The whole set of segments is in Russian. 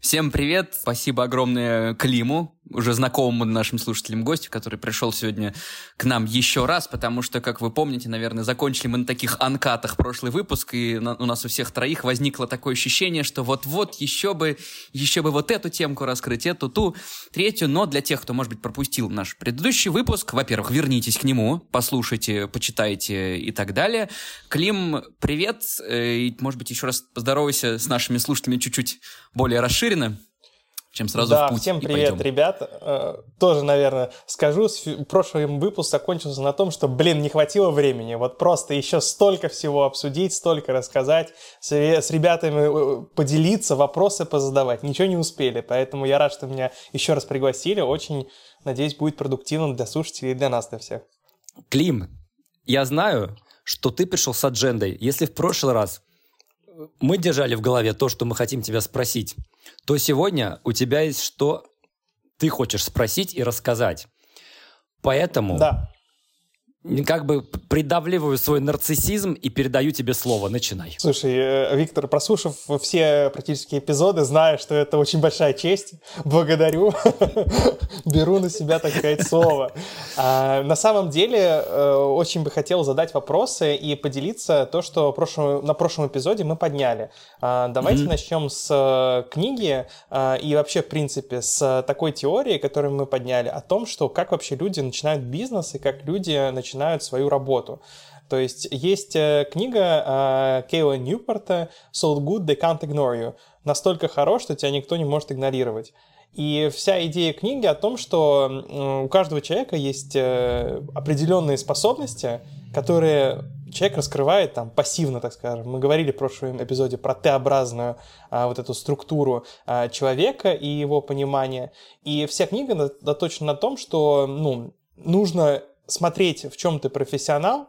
Всем привет! Спасибо огромное Климу, уже знакомому нашим слушателям гостю, который пришел сегодня к нам еще раз, потому что, как вы помните, наверное, закончили мы на таких анкатах прошлый выпуск, и на, у нас у всех троих возникло такое ощущение, что вот-вот еще бы, еще бы вот эту темку раскрыть, эту, ту, третью, но для тех, кто, может быть, пропустил наш предыдущий выпуск, во-первых, вернитесь к нему, послушайте, почитайте и так далее. Клим, привет, э, и, может быть, еще раз поздоровайся с нашими слушателями чуть-чуть более расширенно чем сразу да, в путь. всем привет, пойдем. ребят. Э, тоже, наверное, скажу, прошлый выпуск закончился на том, что, блин, не хватило времени. Вот просто еще столько всего обсудить, столько рассказать, с, с ребятами э, поделиться, вопросы позадавать. Ничего не успели, поэтому я рад, что меня еще раз пригласили. Очень, надеюсь, будет продуктивным для слушателей и для нас, для всех. Клим, я знаю, что ты пришел с аджендой. Если в прошлый раз мы держали в голове то, что мы хотим тебя спросить, то сегодня у тебя есть что ты хочешь спросить и рассказать. Поэтому да как бы придавливаю свой нарциссизм и передаю тебе слово. Начинай. Слушай, э, Виктор, прослушав все практически эпизоды, знаю, что это очень большая честь. Благодарю. Беру на себя, так сказать, слово. А, на самом деле, э, очень бы хотел задать вопросы и поделиться то, что на прошлом эпизоде мы подняли. А, давайте начнем с э, книги а, и вообще, в принципе, с такой теории, которую мы подняли, о том, что как вообще люди начинают бизнес и как люди начинают начинают свою работу. То есть есть э, книга э, Кейла Ньюпорта «So good they can't ignore you». Настолько хорош, что тебя никто не может игнорировать. И вся идея книги о том, что у каждого человека есть э, определенные способности, которые человек раскрывает там пассивно, так скажем. Мы говорили в прошлом эпизоде про Т-образную а, вот эту структуру а, человека и его понимание. И вся книга заточена на том, что ну, нужно смотреть, в чем ты профессионал,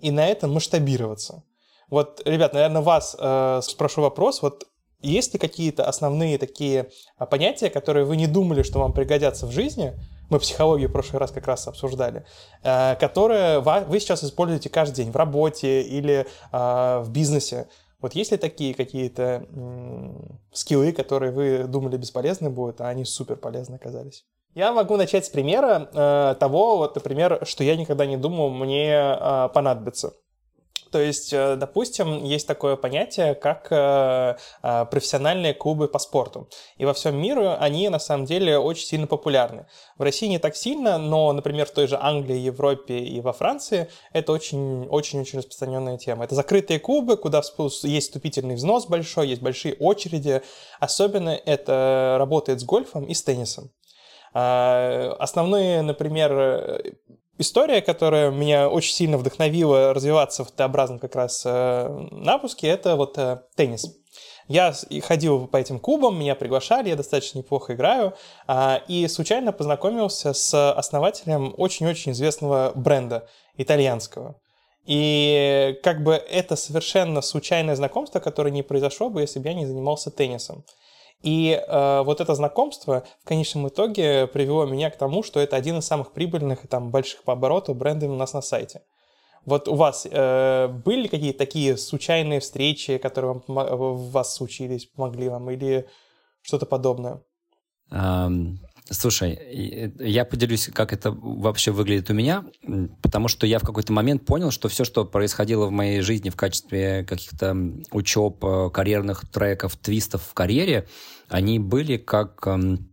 и на этом масштабироваться. Вот, ребят, наверное, вас э, спрошу вопрос. Вот есть ли какие-то основные такие а, понятия, которые вы не думали, что вам пригодятся в жизни? Мы психологию в прошлый раз как раз обсуждали, э, которые вы сейчас используете каждый день в работе или э, в бизнесе. Вот есть ли такие какие-то скиллы, которые вы думали бесполезны будут, а они супер полезны оказались? Я могу начать с примера э, того, вот, например, что я никогда не думал мне э, понадобится. То есть, э, допустим, есть такое понятие, как э, э, профессиональные клубы по спорту. И во всем мире они, на самом деле, очень сильно популярны. В России не так сильно, но, например, в той же Англии, Европе и во Франции это очень-очень-очень распространенная тема. Это закрытые клубы, куда есть вступительный взнос большой, есть большие очереди. Особенно это работает с гольфом и с теннисом. А, основные, например, история, которая меня очень сильно вдохновила развиваться в Т-образном как раз э, напуске, это вот э, теннис. Я ходил по этим клубам, меня приглашали, я достаточно неплохо играю, а, и случайно познакомился с основателем очень-очень известного бренда итальянского. И как бы это совершенно случайное знакомство, которое не произошло бы, если бы я не занимался теннисом. И э, вот это знакомство в конечном итоге привело меня к тому, что это один из самых прибыльных и там больших по обороту брендов у нас на сайте. Вот у вас э, были какие-то такие случайные встречи, которые вам, в вас случились, помогли вам, или что-то подобное? Um, слушай, я поделюсь, как это вообще выглядит у меня, потому что я в какой-то момент понял, что все, что происходило в моей жизни в качестве каких-то учеб, э, карьерных треков, твистов в карьере, они были как, эм,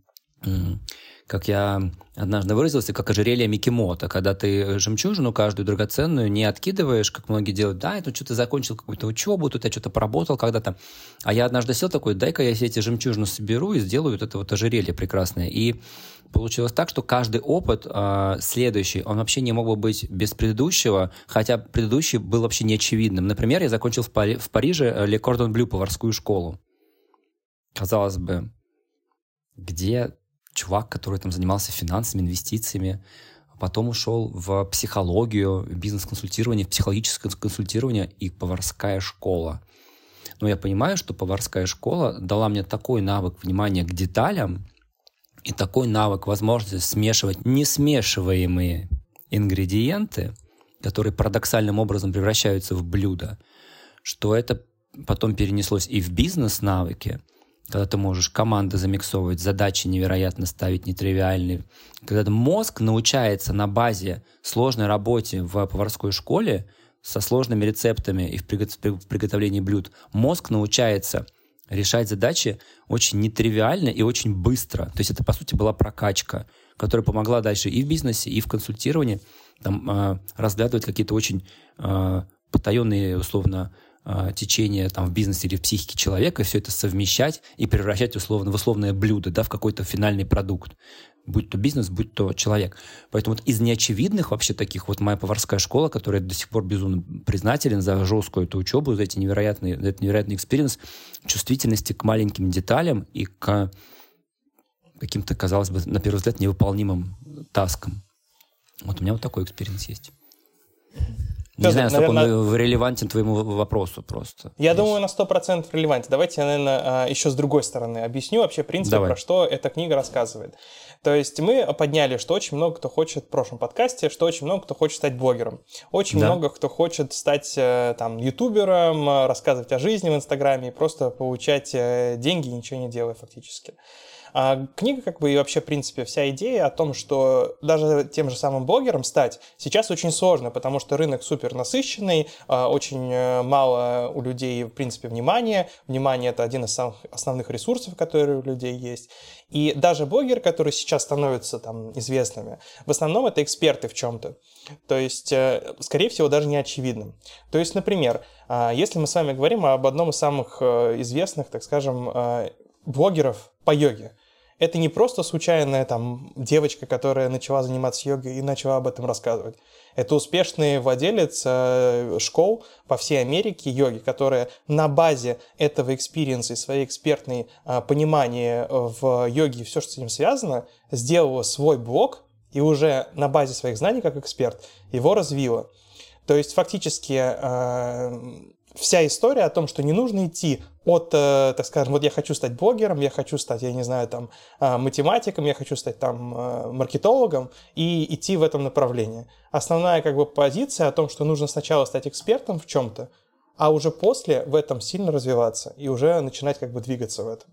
как я однажды выразился, как ожерелье Микки Мота, когда ты жемчужину каждую драгоценную не откидываешь, как многие делают, да, это что ты закончил какую-то учебу, тут я что-то поработал когда-то. А я однажды сел такой, дай-ка я все эти жемчужины соберу и сделаю вот это вот ожерелье прекрасное. И получилось так, что каждый опыт э, следующий, он вообще не мог бы быть без предыдущего, хотя предыдущий был вообще неочевидным. Например, я закончил в, Пари- в Париже Ле Кордон Блю поварскую школу казалось бы, где чувак, который там занимался финансами, инвестициями, потом ушел в психологию, бизнес-консультирование, психологическое консультирование и поварская школа. Но я понимаю, что поварская школа дала мне такой навык внимания к деталям и такой навык возможности смешивать несмешиваемые ингредиенты которые парадоксальным образом превращаются в блюдо, что это потом перенеслось и в бизнес-навыки, когда ты можешь команды замиксовывать, задачи невероятно ставить, нетривиальные. Когда мозг научается на базе сложной работе в поварской школе со сложными рецептами и в приготовлении блюд, мозг научается решать задачи очень нетривиально и очень быстро. То есть это, по сути, была прокачка, которая помогла дальше и в бизнесе, и в консультировании там, э, разглядывать какие-то очень э, потаенные, условно, течения там, в бизнесе или в психике человека, все это совмещать и превращать условно в условное блюдо, да, в какой-то финальный продукт. Будь то бизнес, будь то человек. Поэтому вот из неочевидных вообще таких, вот моя поварская школа, которая до сих пор безумно признателен за жесткую эту учебу, за эти невероятные, за этот невероятный experience, чувствительности к маленьким деталям и к каким-то, казалось бы, на первый взгляд, невыполнимым task ам. Вот у меня вот такой experience есть. Не знаю, насколько наверное... он релевантен твоему вопросу просто. Я думаю, на 100% релевантен. Давайте я, наверное, а, еще с другой стороны объясню вообще, в принципе, Давай. про что эта книга рассказывает. То есть мы подняли, что очень много кто хочет в прошлом подкасте, что очень много кто хочет стать блогером. Очень да. много кто хочет стать э, там ютубером, рассказывать о жизни в Инстаграме и просто получать э, деньги, ничего не делая фактически. А книга, как бы, и вообще, в принципе, вся идея о том, что даже тем же самым блогером стать сейчас очень сложно, потому что рынок супер насыщенный, а, очень э, мало у людей, в принципе, внимания. Внимание — это один из самых основных ресурсов, которые у людей есть. И даже блогеры, которые сейчас становятся там известными, в основном это эксперты в чем-то. То есть, э, скорее всего, даже не очевидным. То есть, например, а, если мы с вами говорим об одном из самых э, известных, так скажем, блогеров по йоге, это не просто случайная там девочка, которая начала заниматься йогой и начала об этом рассказывать. Это успешный владелец э, школ по всей Америке йоги, которая на базе этого experience а и своей экспертной э, понимания в йоге и все, что с этим связано, сделала свой блог и уже на базе своих знаний как эксперт его развила. То есть фактически э, вся история о том, что не нужно идти от, э, так скажем, вот я хочу стать блогером, я хочу стать, я не знаю, там, э, математиком, я хочу стать там э, маркетологом и идти в этом направлении. Основная как бы позиция о том, что нужно сначала стать экспертом в чем-то, а уже после в этом сильно развиваться и уже начинать как бы двигаться в этом.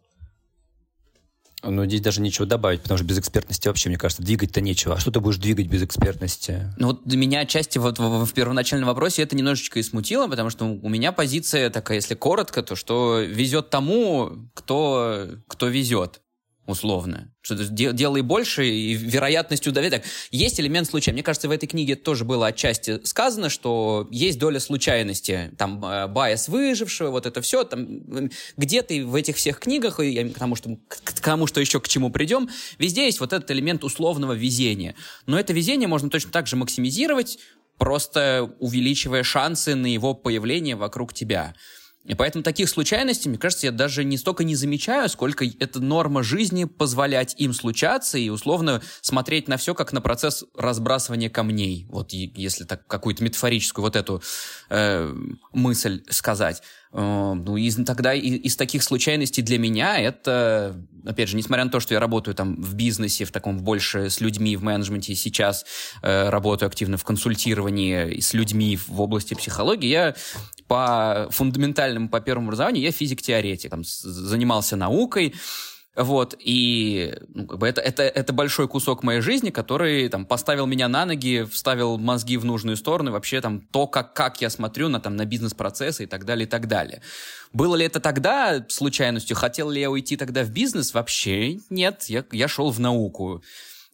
Ну, здесь даже нечего добавить, потому что без экспертности вообще, мне кажется, двигать-то нечего. А что ты будешь двигать без экспертности? Ну, вот меня отчасти вот в, в первоначальном вопросе это немножечко и смутило, потому что у меня позиция такая, если коротко, то что везет тому, кто, кто везет условно. Что делай больше, и вероятностью доверия. Есть элемент случая. Мне кажется, в этой книге тоже было отчасти сказано, что есть доля случайности. Там э, байс выжившего, вот это все. Там, где-то в этих всех книгах, и я к тому, что, к, к тому, что еще к чему придем, везде есть вот этот элемент условного везения. Но это везение можно точно так же максимизировать, просто увеличивая шансы на его появление вокруг тебя. И поэтому таких случайностей, мне кажется, я даже не столько не замечаю, сколько это норма жизни позволять им случаться и условно смотреть на все как на процесс разбрасывания камней. Вот если так какую-то метафорическую вот эту э, мысль сказать. Э, ну, из, тогда из, из таких случайностей для меня это, опять же, несмотря на то, что я работаю там в бизнесе, в таком больше с людьми в менеджменте, сейчас э, работаю активно в консультировании с людьми в области психологии, я по фундаментальному, по первому образованию я физик-теоретик, там, занимался наукой, вот, и ну, как бы это, это, это большой кусок моей жизни, который там поставил меня на ноги, вставил мозги в нужную сторону, вообще там то, как, как я смотрю на, там, на бизнес-процессы и так далее, и так далее. Было ли это тогда случайностью? Хотел ли я уйти тогда в бизнес? Вообще нет, я, я шел в науку.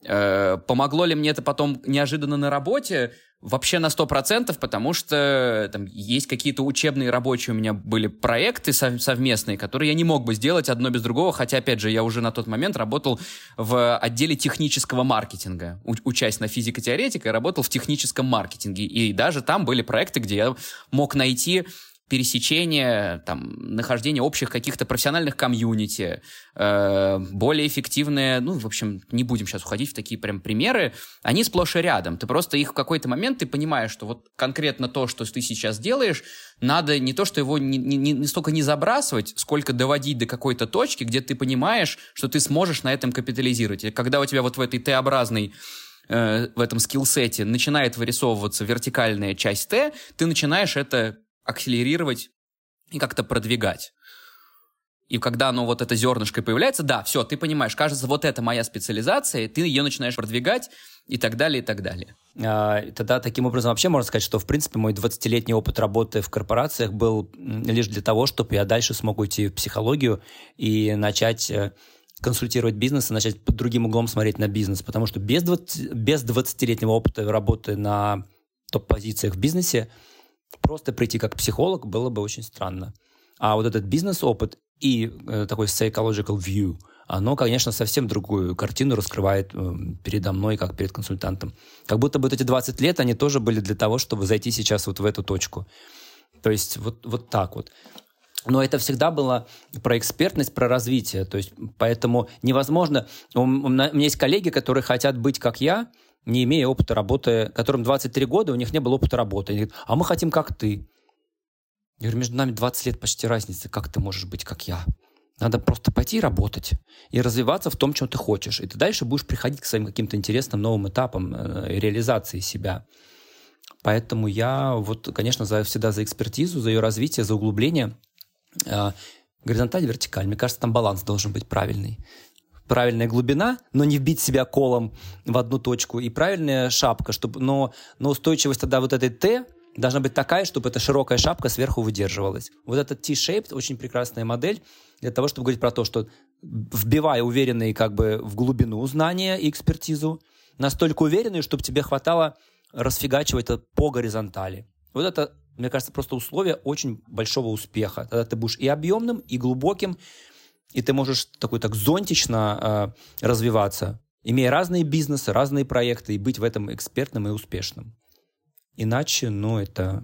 Э, помогло ли мне это потом неожиданно на работе? Вообще на 100%, потому что там есть какие-то учебные рабочие у меня были проекты совместные, которые я не мог бы сделать одно без другого, хотя, опять же, я уже на тот момент работал в отделе технического маркетинга, учась на физико-теоретика, работал в техническом маркетинге, и даже там были проекты, где я мог найти пересечение, там, нахождение общих каких-то профессиональных комьюнити, э, более эффективные, ну, в общем, не будем сейчас уходить в такие прям примеры, они сплошь и рядом. Ты просто их в какой-то момент, ты понимаешь, что вот конкретно то, что ты сейчас делаешь, надо не то, что его не, не, не столько не забрасывать, сколько доводить до какой-то точки, где ты понимаешь, что ты сможешь на этом капитализировать. И когда у тебя вот в этой Т-образной э, в этом скиллсете начинает вырисовываться вертикальная часть Т, ты начинаешь это акселерировать и как-то продвигать. И когда оно вот это зернышко появляется, да, все, ты понимаешь, кажется, вот это моя специализация, и ты ее начинаешь продвигать и так далее, и так далее. А, тогда таким образом вообще можно сказать, что, в принципе, мой 20-летний опыт работы в корпорациях был лишь для того, чтобы я дальше смог уйти в психологию и начать э, консультировать бизнес и начать под другим углом смотреть на бизнес. Потому что без 20, без 20-летнего опыта работы на топ-позициях в бизнесе просто прийти как психолог было бы очень странно. А вот этот бизнес-опыт и э, такой psychological view, оно, конечно, совсем другую картину раскрывает э, передо мной, как перед консультантом. Как будто бы вот эти 20 лет, они тоже были для того, чтобы зайти сейчас вот в эту точку. То есть вот, вот так вот. Но это всегда было про экспертность, про развитие. То есть поэтому невозможно... У, у меня есть коллеги, которые хотят быть как я, не имея опыта работы, которым 23 года, у них не было опыта работы. Они говорят, а мы хотим как ты. Я говорю, между нами 20 лет почти разницы. Как ты можешь быть, как я? Надо просто пойти работать. И развиваться в том, чем ты хочешь. И ты дальше будешь приходить к своим каким-то интересным новым этапам э, реализации себя. Поэтому я вот, конечно, за, всегда за экспертизу, за ее развитие, за углубление. Э, горизонталь, вертикаль. Мне кажется, там баланс должен быть правильный. Правильная глубина, но не вбить себя колом в одну точку. И правильная шапка, чтобы, но, но устойчивость тогда вот этой Т, должна быть такая, чтобы эта широкая шапка сверху выдерживалась. Вот этот T-shaped очень прекрасная модель для того, чтобы говорить про то, что вбивая уверенные как бы в глубину знания и экспертизу, настолько уверенные, чтобы тебе хватало расфигачивать это по горизонтали. Вот это, мне кажется, просто условие очень большого успеха. Тогда ты будешь и объемным, и глубоким, и ты можешь такой так зонтично э, развиваться, имея разные бизнесы, разные проекты, и быть в этом экспертным и успешным. Иначе, ну, это...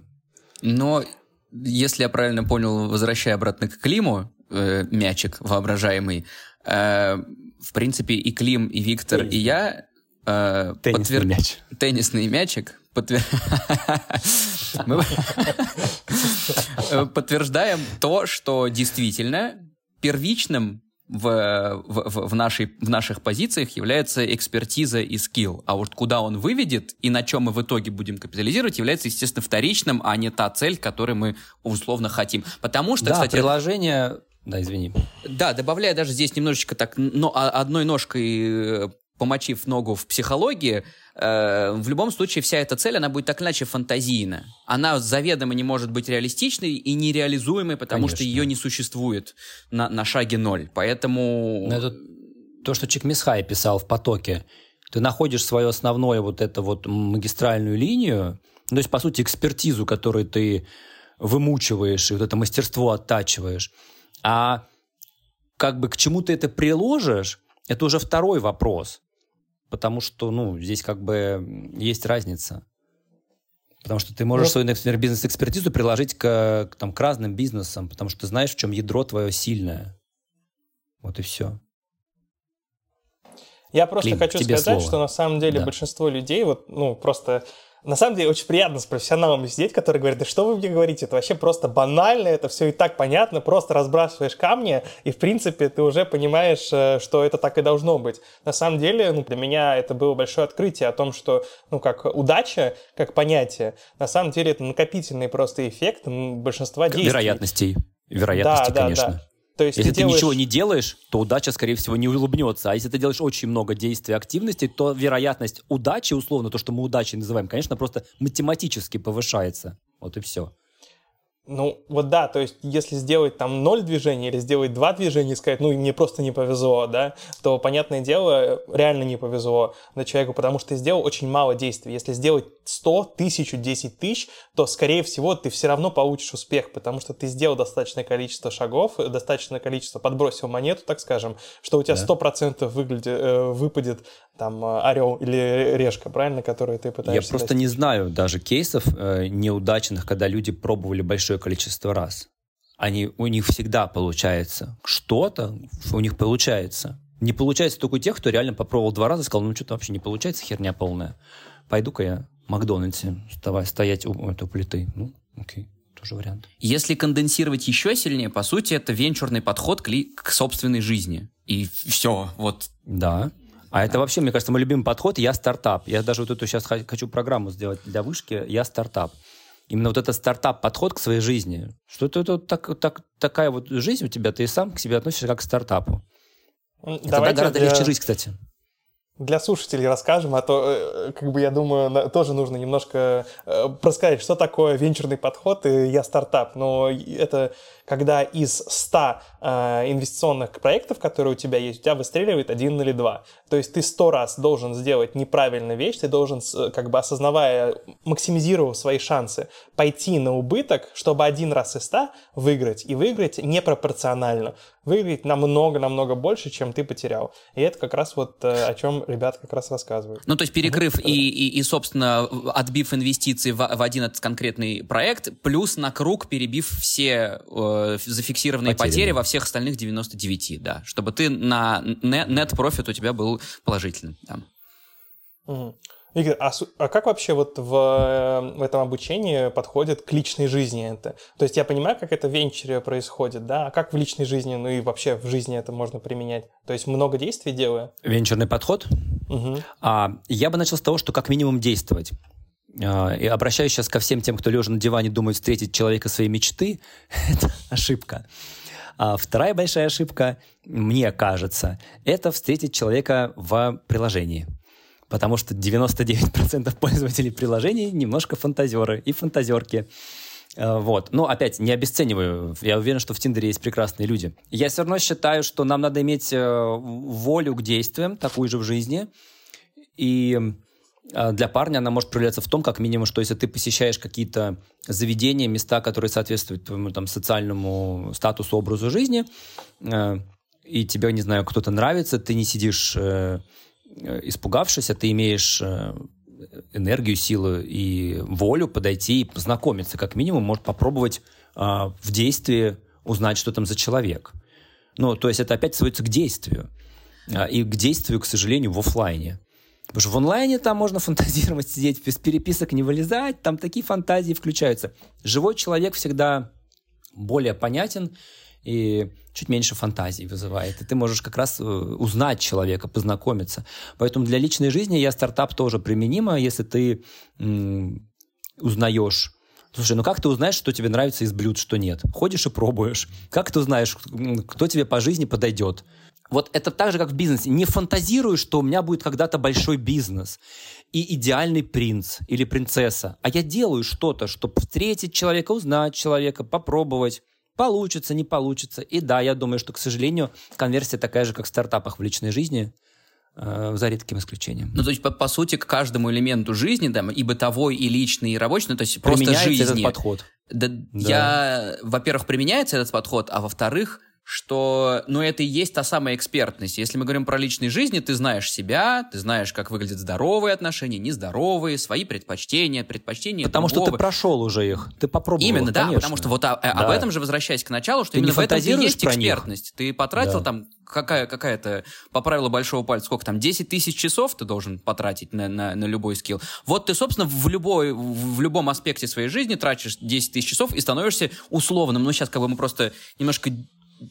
Но, если я правильно понял, возвращая обратно к Климу, э, мячик воображаемый, э, в принципе, и Клим, и Виктор, Теннис. и я... Э, Теннисный подтвер... мяч. Теннисный мячик. Подтверждаем то, что действительно первичным в, в, в, нашей, в наших позициях является экспертиза и скилл. А вот куда он выведет и на чем мы в итоге будем капитализировать, является, естественно, вторичным, а не та цель, которую мы условно хотим. Потому что, да, кстати... приложение... Да, извини. Да, добавляя даже здесь немножечко так, но а, одной ножкой э, помочив ногу в психологии, э, в любом случае вся эта цель, она будет так иначе фантазийна. Она заведомо не может быть реалистичной и нереализуемой, потому Конечно. что ее не существует на, на шаге ноль. Поэтому... Но это то, что Чекмисхай писал в «Потоке». Ты находишь свою основную вот эту вот магистральную линию, ну, то есть, по сути, экспертизу, которую ты вымучиваешь, и вот это мастерство оттачиваешь. А как бы к чему ты это приложишь, это уже второй вопрос потому что, ну, здесь как бы есть разница. Потому что ты можешь вот. свою, например, бизнес-экспертизу приложить к, к, там, к разным бизнесам, потому что ты знаешь, в чем ядро твое сильное. Вот и все. Я просто Клим, хочу сказать, слово. что на самом деле да. большинство людей, вот, ну, просто на самом деле очень приятно с профессионалами сидеть, которые говорят, да что вы мне говорите, это вообще просто банально, это все и так понятно, просто разбрасываешь камни, и в принципе ты уже понимаешь, э, что это так и должно быть. На самом деле, ну, для меня это было большое открытие о том, что, ну, как удача, как понятие, на самом деле это накопительный просто эффект большинства действий. Вероятностей. Вероятности, да, да, конечно. Да. То есть если ты, делаешь... ничего не делаешь, то удача, скорее всего, не улыбнется. А если ты делаешь очень много действий, активностей, то вероятность удачи, условно, то, что мы удачей называем, конечно, просто математически повышается. Вот и все. Ну, вот да, то есть, если сделать там ноль движений или сделать два движения и сказать, ну, мне просто не повезло, да, то, понятное дело, реально не повезло на человеку, потому что ты сделал очень мало действий. Если сделать 100, тысячу, 10 тысяч, то, скорее всего, ты все равно получишь успех, потому что ты сделал достаточное количество шагов, достаточное количество, подбросил монету, так скажем, что у тебя да. 100% выглядит, э, выпадет там э, орел или решка, правильно, которые ты пытаешься Я просто достичь. не знаю даже кейсов э, неудачных, когда люди пробовали большое количество раз. Они, у них всегда получается что-то, у них получается. Не получается только у тех, кто реально попробовал два раза и сказал, ну что-то вообще не получается, херня полная. Пойду-ка я в Макдональдсе вставай, стоять у этой плиты. Ну, окей тоже вариант. Если конденсировать еще сильнее, по сути, это венчурный подход к, ли, к собственной жизни. И все, вот. Да. А это вообще, мне кажется, мой любимый подход «я стартап». Я даже вот эту сейчас хочу программу сделать для вышки «я стартап». Именно вот этот стартап-подход к своей жизни. Что это, это так, так, такая вот жизнь у тебя, ты сам к себе относишься как к стартапу. Давайте это гораздо для... легче жить, кстати для слушателей расскажем, а то, э, как бы, я думаю, тоже нужно немножко э, рассказать, что такое венчурный подход и я стартап. Но это когда из 100 э, инвестиционных проектов, которые у тебя есть, у тебя выстреливает один или два. То есть ты сто раз должен сделать неправильную вещь, ты должен, как бы осознавая, максимизировав свои шансы, пойти на убыток, чтобы один раз из 100 выиграть. И выиграть непропорционально. Выиграть намного-намного больше, чем ты потерял. И это как раз вот э, о чем ребята как раз рассказывают. Ну, то есть перекрыв и, и, и, собственно, отбив инвестиции в, в один этот конкретный проект, плюс на круг перебив все э, Э, зафиксированные потери, потери во всех остальных 99, да, чтобы ты на net профит у тебя был положительным. Да. Угу. Игорь, а, а как вообще вот в, э, в этом обучении подходит к личной жизни это? То есть я понимаю, как это в венчуре происходит, да, а как в личной жизни, ну и вообще в жизни это можно применять? То есть много действий делаю? Венчурный подход? Угу. А, я бы начал с того, что как минимум действовать. А, и обращаюсь сейчас ко всем тем, кто лежа на диване думает встретить человека своей мечты. это ошибка. А вторая большая ошибка, мне кажется, это встретить человека в приложении. Потому что 99% пользователей приложений немножко фантазеры и фантазерки. А, вот. Но опять, не обесцениваю. Я уверен, что в Тиндере есть прекрасные люди. Я все равно считаю, что нам надо иметь э, волю к действиям, такую же в жизни. И для парня она может проявляться в том, как минимум, что если ты посещаешь какие-то заведения, места, которые соответствуют твоему там, социальному статусу, образу жизни, э, и тебе, не знаю, кто-то нравится, ты не сидишь э, испугавшись, а ты имеешь э, энергию, силу и волю подойти и познакомиться, как минимум, может попробовать в действии узнать, что там за человек. Ну, то есть это опять сводится к действию. И к действию, к сожалению, в офлайне. Потому что в онлайне там можно фантазировать, сидеть без переписок, не вылезать, там такие фантазии включаются. Живой человек всегда более понятен и чуть меньше фантазий вызывает. И ты можешь как раз э, узнать человека, познакомиться. Поэтому для личной жизни я стартап тоже применима, если ты м- узнаешь Слушай, ну как ты узнаешь, что тебе нравится из блюд, что нет? Ходишь и пробуешь. Как ты узнаешь, кто тебе по жизни подойдет? Вот это так же, как в бизнесе. Не фантазирую, что у меня будет когда-то большой бизнес и идеальный принц или принцесса. А я делаю что-то, чтобы встретить человека, узнать человека, попробовать. Получится, не получится. И да, я думаю, что, к сожалению, конверсия такая же, как в стартапах в личной жизни э, за редким исключением. Ну, то есть, по, по сути, к каждому элементу жизни, да, и бытовой, и личный, и рабочий, ну, то есть просто жизни. этот подход. Да, да. Я, во-первых, применяется этот подход, а во-вторых, что, ну, это и есть та самая экспертность. Если мы говорим про личной жизни, ты знаешь себя, ты знаешь, как выглядят здоровые отношения, нездоровые, свои предпочтения, предпочтения Потому другого. что ты прошел уже их, ты попробовал Именно, их, да, конечно. потому что вот а, да. об этом же, возвращаясь к началу, что ты именно в этом и есть экспертность. Них. Ты потратил да. там какая, какая-то, по правилу большого пальца, сколько там, 10 тысяч часов ты должен потратить на, на, на любой скилл. Вот ты, собственно, в, любой, в любом аспекте своей жизни тратишь 10 тысяч часов и становишься условным. Ну, сейчас как бы мы просто немножко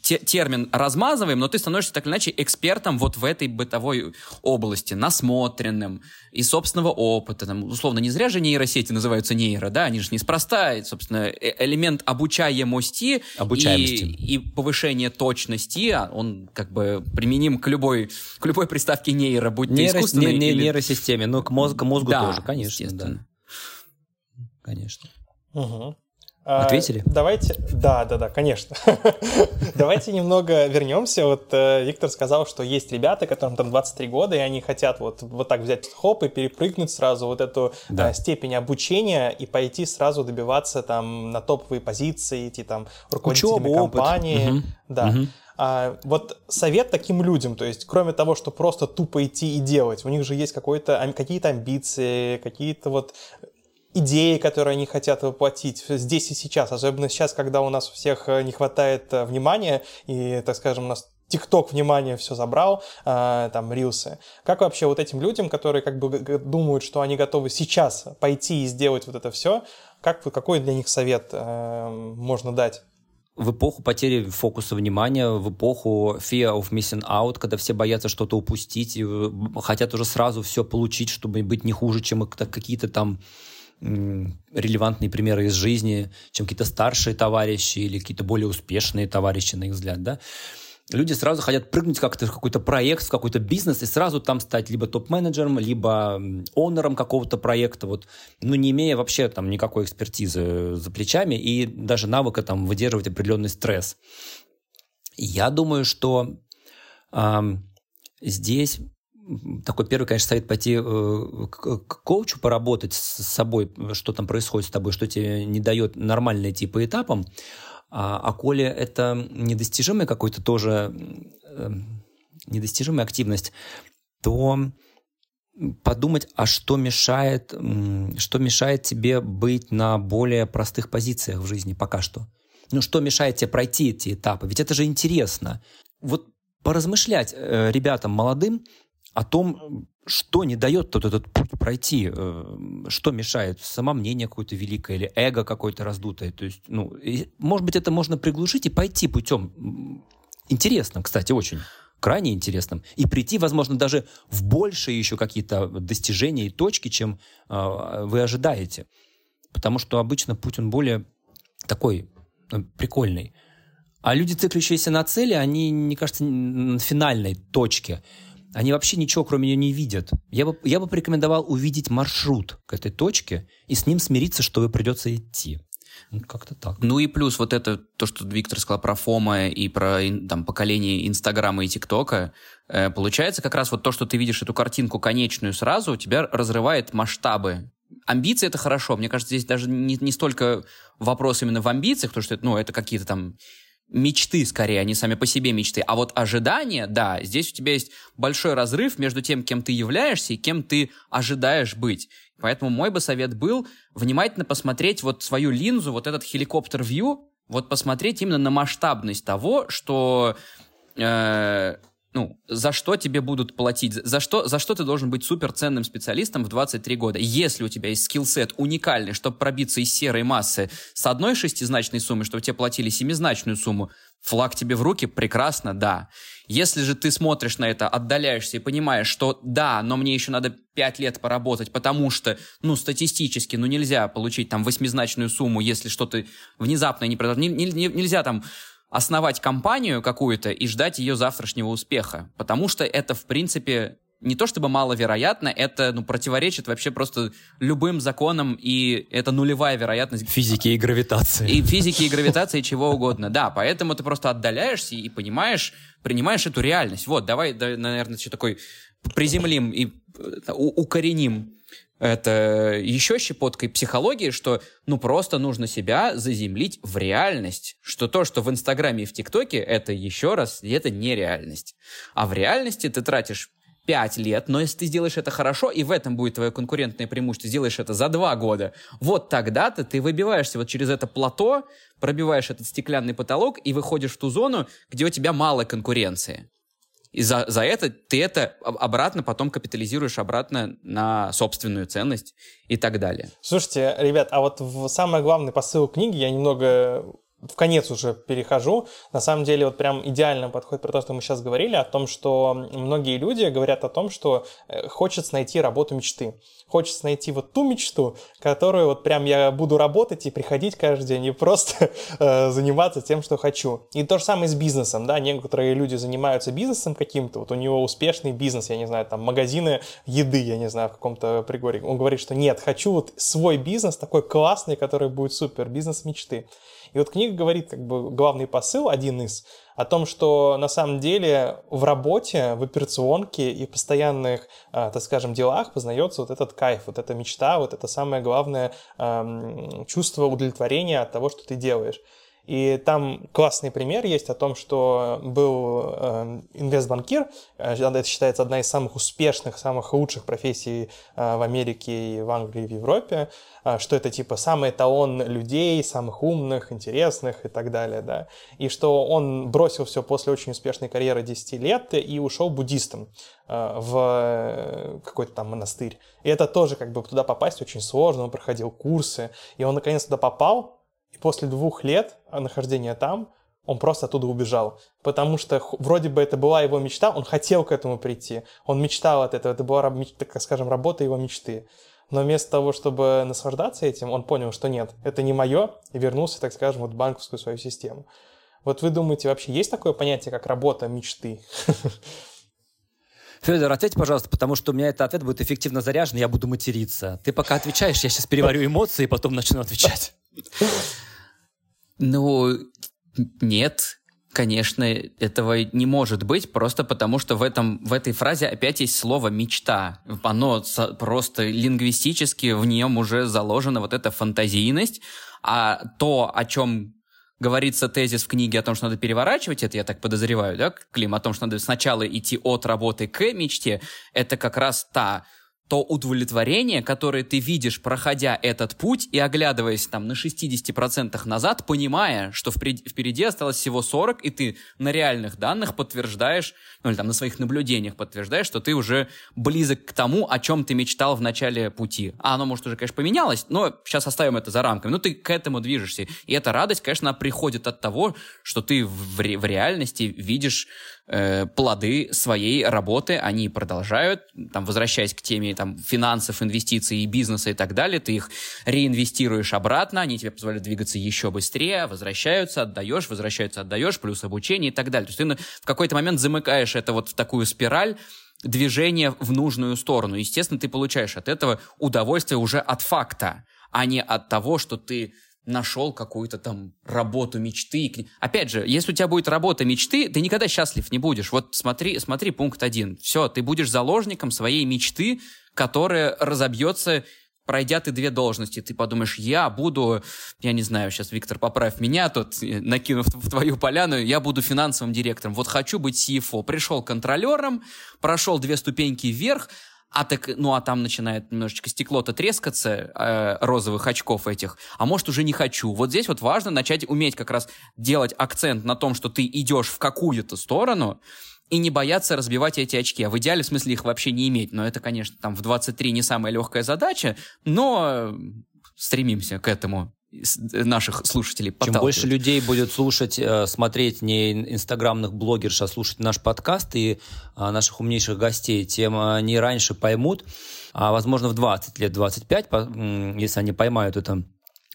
те, термин размазываем, но ты становишься так или иначе экспертом вот в этой бытовой области, насмотренным, и собственного опыта. Там, условно, не зря же нейросети называются нейро, да, они же неспроста, собственно, э, элемент обучаемости, Обучаемости. И, и повышение точности, а он как бы применим к любой, к любой приставке нейро, будь Нейро, искусственной. Не, не, или... Нейросистеме, но к мозгу, к мозгу да, тоже, конечно. Да. Конечно. Угу. А, Ответили? Давайте, да, да, да, конечно. Давайте немного вернемся. Вот э, Виктор сказал, что есть ребята, которым там 23 года, и они хотят вот, вот так взять хоп и перепрыгнуть сразу вот эту да. э, степень обучения и пойти сразу добиваться там на топовые позиции, идти там руководителями Учеба, компании. Угу. Да. Угу. А, вот совет таким людям, то есть кроме того, что просто тупо идти и делать, у них же есть какие-то амбиции, какие-то вот идеи, которые они хотят воплотить здесь и сейчас, особенно сейчас, когда у нас у всех э, не хватает э, внимания, и, так скажем, у нас ТикТок внимание все забрал, э, там, рилсы. Как вообще вот этим людям, которые как бы думают, что они готовы сейчас пойти и сделать вот это все, как, какой для них совет можно дать? в эпоху потери фокуса внимания, в эпоху fear of missing out, когда все боятся что-то упустить и хотят уже сразу все получить, чтобы быть не хуже, чем какие-то там релевантные примеры из жизни, чем какие-то старшие товарищи или какие-то более успешные товарищи, на их взгляд, да, люди сразу хотят прыгнуть как-то в какой-то проект, в какой-то бизнес и сразу там стать либо топ-менеджером, либо онором какого-то проекта, вот, ну, не имея вообще там никакой экспертизы за плечами и даже навыка там выдерживать определенный стресс. Я думаю, что э, здесь такой первый, конечно, совет пойти э, к, коучу поработать с собой, что там происходит с тобой, что тебе не дает нормально идти по этапам. А, а коли это недостижимая какой-то тоже э, недостижимая активность, то подумать, а что мешает, что мешает тебе быть на более простых позициях в жизни пока что? Ну, что мешает тебе пройти эти этапы? Ведь это же интересно. Вот поразмышлять э, ребятам молодым о том, что не дает тот этот путь пройти, э, что мешает, самомнение какое-то великое или эго какое-то раздутое. То есть, ну, может быть, это можно приглушить и пойти путем интересным, кстати, очень крайне интересным, и прийти, возможно, даже в большие еще какие-то достижения и точки, чем э, вы ожидаете. Потому что обычно путь, он более такой э, прикольный. А люди, циклющиеся на цели, они, мне кажется, на финальной точке – они вообще ничего кроме нее не видят. Я бы, я бы порекомендовал увидеть маршрут к этой точке и с ним смириться, что придется идти. Ну, как-то так. Ну и плюс вот это, то, что Виктор сказал про Фома и про там, поколение Инстаграма и ТикТока, э, получается как раз вот то, что ты видишь эту картинку конечную сразу, у тебя разрывает масштабы. Амбиции — это хорошо. Мне кажется, здесь даже не, не столько вопрос именно в амбициях, потому что ну, это какие-то там мечты скорее, они сами по себе мечты. А вот ожидания, да, здесь у тебя есть большой разрыв между тем, кем ты являешься и кем ты ожидаешь быть. Поэтому мой бы совет был внимательно посмотреть вот свою линзу, вот этот хеликоптер-вью, вот посмотреть именно на масштабность того, что э, ну, за что тебе будут платить, за что, за что ты должен быть суперценным специалистом в 23 года. Если у тебя есть скиллсет уникальный, чтобы пробиться из серой массы с одной шестизначной суммы, чтобы тебе платили семизначную сумму, флаг тебе в руки, прекрасно, да. Если же ты смотришь на это, отдаляешься и понимаешь, что да, но мне еще надо 5 лет поработать, потому что, ну, статистически, ну, нельзя получить там восьмизначную сумму, если что-то внезапно не произошло. Нельзя там основать компанию какую-то и ждать ее завтрашнего успеха. Потому что это, в принципе, не то чтобы маловероятно, это ну, противоречит вообще просто любым законам, и это нулевая вероятность. Физики и гравитации. И физики и гравитации, чего угодно. Да, поэтому ты просто отдаляешься и понимаешь, принимаешь эту реальность. Вот, давай, наверное, еще такой приземлим и э, укореним это еще щепоткой психологии, что ну просто нужно себя заземлить в реальность. Что то, что в Инстаграме и в ТикТоке, это еще раз, это не реальность. А в реальности ты тратишь 5 лет, но если ты сделаешь это хорошо, и в этом будет твое конкурентное преимущество, сделаешь это за 2 года, вот тогда-то ты выбиваешься вот через это плато, пробиваешь этот стеклянный потолок и выходишь в ту зону, где у тебя мало конкуренции. И за, за это ты это обратно потом капитализируешь обратно на собственную ценность и так далее. Слушайте, ребят, а вот в самый главный посыл книги я немного в конец уже перехожу. На самом деле, вот прям идеально подходит про то, что мы сейчас говорили, о том, что многие люди говорят о том, что э, хочется найти работу мечты. Хочется найти вот ту мечту, которую вот прям я буду работать и приходить каждый день и просто э, заниматься тем, что хочу. И то же самое с бизнесом, да, некоторые люди занимаются бизнесом каким-то, вот у него успешный бизнес, я не знаю, там магазины еды, я не знаю, в каком-то пригоре. Он говорит, что нет, хочу вот свой бизнес такой классный, который будет супер, бизнес мечты. И вот книга говорит, как бы, главный посыл, один из, о том, что на самом деле в работе, в операционке и постоянных, э, так скажем, делах познается вот этот кайф, вот эта мечта, вот это самое главное э, чувство удовлетворения от того, что ты делаешь. И там классный пример есть о том, что был э, инвестбанкир, э, это считается одна из самых успешных, самых лучших профессий э, в Америке и в Англии, и в Европе, что это типа самый эталон людей, самых умных, интересных и так далее, да. И что он бросил все после очень успешной карьеры 10 лет и ушел буддистом в какой-то там монастырь. И это тоже как бы туда попасть очень сложно, он проходил курсы, и он наконец туда попал, И после двух лет нахождения там он просто оттуда убежал. Потому что вроде бы это была его мечта, он хотел к этому прийти. Он мечтал от этого, это была, так скажем, работа его мечты. Но вместо того, чтобы наслаждаться этим, он понял, что нет, это не мое, и вернулся, так скажем, вот в банковскую свою систему. Вот вы думаете, вообще есть такое понятие, как работа мечты? Федор, ответь, пожалуйста, потому что у меня этот ответ будет эффективно заряжен, я буду материться. Ты пока отвечаешь, я сейчас переварю эмоции и потом начну отвечать. Ну, нет, конечно, этого не может быть, просто потому что в, этом, в этой фразе опять есть слово «мечта». Оно просто лингвистически, в нем уже заложена вот эта фантазийность, а то, о чем говорится тезис в книге о том, что надо переворачивать это, я так подозреваю, да, Клим, о том, что надо сначала идти от работы к мечте, это как раз та то удовлетворение, которое ты видишь, проходя этот путь и оглядываясь там на 60% назад, понимая, что впереди, впереди осталось всего 40, и ты на реальных данных подтверждаешь, ну или там на своих наблюдениях подтверждаешь, что ты уже близок к тому, о чем ты мечтал в начале пути. А оно, может, уже, конечно, поменялось, но сейчас оставим это за рамками. Ну, ты к этому движешься. И эта радость, конечно, приходит от того, что ты в, ре- в реальности видишь э, плоды своей работы, они продолжают, там, возвращаясь к теме там, финансов, инвестиций и бизнеса и так далее, ты их реинвестируешь обратно, они тебе позволяют двигаться еще быстрее, возвращаются, отдаешь, возвращаются, отдаешь, плюс обучение и так далее. То есть ты в какой-то момент замыкаешь это вот в такую спираль, движение в нужную сторону. Естественно, ты получаешь от этого удовольствие уже от факта, а не от того, что ты нашел какую-то там работу мечты. Опять же, если у тебя будет работа мечты, ты никогда счастлив не будешь. Вот смотри, смотри пункт один. Все, ты будешь заложником своей мечты, которая разобьется пройдя ты две должности, ты подумаешь, я буду, я не знаю, сейчас, Виктор, поправь меня тут, э, накинув в твою поляну, я буду финансовым директором. Вот хочу быть CFO. Пришел контролером, прошел две ступеньки вверх, а так, ну а там начинает немножечко стекло-то трескаться, э, розовых очков этих, а может уже не хочу. Вот здесь вот важно начать уметь как раз делать акцент на том, что ты идешь в какую-то сторону, и не бояться разбивать эти очки. А в идеале в смысле их вообще не иметь. Но это, конечно, там в 23 не самая легкая задача, но стремимся к этому наших слушателей Чем больше людей будет слушать, э, смотреть не инстаграмных блогерш, а слушать наш подкаст и а, наших умнейших гостей, тем они раньше поймут, а возможно в 20 лет, 25, если они поймают это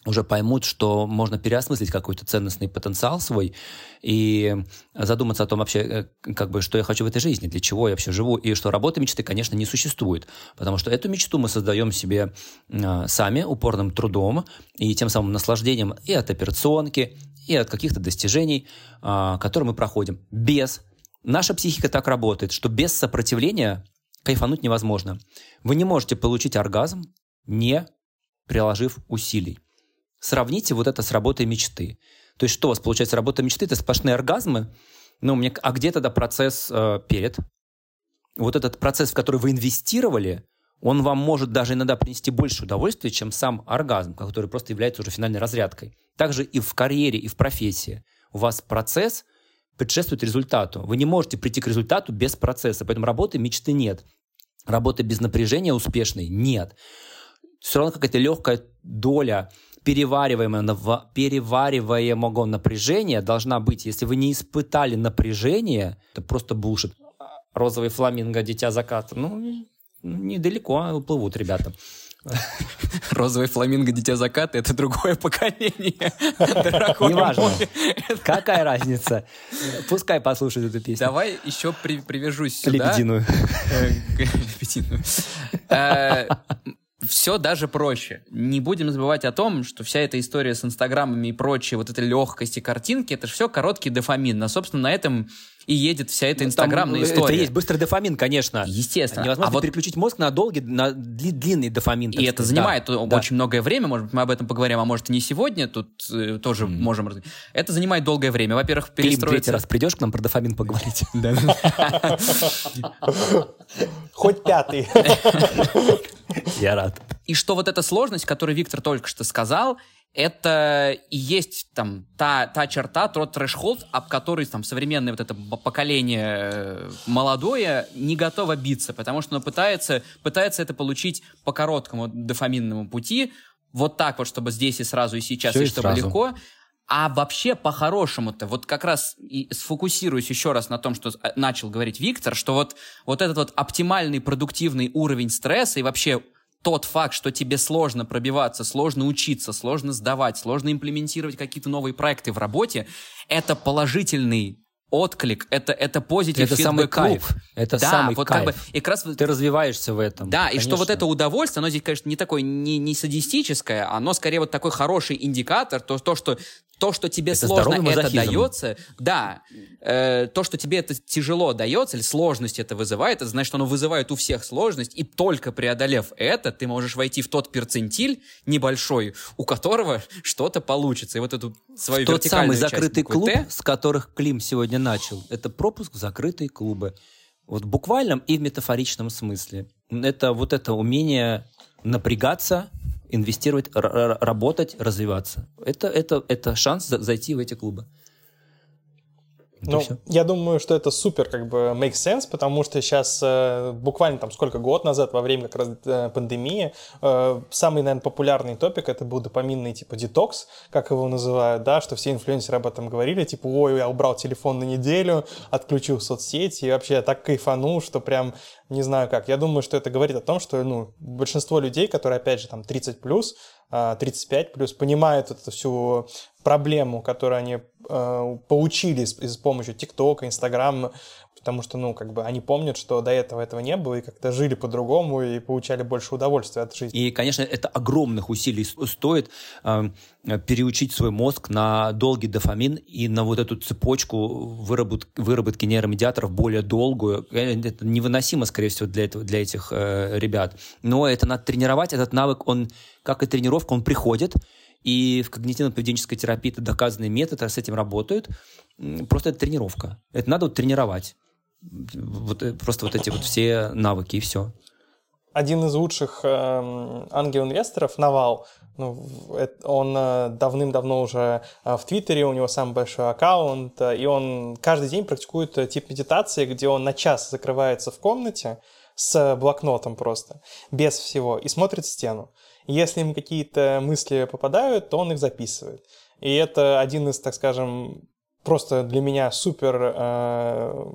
уже поймут, что можно переосмыслить какой-то ценностный потенциал свой и задуматься о том вообще, э, как бы, что я хочу в этой жизни, для чего я вообще живу, и что работы мечты, конечно, не существует, потому что эту мечту мы создаем себе э, сами упорным трудом и тем самым наслаждением и от операционки, и от каких-то достижений, э, которые мы проходим. Без. Наша психика так работает, что без сопротивления кайфануть невозможно. Вы не можете получить оргазм, не приложив усилий. Сравните вот это с работой мечты. То есть что у вас получается работа мечты? Это сплошные оргазмы. Ну, мне, а где тогда процесс э, перед? Вот этот процесс, в который вы инвестировали, он вам может даже иногда принести больше удовольствия, чем сам оргазм, который просто является уже финальной разрядкой. Также и в карьере, и в профессии. У вас процесс предшествует результату. Вы не можете прийти к результату без процесса. Поэтому работы мечты нет. Работы без напряжения успешной нет. Все равно какая-то легкая доля перевариваемого, перевариваемого напряжения должна быть. Если вы не испытали напряжение, это просто булшит. Розовый фламинго, дитя заката. Ну, недалеко уплывут ребята. Розовый фламинго, дитя заката — это другое поколение. Неважно. Какая разница? Пускай послушают эту песню. Давай еще при, привяжусь сюда. Лебединую. Э, лебединую. Все даже проще. Не будем забывать о том, что вся эта история с инстаграмами и прочее, вот эта легкость и картинки, это же все короткий дофамин. А, собственно, на этом и едет вся эта ну, инстаграмная Там, история. Это есть быстрый дофамин, конечно. Естественно. Невозможно а вот... переключить мозг на долгий, на длинный дофамин. И сказать. это занимает да. очень да. многое время, может быть, мы об этом поговорим, а может и не сегодня, тут э, тоже mm. можем... Это занимает долгое время. Во-первых, перестроиться... Клим, третий раз придешь к нам про дофамин поговорить? Хоть пятый. Я рад. И что вот эта сложность, которую Виктор только что сказал, это и есть там та, та черта, тот трэш-холд, об который там современное вот это поколение э, молодое не готово биться, потому что оно пытается, пытается это получить по короткому дофаминному пути, вот так вот, чтобы здесь и сразу, и сейчас, Все и, и чтобы сразу. легко. А вообще, по-хорошему-то, вот как раз и сфокусируюсь еще раз на том, что э, начал говорить Виктор, что вот, вот этот вот оптимальный продуктивный уровень стресса и вообще тот факт, что тебе сложно пробиваться, сложно учиться, сложно сдавать, сложно имплементировать какие-то новые проекты в работе, это положительный отклик, это, это позитив Это самый кайф. Это да, самый вот кайф. как бы, и как раз Ты развиваешься в этом. да, и что вот конечно. это удовольствие, оно здесь, конечно, не такое, не, не садистическое, оно скорее вот такой хороший индикатор, то, то что то, что тебе Это сложно это дается, да, э, то, что тебе это тяжело дается, или сложность это вызывает, это значит, что оно вызывает у всех сложность, и только преодолев это, ты можешь войти в тот перцентиль небольшой, у которого что-то получится. И вот эту свою Тот самый часть закрытый буквы клуб, «Т» с которых Клим сегодня начал, это пропуск в закрытые клубы. Вот в буквальном и в метафоричном смысле. Это вот это умение напрягаться, инвестировать, работать, развиваться. Это, это, это шанс за- зайти в эти клубы. Это Ну, я думаю, что это супер как бы makes sense, потому что сейчас э, буквально там сколько год назад, во время как раз э, пандемии, э, самый, наверное, популярный топик это был допаминный типа детокс, как его называют, да, что все инфлюенсеры об этом говорили, типа, ой, я убрал телефон на неделю, отключил соцсети, и вообще я так кайфанул, что прям не знаю как. Я думаю, что это говорит о том, что ну, большинство людей, которые, опять же, там 30 плюс, 35 плюс, понимают эту всю проблему, которую они э, получили с, с помощью ТикТока, Инстаграма, потому что, ну, как бы они помнят, что до этого этого не было, и как-то жили по-другому, и получали больше удовольствия от жизни. И, конечно, это огромных усилий стоит э, переучить свой мозг на долгий дофамин и на вот эту цепочку выработ- выработки нейромедиаторов более долгую. Э, Это невыносимо, скорее всего, для, этого, для этих э, ребят. Но это надо тренировать. Этот навык, он, как и тренировка, он приходит. И в когнитивно-поведенческой терапии это доказанный метод, с этим работают. Просто это тренировка. Это надо вот тренировать. Вот, э, просто вот эти вот все навыки, и все. один из лучших эм, ангел-инвесторов, Навал, ну, это- он э, давным-давно уже э, в Твиттере, у него самый большой аккаунт, э, и он каждый день практикует э, тип медитации, где он на час закрывается в комнате с блокнотом просто, без всего, и смотрит в стену. Если ему какие-то мысли попадают, то он их записывает. И это один из, так скажем, просто для меня супер э,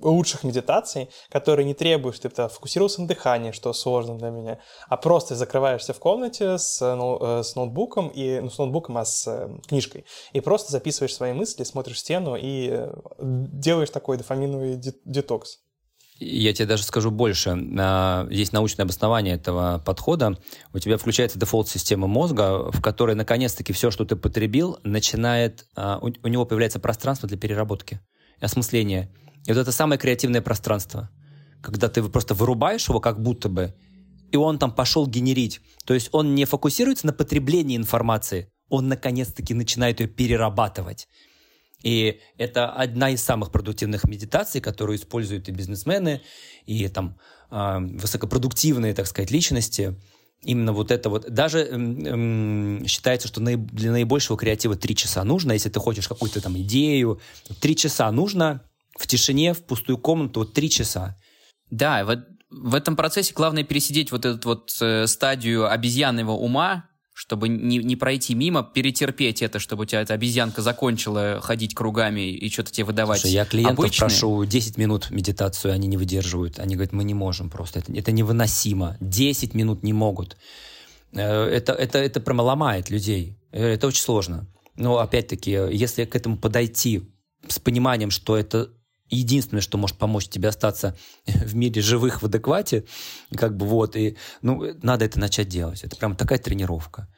лучших медитаций, которые не требуют, чтобы ты фокусировался на дыхании, что сложно для меня, а просто закрываешься в комнате с, ноу- э, с ноутбуком, и, ну, с ноутбуком, а с э, книжкой, и просто записываешь свои мысли, смотришь стену и э, делаешь такой дофаминовый де- детокс. Я тебе даже скажу больше. А, Есть научное обоснование этого подхода. У тебя включается дефолт-система мозга, в которой, наконец-таки, все, что ты потребил, начинает... а, у него появляется пространство для переработки, осмысления. И вот это самое креативное пространство. Когда ты просто вырубаешь его как будто бы, и он там пошел генерить. То есть он не фокусируется на потреблении информации, он наконец-таки начинает ее перерабатывать. И это одна из самых продуктивных медитаций, которую используют и бизнесмены, и там э, высокопродуктивные, так сказать, личности. Именно вот это вот. Даже эм, считается, что для наибольшего креатива три часа нужно, если ты хочешь какую-то там идею. Три часа нужно в тишине, в пустую комнату, вот три часа. Да, вот в этом процессе главное пересидеть вот эту вот э, стадию обезьянного ума, чтобы не, не пройти мимо, перетерпеть это, чтобы у тебя эта обезьянка закончила ходить кругами и что-то тебе выдавать. Слушай, я клиентов обычные. прошу 10 минут медитацию, они не выдерживают. Они говорят, мы не можем просто, это, это невыносимо. 10 минут не могут. Э, Это, это, это прямо ломает людей. Э, Это очень сложно. Но опять-таки, если к этому подойти с пониманием, что это единственное, что может помочь тебе остаться в мире живых в адеквате, как бы вот, и, ну, надо это начать делать. Это прям такая тренировка.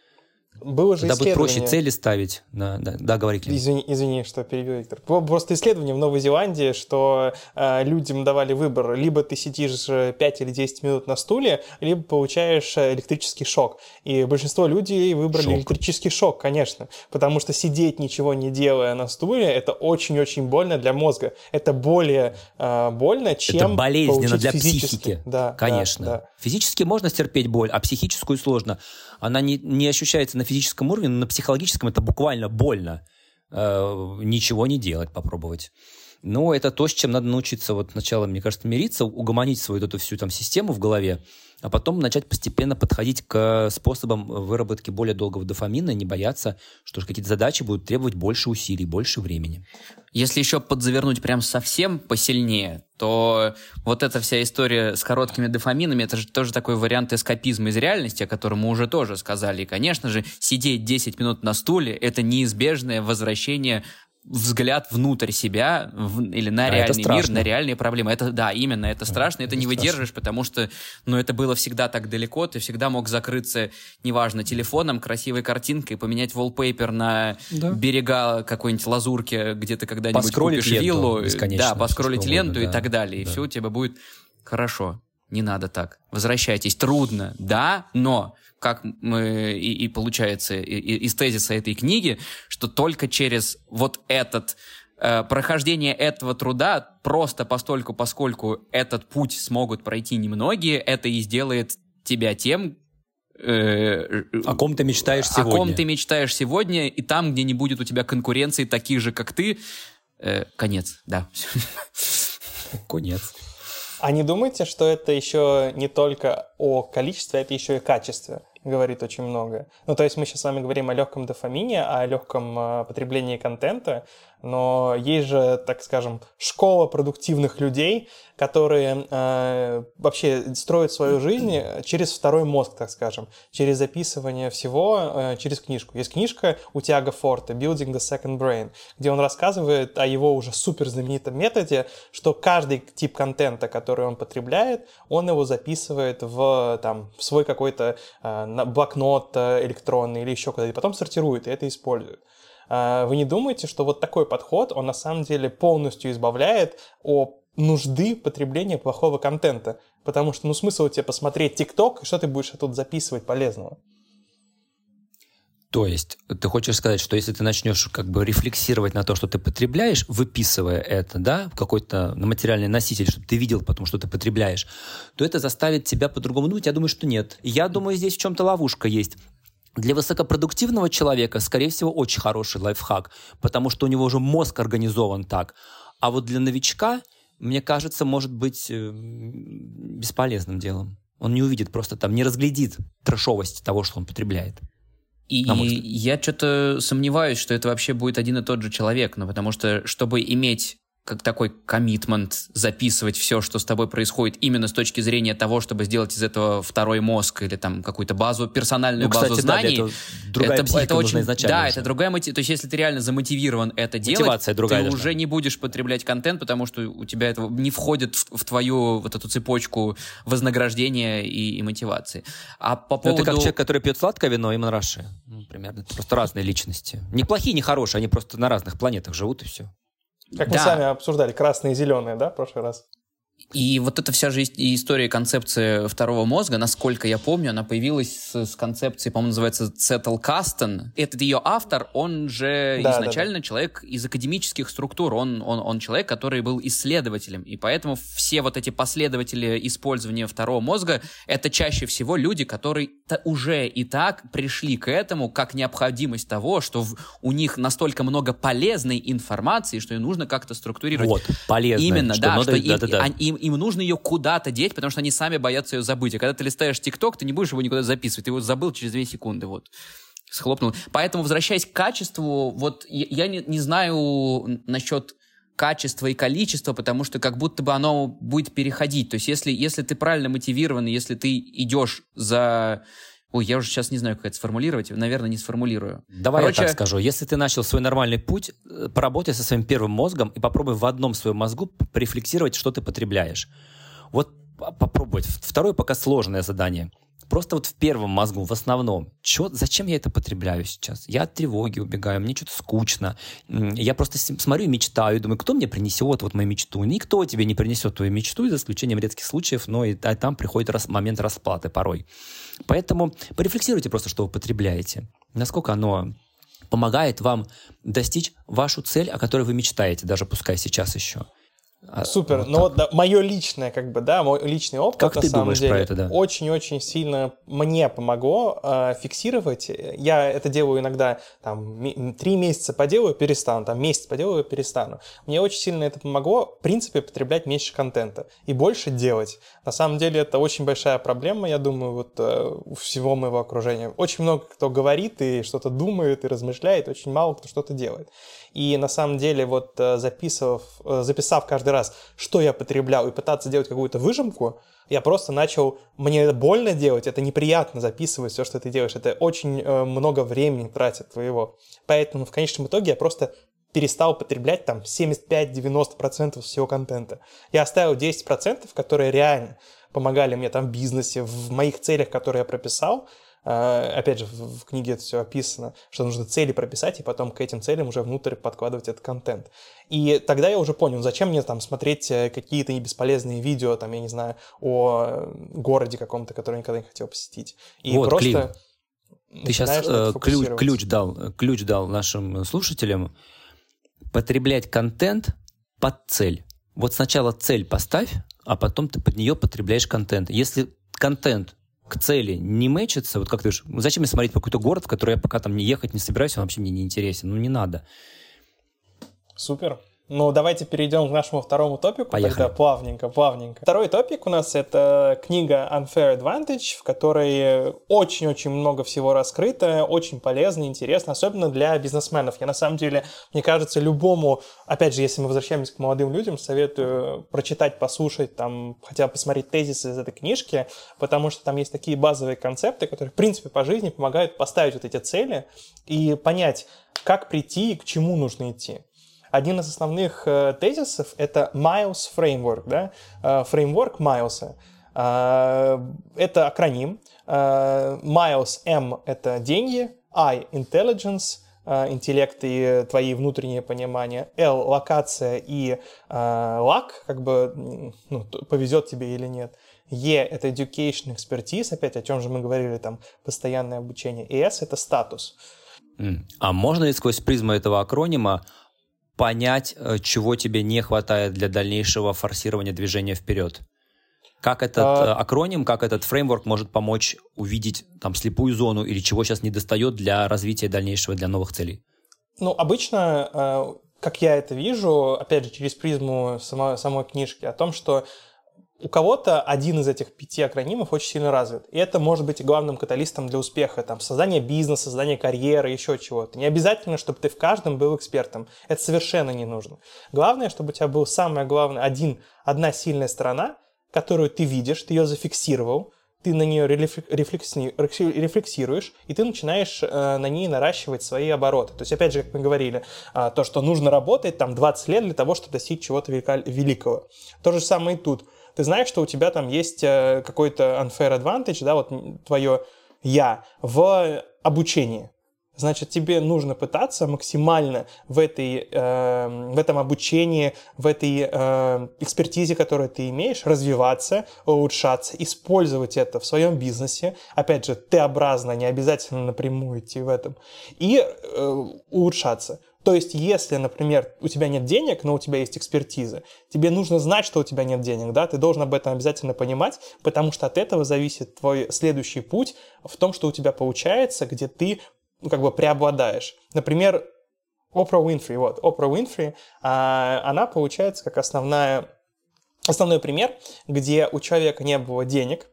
Было же Тогда будет проще цели ставить. Да, да, да говори, Клим. Извини, извини, что перебил, Виктор. Просто исследование в Новой Зеландии, что э, людям давали выбор, либо ты сидишь э, 5 или 10 минут на стуле, либо получаешь э, электрический шок. И большинство людей выбрали Шок. электрический шок, конечно, потому что сидеть ничего не делая на стуле, это очень-очень больно для мозга. Это более э, больно, чем Это болезненно для физически. психики. Да, Конечно. да, да. Физически можно стерпеть боль, а психическую сложно. Она не, не ощущается на физическом уровне, но на психологическом это буквально больно. Э, ничего не делать, попробовать. Но это то, с чем надо научиться вот сначала, мне кажется, мириться, угомонить свою эту всю там систему в голове, а потом начать постепенно подходить к способам выработки более долгого дофамина, не бояться, что какие-то задачи будут требовать больше усилий, больше времени. Если еще подзавернуть прям совсем посильнее, то вот эта вся история с короткими дофаминами, это же тоже такой вариант эскапизма из реальности, о котором мы уже тоже сказали. И, конечно же, сидеть 10 минут на стуле – это неизбежное возвращение взгляд внутрь себя в, или на а реальный мир, на реальные проблемы. Это да, именно, это страшно, это, это не страшно. выдержишь, потому что, ну, это было всегда так далеко, ты всегда мог закрыться, неважно, телефоном, красивой картинкой, поменять wallpaper на да. берега какой-нибудь лазурки, где ты когда-нибудь купишь виллу, да, поскролить ленту угодно, и так далее, да. и все у тебя будет хорошо. Не надо так. Возвращайтесь. Трудно, да, но как мы и, и получается и, и, из тезиса этой книги, что только через вот этот э, прохождение этого труда просто постольку, поскольку этот путь смогут пройти немногие, это и сделает тебя тем, э, о ком ты мечтаешь сегодня. О ком ты мечтаешь сегодня, и там, где не будет у тебя конкуренции таких же, как ты, э, конец, да. Конец. А не думайте, что это еще не только о количестве, а это еще и качестве говорит очень много. Ну, то есть мы сейчас с вами говорим о легком дофамине, о легком э, потреблении контента, но есть же, так скажем, школа продуктивных людей, которые э, вообще строят свою жизнь через второй мозг, так скажем, через записывание всего э, через книжку. Есть книжка у Тиаго Форта «Building the Second Brain», где он рассказывает о его уже супер знаменитом методе, что каждый тип контента, который он потребляет, он его записывает в, там, свой какой-то э, блокнот э, электронный или еще куда-то, и потом сортирует и это использует. А, вы не думаете, что вот такой подход, он на самом деле полностью избавляет от нужды потребления плохого контента? Потому что, ну, смысл тебе посмотреть ТикТок, и что ты будешь тут записывать полезного? То есть ты хочешь сказать, что если ты начнешь как бы рефлексировать на то, что ты потребляешь, выписывая это, да, в какой-то на материальный носитель, чтобы ты видел потом, что ты потребляешь, то это заставит тебя по-другому думать. Я думаю, что нет. Я думаю, здесь в чем-то ловушка есть. Для высокопродуктивного человека, скорее всего, очень хороший лайфхак, потому что у него уже мозг организован так. А вот для новичка, мне кажется, может быть э, бесполезным делом. Он не увидит просто там, не разглядит трэшовость того, что он потребляет. И я что-то сомневаюсь, что это вообще будет один и тот же человек, ну, потому что, чтобы иметь как такой коммитмент записывать все, что с тобой происходит, именно с точки зрения того, чтобы сделать из этого второй мозг или там какую-то базу, персональную ну, базу кстати, знаний. Да, это другая это, это очень, Да, уже. это другая мотивация. То есть, если ты реально замотивирован это Мотивация делать, другая ты должна. уже не будешь потреблять контент, потому что у тебя это не входит в, в твою вот эту цепочку вознаграждения и, и мотивации. А по поводу... Ну, это как человек, который пьет сладкое вино и монраши. Ну, примерно. Это просто разные личности. Не плохие, не хорошие, они просто на разных планетах живут и все. Как да. мы сами обсуждали, красные и зеленые, да, в прошлый раз? И вот эта вся же история концепции второго мозга, насколько я помню, она появилась с, с концепцией, по-моему, называется Цетл Кастен. Этот ее автор, он же да, изначально да, да. человек из академических структур, он, он, он человек, который был исследователем, и поэтому все вот эти последователи использования второго мозга, это чаще всего люди, которые уже и так пришли к этому как необходимость того, что в, у них настолько много полезной информации, что ее нужно как-то структурировать. Вот, полезной. Именно, что да, надо, что да, им, да, да. Им, им нужно ее куда-то деть, потому что они сами боятся ее забыть. А когда ты листаешь ТикТок, ты не будешь его никуда записывать, ты его забыл через две секунды, вот схлопнул. Поэтому, возвращаясь к качеству, вот я, не, не знаю насчет качества и количества, потому что как будто бы оно будет переходить. То есть если, если ты правильно мотивирован, если ты идешь за Ой, я уже сейчас не знаю, как это сформулировать. Наверное, не сформулирую. Давай Короче... я так скажу. Если ты начал свой нормальный путь, э, поработай со своим первым мозгом и попробуй в одном своем мозгу порефлексировать, что ты потребляешь. Вот попробовать. Второе пока сложное задание. Просто вот в первом мозгу, в основном, чё, зачем я это потребляю сейчас? Я от тревоги убегаю, мне что-то скучно. Я просто смотрю и мечтаю, думаю, кто мне принесет вот мою мечту? Никто тебе не принесет твою мечту, за исключением редких случаев, но и, а там приходит рас, момент расплаты порой. Поэтому порефлексируйте просто, что вы потребляете. Насколько оно помогает вам достичь вашу цель, о которой вы мечтаете, даже пускай сейчас еще. А, Супер. Вот Но вот да, мое личное, как бы, да, мой личный опыт, как на ты самом думаешь деле, про это, да? очень-очень сильно мне помогло э, фиксировать. Я это делаю иногда, там, три месяца поделаю, перестану, там, месяц поделаю, перестану. Мне очень сильно это помогло, в принципе, потреблять меньше контента и больше делать. На самом деле это очень большая проблема, я думаю, вот э, у всего моего окружения. Очень много кто говорит и что-то думает и размышляет, очень мало кто что-то делает. И на самом деле вот э, записав, э, записав каждый раз, что я потреблял, и пытаться делать какую-то выжимку, я просто начал, мне это больно делать, это неприятно записывать все, что ты делаешь, это очень э, много времени тратит твоего. Поэтому в конечном итоге я просто перестал потреблять там 75-90% всего контента. Я оставил 10%, которые реально помогали мне там в бизнесе, в моих целях, которые я прописал, опять же, в книге это все описано, что нужно цели прописать, и потом к этим целям уже внутрь подкладывать этот контент. И тогда я уже понял, зачем мне там смотреть э, какие-то бесполезные видео, там, я не знаю, о городе каком-то, который я никогда не хотел посетить. И вот, просто... Клим, ты сейчас э, ключ, ключ, дал, ключ дал нашим слушателям потреблять контент под цель. Вот сначала цель поставь, а потом ты под нее потребляешь контент. Если контент к цели не мэчится, вот как ты говоришь, зачем мне смотреть какой-то город, в который я пока там не ехать не собираюсь, он вообще мне не интересен. Ну, не надо. Супер. Ну, давайте перейдем к нашему второму топику. Поехали. Тогда плавненько, плавненько. Второй топик у нас это книга Unfair Advantage, в которой очень-очень много всего раскрыто, очень полезно, интересно, особенно для бизнесменов. Я на самом деле, мне кажется, любому, опять же, если мы возвращаемся к молодым людям, советую прочитать, послушать, там, хотя бы посмотреть тезисы из этой книжки, потому что там есть такие базовые концепты, которые, в принципе, по жизни помогают поставить вот эти цели и понять, как прийти и к чему нужно идти. Один из основных э, тезисов — это Miles Framework, да? Э, фреймворк Майлса. Э, это акроним. Miles M — это деньги, I — intelligence, интеллект и твои внутренние понимания, L — локация и лак, как бы ну, повезет тебе или нет. E — это education, expertise, опять о чем же мы говорили, там, постоянное обучение. И S — это статус. А можно ли сквозь призму этого акронима понять, э, чего тебе не хватает для дальнейшего форсирования движения вперед? Как этот а... Э, акроним, как этот фреймворк может помочь увидеть там слепую зону или чего сейчас не достает для развития дальнейшего, для новых целей? Ну, обычно, э, как я это вижу, опять же, через призму самой, самой книжки, о том, что у кого-то один из этих пяти акронимов очень сильно развит. И это может быть главным каталистом для успеха. Там, создание бизнеса, создание карьеры, еще чего-то. Не обязательно, чтобы ты в каждом был экспертом. Это совершенно не нужно. Главное, чтобы у тебя был самое главное, один, одна сильная сторона, которую ты видишь, ты ее зафиксировал, ты на нее рефлексируешь, и ты начинаешь э, на ней наращивать свои обороты. То есть, опять же, как мы говорили, э, то, что нужно работать там 20 лет для того, чтобы достичь чего-то великого. То же самое и тут ты знаешь, что у тебя там есть э, какой-то unfair advantage, да, вот твое «я» в обучении. Значит, тебе нужно пытаться максимально в, этой, э, в этом обучении, в этой э, экспертизе, которую ты имеешь, развиваться, улучшаться, использовать это в своем бизнесе. Опять же, Т-образно, не обязательно напрямую идти в этом. И э, улучшаться. То есть, если, например, у тебя нет денег, но у тебя есть экспертиза, тебе нужно знать, что у тебя нет денег, да, ты должен об этом обязательно понимать, потому что от этого зависит твой следующий путь в том, что у тебя получается, где ты ну, как бы преобладаешь. Например, Опра Уинфри, вот, Опра Уинфри, а, она получается как основная, основной пример, где у человека не было денег,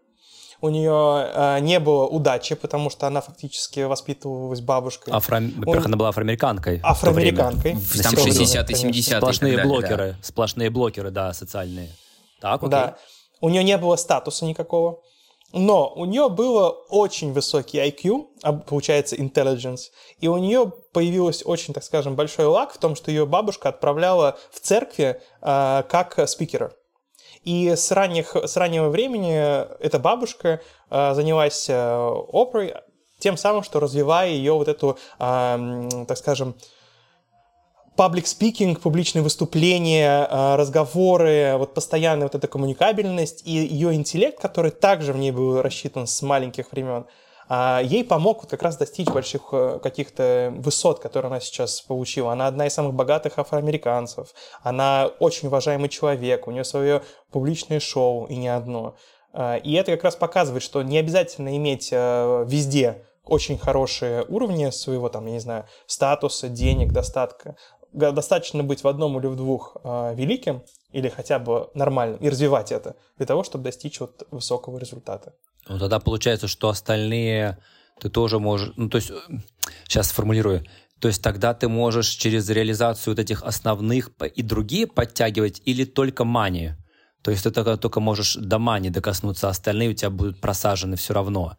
у нее э, не было удачи, потому что она фактически воспитывалась бабушкой. Афро... Во-первых, она была афроамериканкой. Афроамериканкой. В там 60-е, 70-е. Сплошные далее, блокеры, да. сплошные блокеры, да, социальные. Так, окей. Да. У нее не было статуса никакого. Но у нее было очень высокий IQ, а, получается intelligence, и у нее появился очень, так скажем, большой лак в том, что ее бабушка отправляла в церкви э, как спикера. И с, ранних, с раннего времени эта бабушка э, занялась э, оперой, тем самым, что развивая ее вот эту, э, так скажем, паблик спикинг, публичные выступления, э, разговоры, вот постоянная вот эта коммуникабельность и ее интеллект, который также в ней был рассчитан с маленьких времен, ей помог вот как раз достичь больших э, каких-то высот, которые она сейчас получила. Она одна из самых богатых афроамериканцев. Она очень уважаемый человек. У нее свое публичное шоу и не одно. А, и это как раз показывает, что не обязательно иметь э, везде очень хорошие уровни своего, там, я не знаю, статуса, денег, достатка. Достаточно быть в одном или в двух э, великим, или хотя бы нормальным, и развивать это, для того, чтобы достичь вот высокого результата. Ну, тогда получается, что остальные ты тоже можешь... Ну, то есть, сейчас сформулирую. То есть тогда ты можешь через реализацию вот этих основных и другие подтягивать или только манию? То есть ты только, только можешь до мани докоснуться, а остальные у тебя будут просажены все равно.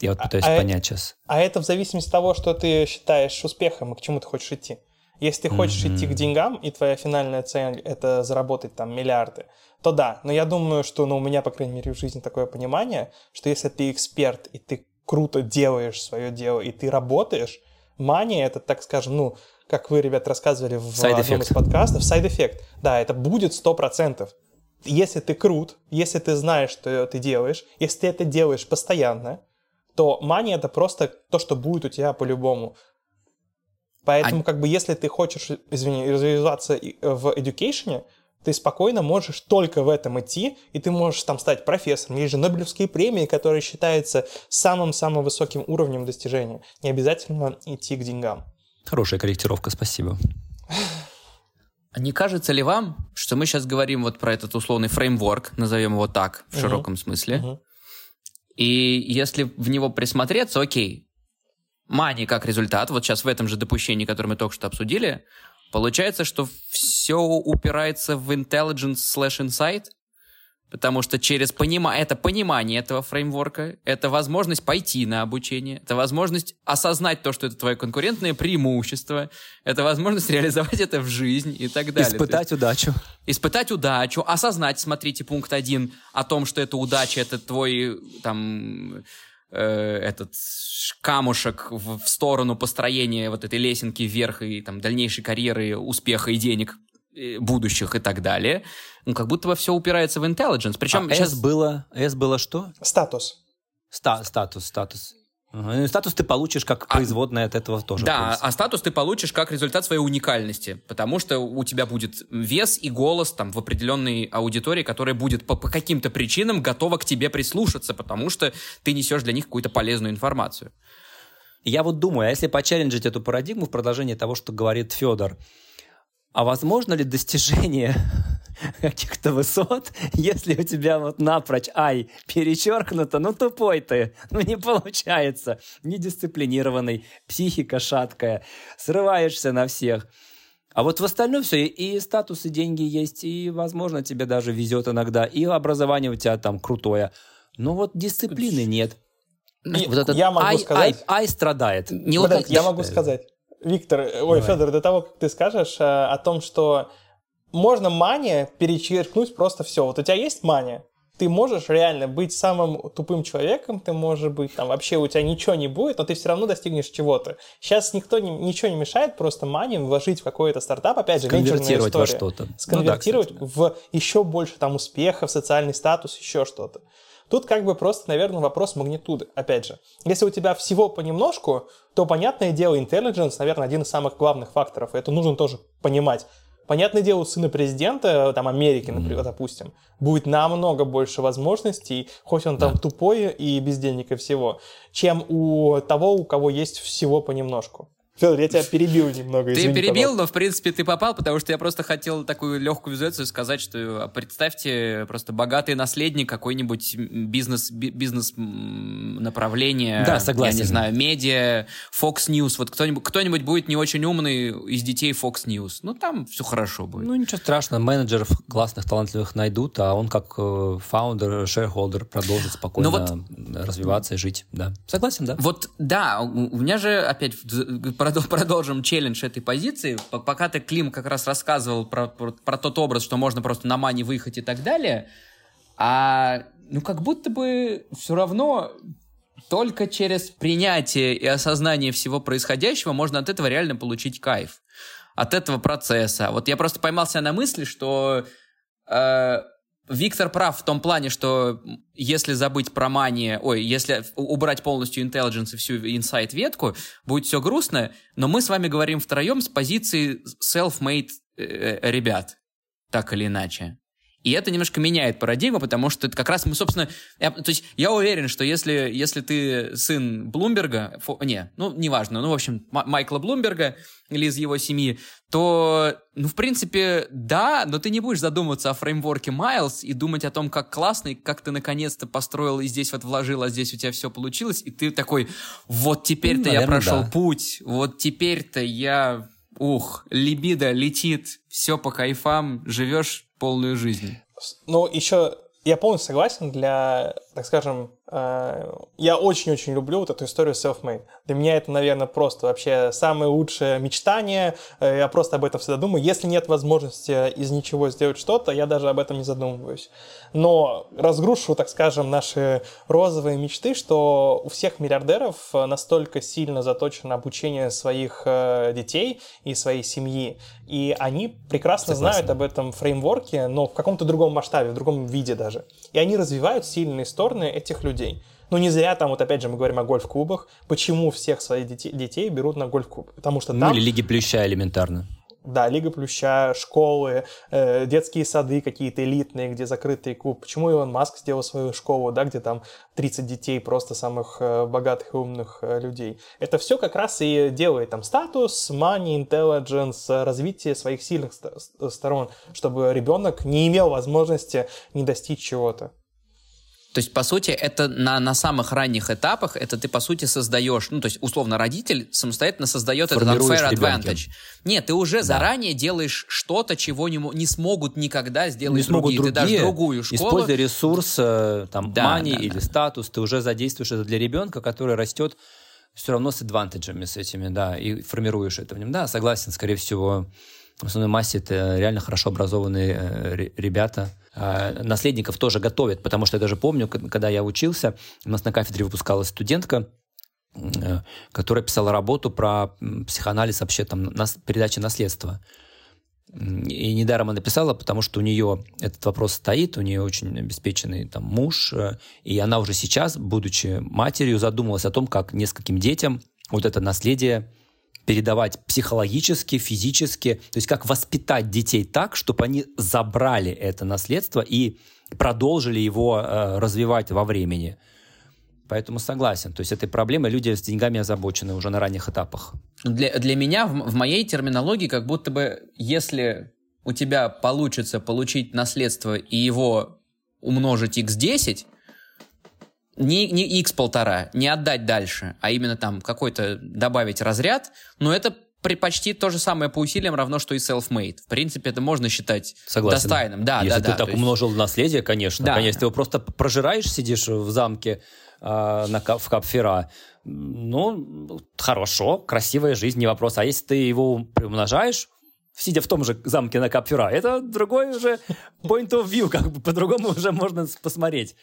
Я вот пытаюсь а, понять сейчас. А это в зависимости от того, что ты считаешь успехом и к чему ты хочешь идти. Если ты хочешь mm-hmm. идти к деньгам, и твоя финальная цель — это заработать там миллиарды, то да. Но я думаю, что ну, у меня, по крайней мере, в жизни такое понимание, что если ты эксперт, и ты круто делаешь свое дело, и ты работаешь, мания — это, так скажем, ну, как вы, ребят, рассказывали в side одном из подкастов, side effect. Да, это будет 100%. Если ты крут, если ты знаешь, что ты делаешь, если ты это делаешь постоянно, то money — это просто то, что будет у тебя по-любому. Поэтому, а... как бы, если ты хочешь, извини, развиваться в education, ты спокойно можешь только в этом идти, и ты можешь там стать профессором. Есть же Нобелевские премии, которые считаются самым-самым высоким уровнем достижения. Не обязательно идти к деньгам. Хорошая корректировка, спасибо. Не кажется ли вам, что мы сейчас говорим вот про этот условный фреймворк, назовем его так, в uh-huh. широком смысле, uh-huh. и если в него присмотреться, окей, мани как результат, вот сейчас в этом же допущении, которое мы только что обсудили, получается, что все упирается в intelligence slash insight, потому что через понима... это понимание этого фреймворка, это возможность пойти на обучение, это возможность осознать то, что это твое конкурентное преимущество, это возможность реализовать это в жизнь и так далее. Испытать есть, удачу. Испытать удачу, осознать, смотрите, пункт один о том, что это удача, это твой там этот камушек в, в сторону построения вот этой лесенки вверх и там дальнейшей карьеры, успеха и денег э, будущих и так далее. Ну, как будто бы все упирается в intelligence. Причем а сейчас... S было, S было что? Статус. Ста статус, статус. Угу. статус ты получишь как а, производное от этого тоже. Да, а статус ты получишь как результат своей уникальности, потому что у тебя будет вес и голос там в определенной аудитории, которая будет по, по каким-то причинам готова к тебе прислушаться, потому что ты несешь для них какую-то полезную информацию. Я вот думаю, а если почелленджить эту парадигму в продолжение того, что говорит Федор, а возможно ли достижение каких-то высот, если у тебя вот напрочь ай перечеркнуто, ну тупой ты, ну не получается, недисциплинированный, психика шаткая, срываешься на всех. А вот в остальном все, и статус, и деньги есть, и, возможно, тебе даже везет иногда, и образование у тебя там крутое. Но вот дисциплины нет. И вот этот я могу ай, сказать... Ай, ай страдает. Не Подожди, я могу сказать. Виктор, ой, Давай. Федор, до того, как ты скажешь э, о том, что можно мания перечеркнуть просто все. Вот у тебя есть мания, ты можешь реально быть самым тупым человеком, ты можешь быть там вообще у тебя ничего не будет, но ты все равно достигнешь чего-то. Сейчас никто не, ничего не мешает просто манию вложить в какой-то стартап, опять же, сконвертировать во что-то. Сконвертировать ну, да, в еще больше там успехов, социальный статус, еще что-то. Тут как бы просто, наверное, вопрос магнитуды. Опять же, если у тебя всего понемножку, то, понятное дело, intelligence, наверное, один из самых главных факторов. Это нужно тоже понимать. Понятное дело, у сына президента, там, Америки, например, mm-hmm. допустим, будет намного больше возможностей, хоть он там да. тупой и бездельник и всего, чем у того, у кого есть всего понемножку. Федор, я тебя перебил немного. Ты перебил, пожалуйста. но в принципе ты попал, потому что я просто хотел такую легкую визуализацию сказать, что а, представьте просто богатый наследник какой-нибудь бизнес, бизнес направление. Да, согласен. Я не знаю, медиа, Fox News. Вот кто-нибудь, кто-нибудь будет не очень умный из детей Fox News. Ну, там все хорошо будет. Ну, ничего страшного. Менеджеров классных, талантливых найдут, а он как фаундер, шерхолдер продолжит спокойно вот, развиваться и жить. Да. Согласен, да. Вот, да, у меня же опять продолжим челлендж этой позиции. Пока ты, Клим, как раз рассказывал про, про, про тот образ, что можно просто на мане выехать и так далее, а ну как будто бы все равно только через принятие и осознание всего происходящего можно от этого реально получить кайф. От этого процесса. Вот я просто поймался на мысли, что э, Виктор прав в том плане, что если забыть про мани, ой, если убрать полностью intelligence и всю insight ветку, будет все грустно, но мы с вами говорим втроем с позиции self-made э, э ребят, так или иначе. И это немножко меняет парадигму, потому что это как раз мы, собственно... Я, то есть я уверен, что если, если ты сын Блумберга... Фо, не, ну, неважно, ну, в общем, Майкла Блумберга или из его семьи, то, ну, в принципе, да, но ты не будешь задумываться о фреймворке Miles и думать о том, как классно, и как ты наконец-то построил и здесь вот вложил, а здесь у тебя все получилось, и ты такой, вот теперь-то ну, я прошел да. путь, вот теперь-то я... Ух, либидо летит, все по кайфам, живешь полную жизнь. Ну, еще я полностью согласен для, так скажем, э, я очень-очень люблю вот эту историю self-made. Для меня это, наверное, просто вообще самое лучшее мечтание. Э, я просто об этом всегда думаю. Если нет возможности из ничего сделать что-то, я даже об этом не задумываюсь. Но разгрушу, так скажем, наши розовые мечты, что у всех миллиардеров настолько сильно заточено обучение своих э, детей и своей семьи. И они прекрасно Согласен. знают об этом фреймворке, но в каком-то другом масштабе, в другом виде даже. И они развивают сильные стороны этих людей. Ну, не зря там, вот опять же, мы говорим о гольф-клубах. Почему всех своих детей, детей берут на гольф-клуб? Потому что ну, там... или Лиги Плюща элементарно. Да, Лига Плюща, школы, э, детские сады какие-то элитные, где закрытый клуб. Почему Илон Маск сделал свою школу, да, где там 30 детей просто самых э, богатых и умных э, людей? Это все как раз и делает там статус, money, intelligence, развитие своих сильных сторон, чтобы ребенок не имел возможности не достичь чего-то. То есть, по сути, это на, на самых ранних этапах, это ты, по сути, создаешь, ну, то есть, условно, родитель самостоятельно создает этот unfair advantage. Нет, ты уже да. заранее делаешь что-то, чего не, не смогут никогда сделать не смогут другие. другие. Ты дашь другую школу. Используя ресурс, там, да, money да, или да. статус, ты уже задействуешь это для ребенка, который растет все равно с адвантажами, с этими, да, и формируешь это в нем. Да, согласен, скорее всего, в основной массе это реально хорошо образованные э, ребята. А, наследников тоже готовят, потому что я даже помню, когда я учился, у нас на кафедре выпускалась студентка, э, которая писала работу про психоанализ вообще там передачи наследства. И недаром она писала, потому что у нее этот вопрос стоит, у нее очень обеспеченный там муж, э, и она уже сейчас, будучи матерью, задумалась о том, как нескольким детям вот это наследие передавать психологически, физически, то есть как воспитать детей так, чтобы они забрали это наследство и продолжили его э, развивать во времени. Поэтому согласен. То есть этой проблемой люди с деньгами озабочены уже на ранних этапах. Для, для меня, в, в моей терминологии, как будто бы, если у тебя получится получить наследство и его умножить x10, не, не x полтора, не отдать дальше, а именно там какой-то добавить разряд, но это при почти то же самое по усилиям равно, что и self-made. В принципе, это можно считать Согласен. достойным. Да, Если да, ты да, так умножил есть... наследие, конечно. Да. Конечно, ты его просто прожираешь, сидишь в замке э, на, в Капфера, ну, хорошо, красивая жизнь, не вопрос. А если ты его приумножаешь, сидя в том же замке на Капфера, это другой уже point of view, как бы по-другому уже можно посмотреть.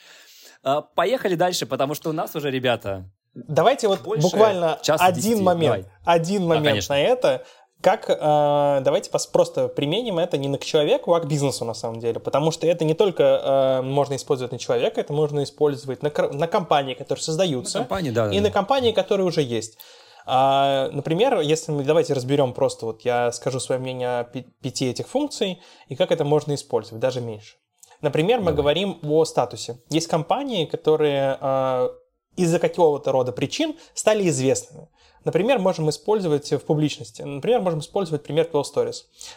А, поехали дальше, потому что у нас уже, ребята... Давайте вот Больше буквально один момент, Давай. один момент да, на это. Как, э, давайте просто применим это не на к человеку, а к бизнесу на самом деле, потому что это не только э, можно использовать на человека, это можно использовать на, на компании, которые создаются, на компании, да, и да. на компании, которые уже есть. А, например, если мы давайте разберем просто, вот я скажу свое мнение о пяти этих функций и как это можно использовать, даже меньше. Например, мы Давай. говорим о статусе. Есть компании, которые э, из-за какого-то рода причин стали известными. Например, можем использовать в публичности. Например, можем использовать пример 12 Stories.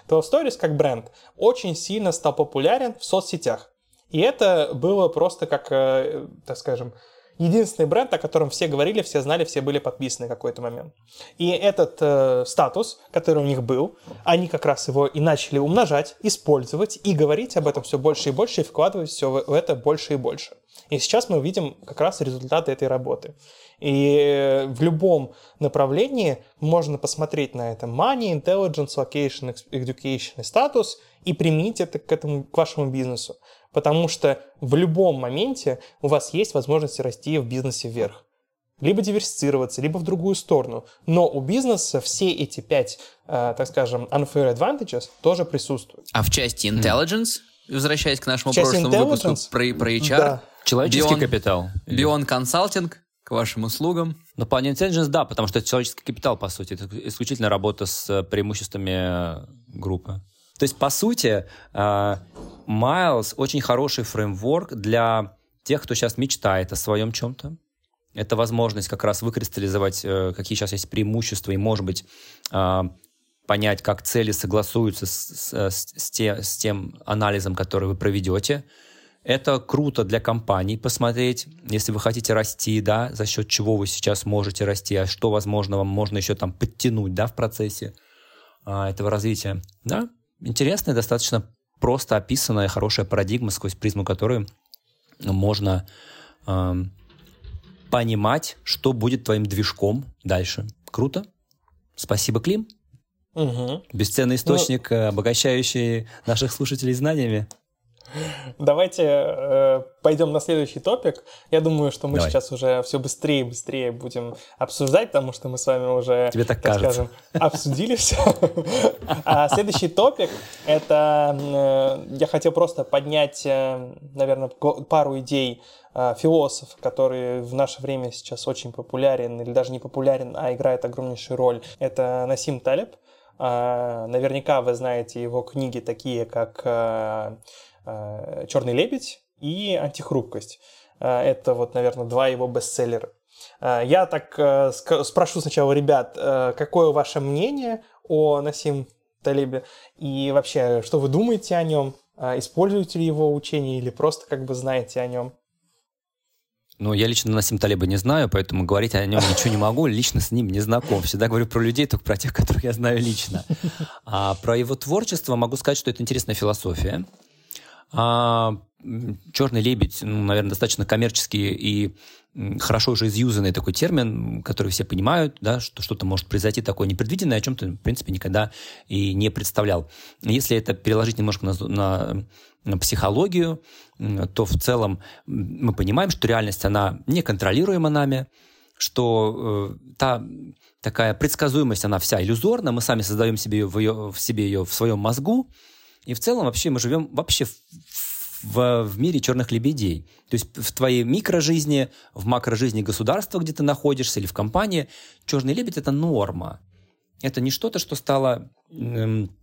12 Stories как бренд очень сильно стал популярен в соцсетях. И это было просто как, э, так скажем, единственный бренд, о котором все говорили, все знали, все были подписаны в какой-то момент. И этот э, статус, который у них был, они как раз его и начали умножать, использовать и говорить об этом все больше и больше, и вкладывать все в, это больше и больше. И сейчас мы видим как раз результаты этой работы. И в любом направлении можно посмотреть на это money, intelligence, location, education и статус и применить это к, этому, к вашему бизнесу потому что в любом моменте у вас есть возможность расти в бизнесе вверх. Либо диверсифицироваться, либо в другую сторону. Но у бизнеса все эти пять, э, так скажем, unfair advantages тоже присутствуют. А в части intelligence? возвращаясь к нашему прошлому выпуску про, про HR. Да. Человеческий Beyond, капитал. Бион консалтинг к вашим услугам. Но по Intelligence, да, потому что это человеческий капитал, по сути. Это исключительно работа с э, преимуществами э, группы. То есть, по сути, э, Miles очень хороший фреймворк для тех, кто сейчас мечтает о своем чем-то. Это возможность как раз выкристаллизовать, какие сейчас есть преимущества, и, может быть, понять, как цели согласуются с, с, с, те, с тем анализом, который вы проведете. Это круто для компаний посмотреть, если вы хотите расти, да, за счет чего вы сейчас можете расти, а что, возможно, вам можно еще там подтянуть, да, в процессе а, этого развития. Да, интересная, достаточно просто описанная, хорошая парадигма, сквозь призму которой можно э, понимать, что будет твоим движком дальше. Круто. Спасибо, Клим. Угу. Бесценный источник, ну, обогащающий наших слушателей знаниями. Давайте э, пойдем на следующий топик. Я думаю, что мы Давай. сейчас уже все быстрее и быстрее будем обсуждать, потому что мы с вами уже, Тебе так, так скажем, обсудили все. А следующий топик — это э, я хотел просто поднять, э, наверное, пару идей э, философ, который в наше время сейчас очень популярен, или даже не популярен, а играет огромнейшую роль. Это Насим Талеб. Наверняка вы знаете его книги такие, как «Черный лебедь» и «Антихрупкость». Э, это вот, наверное, два его бестселлера. Э, я так спрошу сначала ребят, какое ваше мнение о Насим Талибе и вообще, что вы думаете о нем? Используете ли его учение или просто как бы знаете о нем? Ну, я лично Насим Талиба не знаю, поэтому говорить о нем ничего не могу, лично с ним не знаком. Всегда говорю про людей, только про тех, которых я знаю лично. А про его творчество могу сказать, что это интересная философия. А черный лебедь, ну, наверное, достаточно коммерческий и хорошо уже изюзанный такой термин, который все понимают, да, что что-то может произойти такое непредвиденное, о чем ты, в принципе, никогда и не представлял. Если это переложить немножко на, на, психологию, то в целом мы понимаем, что реальность, она неконтролируема нами, что э, та такая предсказуемость, она вся иллюзорна, мы сами создаем себе ее в, ее, в себе ее в своем мозгу, и в целом вообще мы живем вообще в, в, мире черных лебедей. То есть в твоей микрожизни, в макрожизни государства, где ты находишься, или в компании, черный лебедь — это норма. Это не что-то, что стало эм,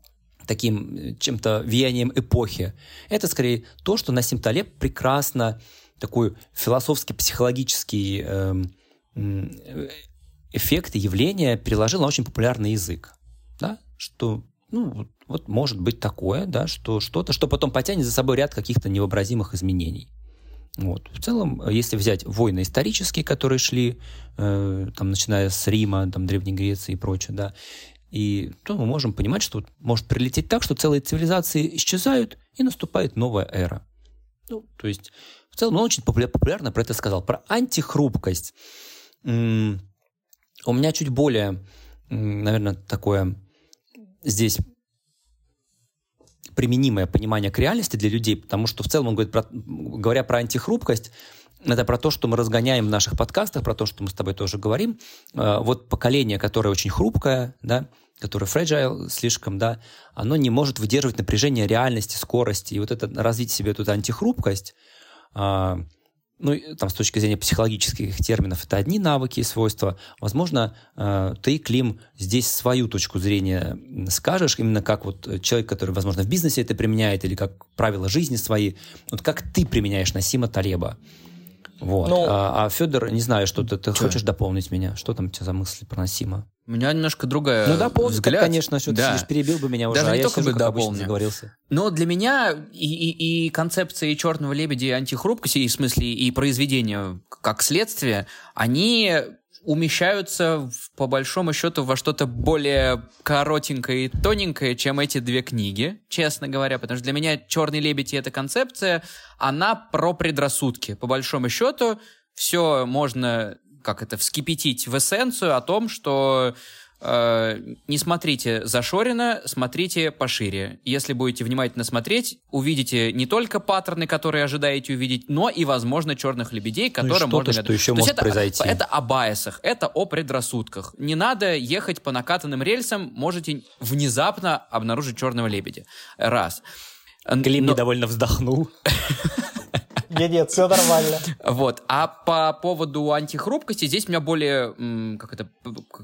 таким чем-то влиянием эпохи. Это скорее то, что Насим Талеб прекрасно такой философски-психологический эм, э, эффект и явление переложил на очень популярный язык. Да? Что ну, вот может быть такое, да, что что-то, что потом потянет за собой ряд каких-то невообразимых изменений. Вот. В целом, если взять войны исторические, которые шли, э, там, начиная с Рима, там, Древней Греции и прочее, да, и то мы можем понимать, что может прилететь так, что целые цивилизации исчезают, и наступает новая эра. Ну, то есть, в целом, он очень популярно про это сказал. Про антихрупкость. У меня чуть более, наверное, такое здесь применимое понимание к реальности для людей, потому что в целом он говорит, про, говоря про антихрупкость, это про то, что мы разгоняем в наших подкастах, про то, что мы с тобой тоже говорим. Э, вот поколение, которое очень хрупкое, да, которое fragile слишком, да, оно не может выдерживать напряжение реальности, скорости. И вот это развить себе эту антихрупкость, а, ну, там, с точки зрения психологических терминов, это одни навыки и свойства. Возможно, э, ты, Клим, здесь свою точку зрения скажешь, именно как вот человек, который, возможно, в бизнесе это применяет, или как правила жизни свои. Вот как ты применяешь Насима Талеба? Вот. Ну, а, а Федор, не знаю, что ты, ты хочешь дополнить меня? Что там у тебя за мысли про Насима? У меня немножко другая Ну, дополни, взгляд. конечно, что да. ты сидишь, перебил бы меня уже, Даже а не я только сижу, бы обычно, заговорился. Но для меня и, и, и концепции «Черного лебедя» и антихрупкости, и в смысле и произведения как следствие, они умещаются, по большому счету, во что-то более коротенькое и тоненькое, чем эти две книги, честно говоря, потому что для меня «Черный лебедь» и эта концепция, она про предрассудки. По большому счету, все можно, как это, вскипятить в эссенцию о том, что не смотрите зашорено, смотрите пошире. Если будете внимательно смотреть, увидите не только паттерны, которые ожидаете увидеть, но и, возможно, черных лебедей, которым ну, можно... что еще То может это, произойти. Это о байесах, это о предрассудках. Не надо ехать по накатанным рельсам, можете внезапно обнаружить черного лебедя. Раз. Клим Но... недовольно вздохнул. Нет, нет, все нормально. Вот. А по поводу антихрупкости, здесь у меня более, как это,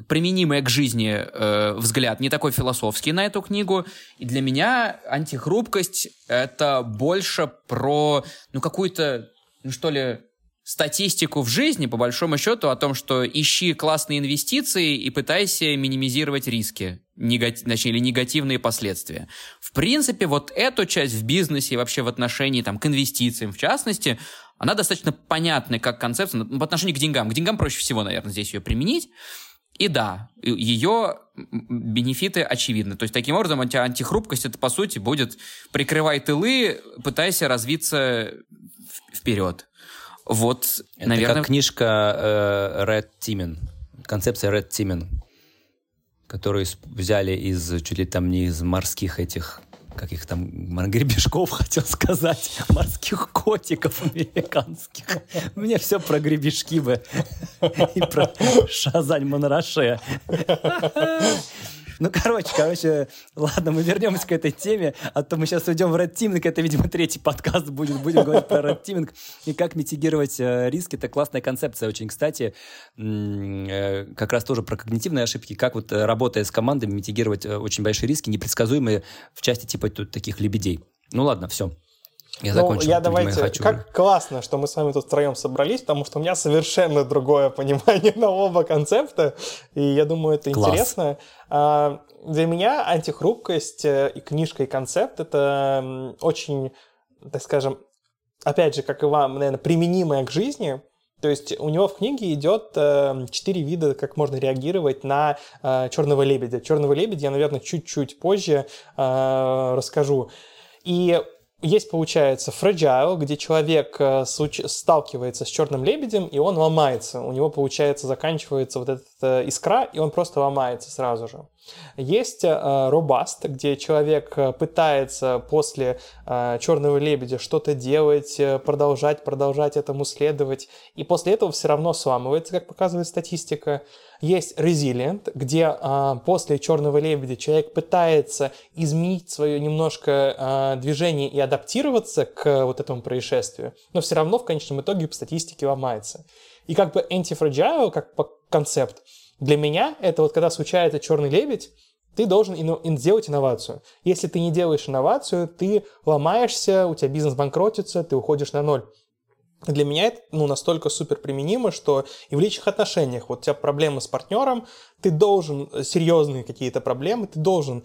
применимый к жизни э, взгляд, не такой философский на эту книгу. И для меня антихрупкость — это больше про, ну, какую-то, ну, что ли, статистику в жизни, по большому счету, о том, что ищи классные инвестиции и пытайся минимизировать риски, негатив, точнее, или негативные последствия. В принципе, вот эту часть в бизнесе и вообще в отношении там, к инвестициям, в частности, она достаточно понятная как концепция в отношении к деньгам. К деньгам проще всего, наверное, здесь ее применить. И да, ее бенефиты очевидны. То есть, таким образом, анти антихрупкость, это, по сути, будет прикрывай тылы, пытайся развиться вперед. Вот, Это наверное... как книжка э, Red Teaming, концепция Red Teaming, которую взяли из, чуть ли там не из морских этих как их там, гребешков, хотел сказать, морских котиков американских. Мне все про гребешки бы и про Шазань Монраше. Ну, короче, короче, ладно, мы вернемся к этой теме, а то мы сейчас уйдем в Red Teaming, это, видимо, третий подкаст будет, будем говорить про Red Teaming и как митигировать э, риски. Это классная концепция очень, кстати, э, как раз тоже про когнитивные ошибки, как вот э, работая с командами митигировать очень большие риски, непредсказуемые в части типа тут таких лебедей. Ну ладно, все. Я ну, закончил. Я давайте, хочу. как классно, что мы с вами тут втроем собрались, потому что у меня совершенно другое понимание на оба концепта, и я думаю, это Класс. интересно. А, для меня антихрупкость э, и книжка, и концепт — это очень, так скажем, опять же, как и вам, наверное, применимое к жизни, то есть у него в книге идет э, четыре вида, как можно реагировать на э, черного лебедя. Черного лебедя я, наверное, чуть-чуть позже э, расскажу. И есть, получается, fragile, где человек э, сталкивается с черным лебедем, и он ломается. У него, получается, заканчивается вот эта э, искра, и он просто ломается сразу же. Есть робаст, э, где человек пытается после черного лебедя что-то делать, продолжать, продолжать этому следовать, и после этого все равно сламывается, как показывает статистика. Есть Resilient, где а, после Черного лебедя человек пытается изменить свое немножко а, движение и адаптироваться к вот этому происшествию, но все равно в конечном итоге по статистике ломается. И как бы anti-fragile, как по концепт, для меня это вот когда случается черный лебедь, ты должен ин- сделать инновацию. Если ты не делаешь инновацию, ты ломаешься, у тебя бизнес банкротится, ты уходишь на ноль для меня это ну, настолько супер применимо, что и в личных отношениях, вот у тебя проблемы с партнером, ты должен, э, серьезные какие-то проблемы, ты должен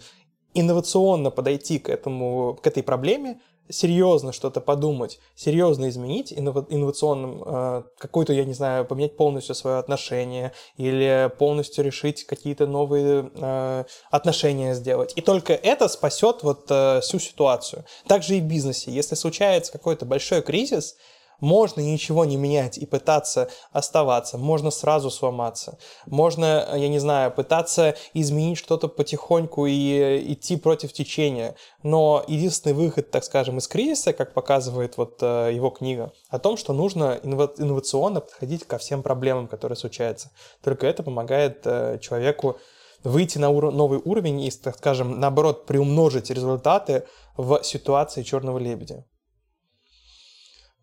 инновационно подойти к, этому, к этой проблеме, серьезно что-то подумать, серьезно изменить инновационным э, какой-то, я не знаю, поменять полностью свое отношение или полностью решить какие-то новые э, отношения сделать. И только это спасет вот э, всю ситуацию. Также и в бизнесе. Если случается какой-то большой кризис, можно ничего не менять и пытаться оставаться, можно сразу сломаться, можно, я не знаю, пытаться изменить что-то потихоньку и идти против течения. Но единственный выход, так скажем, из кризиса, как показывает вот э, его книга, о том, что нужно инновационно подходить ко всем проблемам, которые случаются. Только это помогает э, человеку выйти на новый уровень и, так скажем, наоборот, приумножить результаты в ситуации черного лебедя.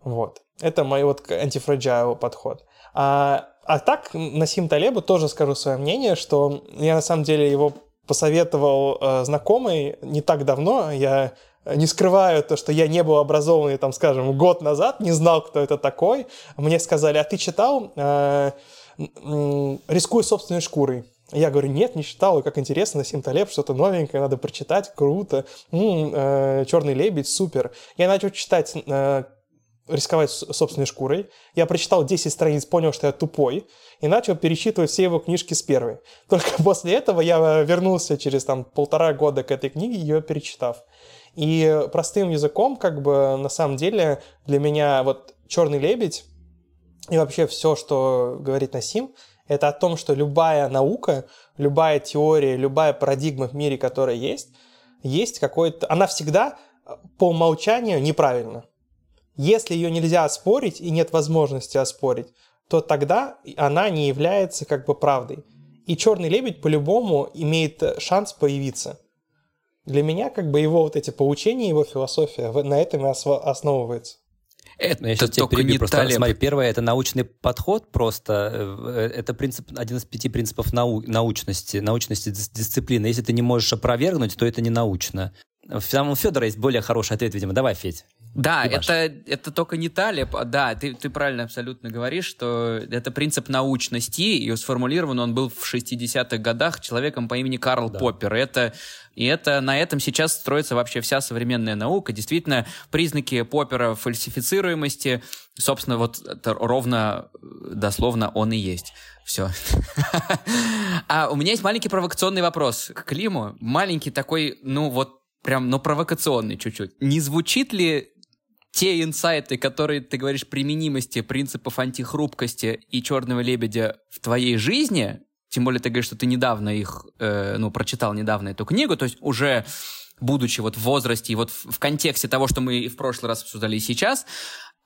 Вот. Это мой вот антифраджайл подход. А, а так, Насим Талебу тоже скажу свое мнение, что я на самом деле его посоветовал э, знакомый не так давно. Я не скрываю то, что я не был образованный, там, скажем, год назад, не знал, кто это такой. Мне сказали, а ты читал э, «Рискуй собственной шкурой»? Я говорю, нет, не читал, и как интересно, Насим Талеб, что-то новенькое, надо прочитать, круто. М-м, э, Черный лебедь, супер. Я начал читать э, рисковать собственной шкурой. Я прочитал 10 страниц, понял, что я тупой, и начал перечитывать все его книжки с первой. Только после этого я вернулся через там полтора года к этой книге, ее перечитав. И простым языком, как бы, на самом деле, для меня вот «Черный лебедь» и вообще все, что говорит Насим, это о том, что любая наука, любая теория, любая парадигма в мире, которая есть, есть какой-то... Она всегда по умолчанию неправильна. Если ее нельзя оспорить и нет возможности оспорить, то тогда она не является как бы правдой. И черный лебедь по-любому имеет шанс появиться. Для меня как бы его вот эти поучения, его философия на этом и основывается. Это, ну, я сейчас тебя перебью. Просто смотри, первое это научный подход просто. Э, это принцип, один из пяти принципов нау, научности, научности дисциплины. Если ты не можешь опровергнуть, то это не научно. У Федора есть более хороший ответ, видимо. Давай, Федь. Да, это, это только не Талеб. А, да, ты, ты правильно абсолютно говоришь, что это принцип научности, и сформулирован он был в 60-х годах человеком по имени Карл да. Поппер. Это, и это на этом сейчас строится вообще вся современная наука. Действительно, признаки Поппера фальсифицируемости, собственно, вот это ровно, дословно он и есть. Все. А у меня есть маленький провокационный вопрос к Климу. Маленький такой, ну вот прям, ну, провокационный чуть-чуть. Не звучит ли те инсайты, которые ты говоришь применимости принципов антихрупкости и черного лебедя в твоей жизни, тем более ты говоришь, что ты недавно их, э, ну, прочитал недавно эту книгу, то есть уже будучи вот в возрасте и вот в, в контексте того, что мы и в прошлый раз обсуждали и сейчас,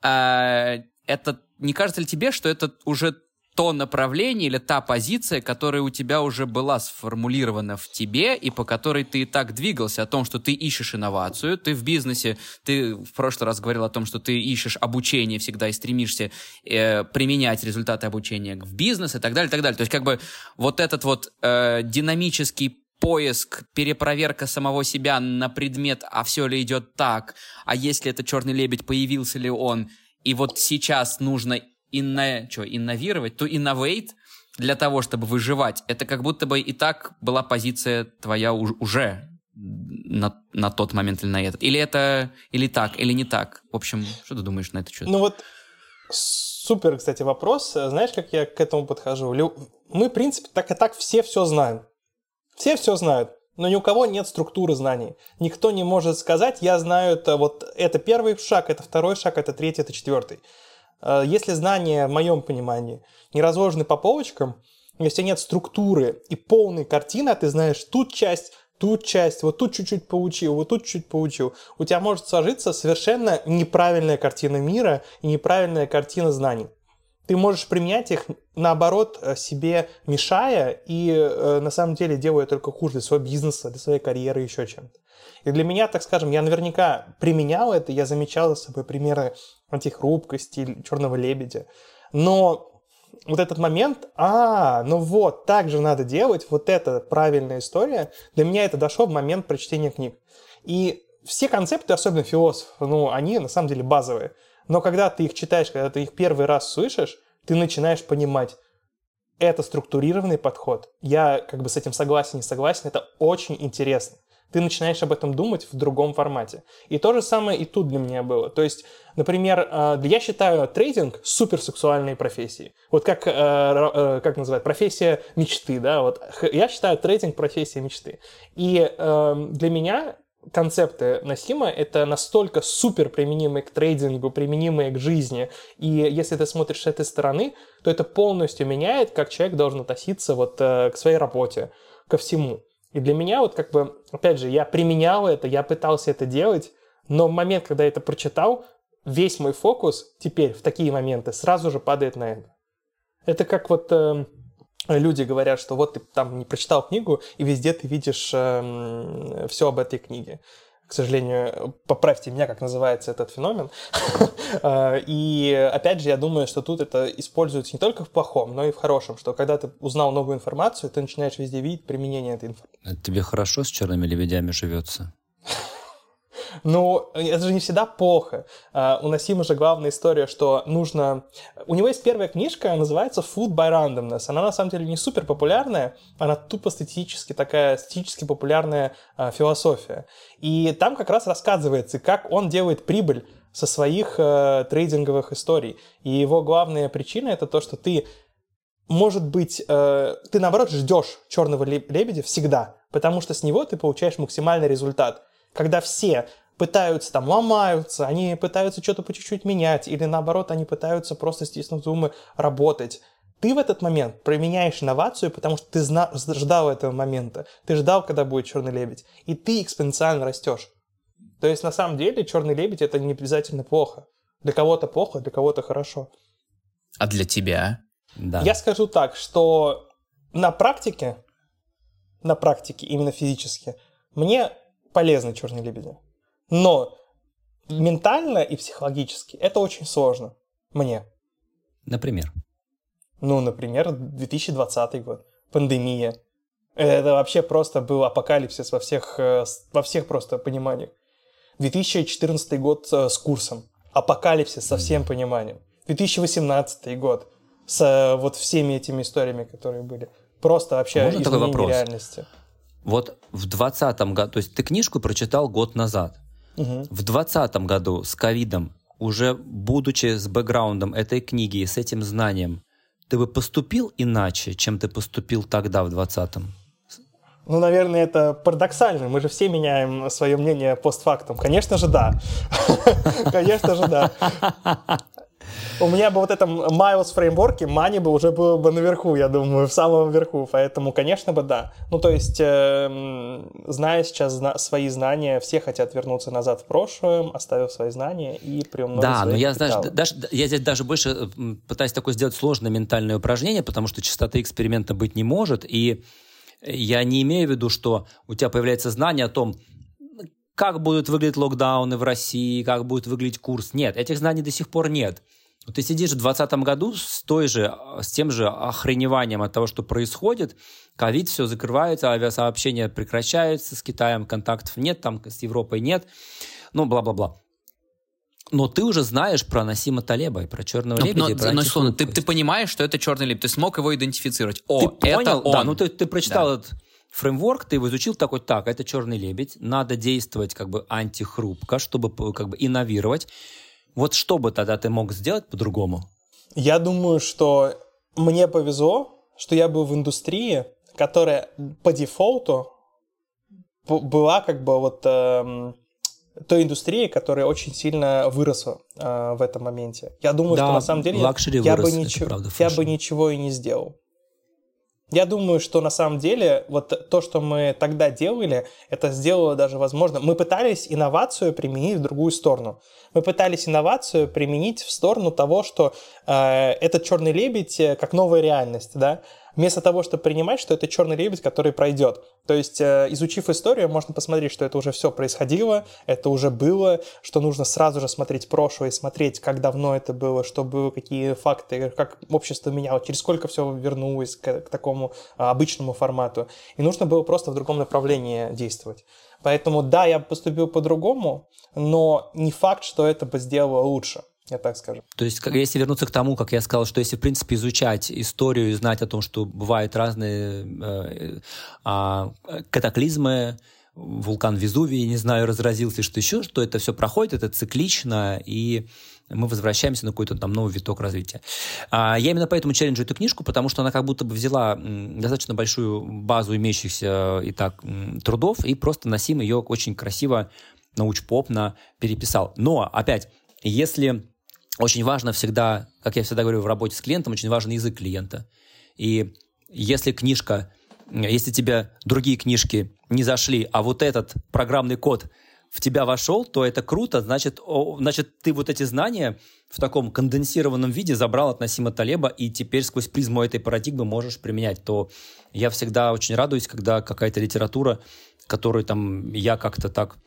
э, это не кажется ли тебе, что это уже то направление или та позиция, которая у тебя уже была сформулирована в тебе и по которой ты и так двигался, о том, что ты ищешь инновацию, ты в бизнесе, ты в прошлый раз говорил о том, что ты ищешь обучение всегда и стремишься э, применять результаты обучения в бизнес и так далее, и так далее. То есть как бы вот этот вот э, динамический поиск, перепроверка самого себя на предмет, а все ли идет так, а если это черный лебедь, появился ли он, и вот сейчас нужно инно, что, инновировать, то innovate для того, чтобы выживать, это как будто бы и так была позиция твоя уже на, на тот момент или на этот. Или это, или так, или не так. В общем, что ты думаешь на это счет? Ну вот супер, кстати, вопрос. Знаешь, как я к этому подхожу? Мы, в принципе, так и так все все знаем. Все все знают. Но ни у кого нет структуры знаний. Никто не может сказать, я знаю это, вот это первый шаг, это второй шаг, это третий, это четвертый. Э, если знания, в моем понимании, не разложены по полочкам, если нет структуры и полной картины, а ты знаешь тут часть, тут часть, вот тут чуть-чуть получил, вот тут чуть-чуть получил, у тебя может сложиться совершенно неправильная картина мира и неправильная картина знаний. Ты можешь применять их, наоборот, э, себе мешая и э, на самом деле делая только хуже для своего бизнеса, для своей карьеры, еще чем-то. И для меня, так скажем, я наверняка применял это, я замечал за собой примеры антихрупкости, черного лебедя. Но вот этот момент, а, ну вот, так же надо делать, вот это правильная история, для меня это дошло в момент прочтения книг. И все концепты, особенно философов, ну, они на самом деле базовые. Но когда ты их читаешь, когда ты их первый раз слышишь, ты начинаешь понимать, это структурированный подход. Я как бы с этим согласен, не согласен, это очень интересно ты начинаешь об этом думать в другом формате. И то же самое и тут для меня было. То есть, например, э, я считаю трейдинг суперсексуальной профессией. Вот как, э, э, как называют, профессия мечты, да, вот я считаю трейдинг профессией мечты. И для меня концепты Насима — это настолько супер применимые к трейдингу, применимые к жизни. И если ты смотришь с этой стороны, то это полностью меняет, как человек должен относиться вот к своей работе, ко всему. И для меня вот как бы, опять же, я применял это, я пытался это делать, но в момент, когда я это прочитал, весь мой фокус теперь в такие моменты сразу же падает на это. Это как вот э, люди говорят, что вот ты там не прочитал книгу, и везде ты видишь э, все об этой книге к сожалению, поправьте меня, как называется этот феномен. А, и опять же, я думаю, что тут это используется не только в плохом, но и в хорошем, что когда ты узнал новую информацию, ты начинаешь везде видеть применение этой информации. Тебе хорошо с черными лебедями живется? Ну, это же не всегда плохо. Uh, у Насима же главная история, что нужно... У него есть первая книжка, называется Food by Randomness. Она на самом деле не супер популярная, она тупо статистически такая, статистически популярная uh, философия. И там как раз рассказывается, как он делает прибыль со своих uh, трейдинговых историй. И его главная причина это то, что ты может быть, э, ты наоборот ждешь черного лебедя всегда, потому что с него ты получаешь максимальный результат когда все пытаются там ломаются, они пытаются что-то по чуть-чуть менять, или наоборот, они пытаются просто стиснув зумы работать. Ты в этот момент применяешь инновацию, потому что ты зна- ждал этого момента. Ты ждал, когда будет черный лебедь. И ты экспоненциально растешь. То есть на самом деле черный лебедь это не обязательно плохо. Для кого-то плохо, для кого-то хорошо. А для тебя? Да. Я скажу так, что на практике, на практике, именно физически, мне полезны черные лебеди. Но ментально и психологически это очень сложно мне. Например? Ну, например, 2020 год, пандемия. Это вообще просто был апокалипсис во всех, э, во всех просто пониманиях. 2014 год э, с курсом. Апокалипсис со всем пониманием. 2018 год с э, вот всеми этими историями, которые были. Просто вообще Можно такой вопрос? реальности. Вот в 2020 году, то есть ты книжку прочитал год назад. Угу. В 2020 году с ковидом, уже будучи с бэкграундом этой книги и с этим знанием, ты бы поступил иначе, чем ты поступил тогда, в 2020-м? Ну, наверное, это парадоксально. Мы же все меняем свое мнение постфактум. Конечно же, да. Конечно же, да. У меня бы вот этом Miles фреймворке Мани бы уже было бы наверху, я думаю, в самом верху. Поэтому, конечно бы, да. Ну, то есть, э, зная сейчас зна- свои знания, все хотят вернуться назад в прошлое, оставив свои знания и приумножить Да, но я, капиталы. знаешь, даже, я здесь даже больше э, пытаюсь такое сделать сложное ментальное упражнение, потому что частоты эксперимента быть не может, и я не имею в виду, что у тебя появляется знание о том, как будут выглядеть локдауны в России, как будет выглядеть курс. Нет, этих знаний до сих пор нет. Ты сидишь в 2020 году с, той же, с тем же охреневанием от того, что происходит. Ковид, все закрывается, авиасообщения прекращаются, с Китаем контактов нет, там с Европой нет, ну, бла-бла-бла. Но ты уже знаешь про Насима Талеба и про черного Но, лебедя. но, и про но, условно, ты, ты понимаешь, что это черный лебедь, ты смог его идентифицировать. О, Ты это понял? он. Да, ну ты, ты прочитал этот фреймворк, ты его изучил такой, так, это черный лебедь, надо действовать как бы антихрупко, чтобы как бы инновировать. Вот что бы тогда ты мог сделать по-другому? Я думаю, что мне повезло, что я был в индустрии, которая по дефолту была как бы вот эм, той индустрией, которая очень сильно выросла э, в этом моменте. Я думаю, Да, что на самом деле я, бы вырос, это ничего, я бы ничего и не сделал. Я думаю, что на самом деле вот то, что мы тогда делали, это сделало даже возможно. Мы пытались инновацию применить в другую сторону. Мы пытались инновацию применить в сторону того, что э, этот черный лебедь э, как новая реальность, да, вместо того, чтобы принимать, что это черный лебедь, который пройдет. То есть, э, изучив историю, можно посмотреть, что это уже все происходило, это уже было, что нужно сразу же смотреть прошлое смотреть, как давно это было, что было, какие факты, как общество меняло, через сколько все вернулось к, к такому а, обычному формату. И нужно было просто в другом направлении действовать. Поэтому да, я поступил по-другому, но не факт, что это бы сделало лучше, я так скажу. То есть, как, если вернуться к тому, как я сказал, что если, в принципе, изучать историю и знать о том, что бывают разные э, а, катаклизмы, вулкан Везувий, не знаю, разразился, что еще, что это все проходит, это циклично, и мы возвращаемся на какой-то там новый виток развития. А, я именно поэтому челленджу эту книжку, потому что она как будто бы взяла достаточно большую базу имеющихся и так трудов, и просто Насим ее очень красиво научпопно переписал. Но, опять, если очень важно всегда, как я всегда говорю в работе с клиентом, очень важен язык клиента. И если книжка, если тебе другие книжки не зашли, а вот этот программный код в тебя вошел, то это круто, значит, о, значит ты вот эти знания в таком конденсированном виде забрал от Насима Талеба, и теперь сквозь призму этой парадигмы можешь применять. То я всегда очень радуюсь, когда какая-то литература, которую там я как-то так,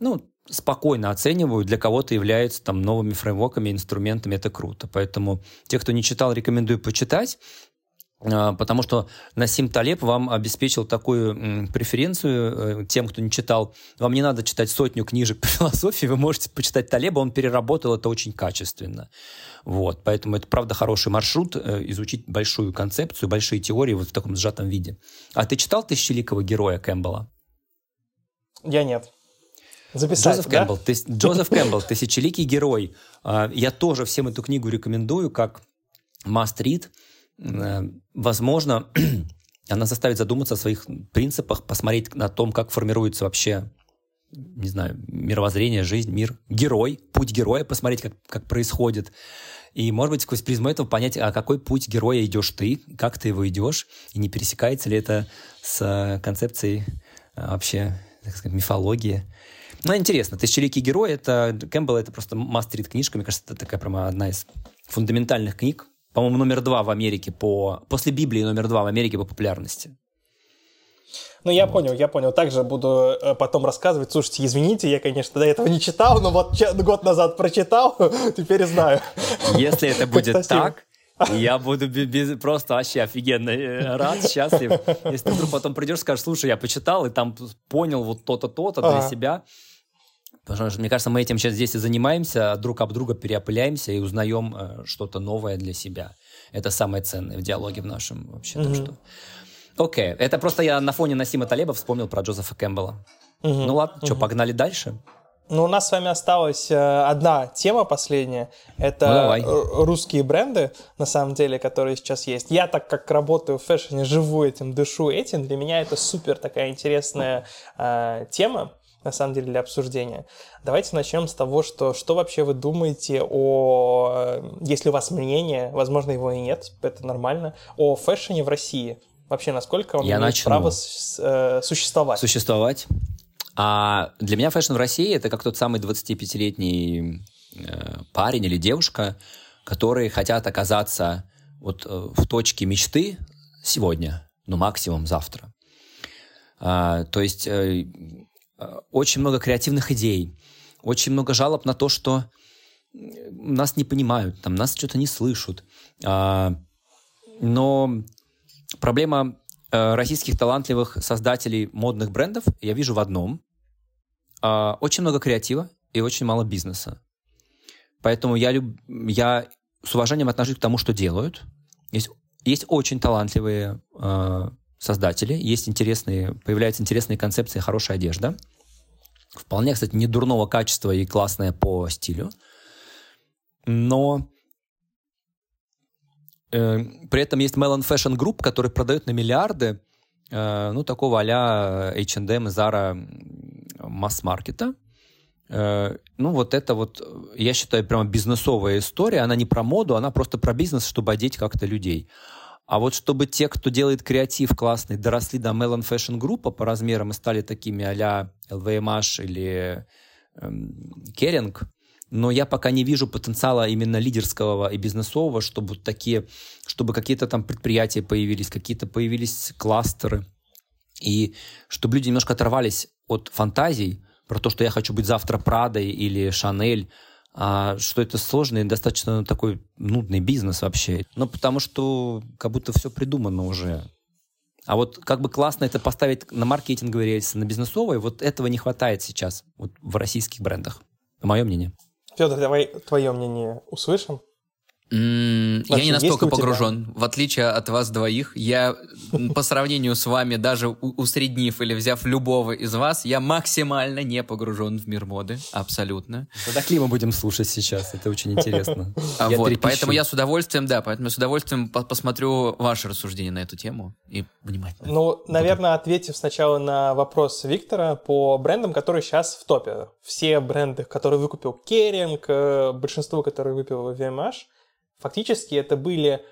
ну, спокойно оцениваю, для кого-то являются там новыми фреймворками, инструментами, это круто. Поэтому те, кто не читал, рекомендую почитать, а, потому что Насим Талеб вам обеспечил такую преференцию э, тем, кто не читал. Вам не надо читать сотню книжек по философии, вы можете почитать Талеба, он переработал это очень качественно. Вот, поэтому это, правда, хороший маршрут, э, изучить большую концепцию, большие теории вот в таком сжатом виде. А ты читал «Тысячеликого героя» Кэмпбелла? Я нет. Записать, Джозеф да? Кэмпбелл, тыс- Джозеф Кэмпбелл, «Тысячеликий герой». А, Я тоже всем эту книгу рекомендую как must read. Э, Возможно, она заставит задуматься о своих принципах, посмотреть на том, как формируется вообще, не знаю, мировоззрение, жизнь, мир. Герой, путь героя, посмотреть, как, как происходит. И, может быть, сквозь призму этого понять, а какой путь героя идешь ты, как ты его идешь, и не пересекается ли это с концепцией э, вообще, так сказать, мифологии. Ну, интересно. «Тысячеликий герой» — это Кэмпбелл, это просто мастерит книжка. Мне кажется, это такая прямо одна из фундаментальных книг. По-моему, номер два в Америке по... После Библии номер два в Америке по популярности. Ну, я вот. понял, я понял. Также буду э, потом рассказывать. Слушайте, извините, я, конечно, до этого не читал, но вот год назад прочитал, теперь знаю. Если это будет так, я буду без, просто вообще офигенно э, рад, счастлив. Если ты вдруг потом придешь скажешь, слушай, я почитал и там понял вот то-то, то-то для себя. Потому что, мне кажется, мы этим сейчас здесь и занимаемся, друг об друга переопыляемся и узнаем э, что-то новое для себя. Это самое ценное в диалоге в нашем вообще. Mm-hmm. Что... Окей, okay. это просто я на фоне Насима Талеба вспомнил про Джозефа Кэмпбелла. Mm-hmm. Ну ладно, mm-hmm. что, погнали дальше? Ну, у нас с вами осталась э, одна тема последняя. Это ну, русские бренды, на самом деле, которые сейчас есть. Я, так как работаю в фэшне, живу этим, дышу этим, для меня это супер такая интересная э, тема, на самом деле, для обсуждения. Давайте начнем с того, что, что вообще вы думаете о... Э, если у вас мнение, возможно, его и нет, это нормально, о фэшне в России. Вообще, насколько он Я имеет начну. право с, э, существовать? Существовать. А для меня фэшн в России это как тот самый 25-летний э, парень или девушка, которые хотят оказаться вот э, в точке мечты сегодня, ну максимум завтра. А, то есть э, э очень много креативных идей, очень много жалоб на то, что нас не понимают, там нас что-то не слышат. А, но проблема Э, российских талантливых создателей модных брендов я вижу в одном. А, очень много креатива и очень мало бизнеса. Поэтому я, люб... я с уважением отношусь к тому, что делают. Есть, есть очень талантливые э, создатели, есть интересные, появляются интересные концепции, хорошая одежда. Вполне, кстати, не дурного качества и классная по стилю. Но Э, при этом есть Melon Fashion Group, который продает на миллиарды, э, ну, такого а-ля H&M и Zara масс-маркета. Э, ну, вот это вот, я считаю, прямо бизнесовая история. Она не про моду, она просто про бизнес, чтобы одеть как-то людей. А вот чтобы те, кто делает креатив классный, доросли до Melon Fashion Group по размерам и стали такими а-ля LVMH или эм, Kering, но я пока не вижу потенциала именно лидерского и бизнесового, чтобы такие, чтобы какие-то там предприятия появились, какие-то появились кластеры, и чтобы люди немножко оторвались от фантазий про то, что я хочу быть завтра Прадой или Шанель, а что это сложный достаточно такой нудный бизнес вообще. Ну, потому что как будто все придумано уже. А вот как бы классно это поставить на маркетинговые рельсы, на бизнесовые, вот этого не хватает сейчас вот в российских брендах, мое мнение. Федор, давай твое мнение услышим. Mm, я не настолько погружен. В отличие от вас двоих, я по сравнению с вами, даже усреднив или взяв любого из вас, я максимально не погружен в мир моды. Абсолютно. Тогда Клима будем слушать сейчас. Это очень интересно. А вот, поэтому я с удовольствием, да, поэтому я с удовольствием посмотрю ваши рассуждения на эту тему и внимательно. Ну, наверное, ответив сначала на вопрос Виктора по брендам, которые сейчас в топе. Все бренды, которые выкупил Керинг, э, большинство, которые выпил VMH, Фактически это были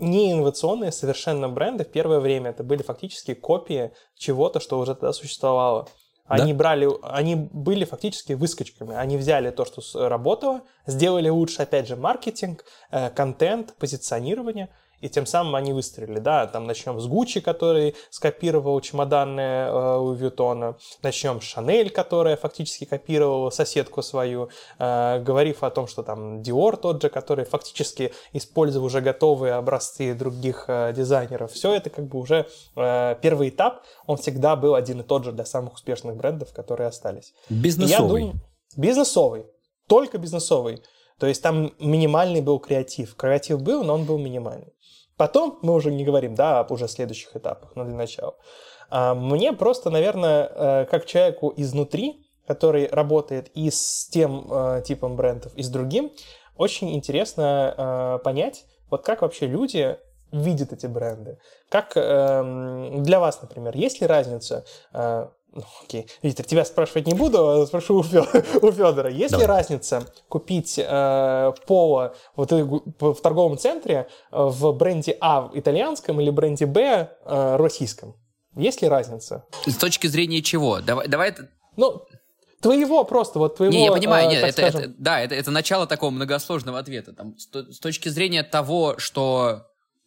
не инновационные совершенно бренды в первое время, это были фактически копии чего-то, что уже тогда существовало. Они да? брали, они были фактически выскочками. Они взяли то, что работало, сделали лучше, опять же, маркетинг, э, контент, позиционирование – и тем самым они выстрелили, да, там начнем с Гуччи, который скопировал чемоданы э, у Вьютона, начнем с Шанель, которая фактически копировала соседку свою, э, говорив о том, что там Dior тот же, который фактически использовал уже готовые образцы других э, дизайнеров. Все это как бы уже э, первый этап, он всегда был один и тот же для самых успешных брендов, которые остались. Бизнесовый. Думаю, бизнесовый, только бизнесовый. То есть там минимальный был креатив. Креатив был, но он был минимальный. Потом мы уже не говорим, да, об уже следующих этапах, но для начала. А, мне просто, наверное, э, как человеку изнутри, который работает и с тем э, типом брендов, и с другим, очень интересно э, понять, вот как вообще люди видят эти бренды. Как эм, для вас, например, есть ли разница окей. Виктор, тебя спрашивать не буду, а спрошу у, Федора. Есть Давай. ли разница купить э, поло вот, в торговом центре э, в бренде А итальянском или бренде Б э, российском? Есть ли разница? С точки зрения чего? Давай, давай Ну, твоего просто, вот твоего... Не, я понимаю, э, нет, это, это, да, это, это начало такого многосложного ответа. Там, с, с точки зрения того, что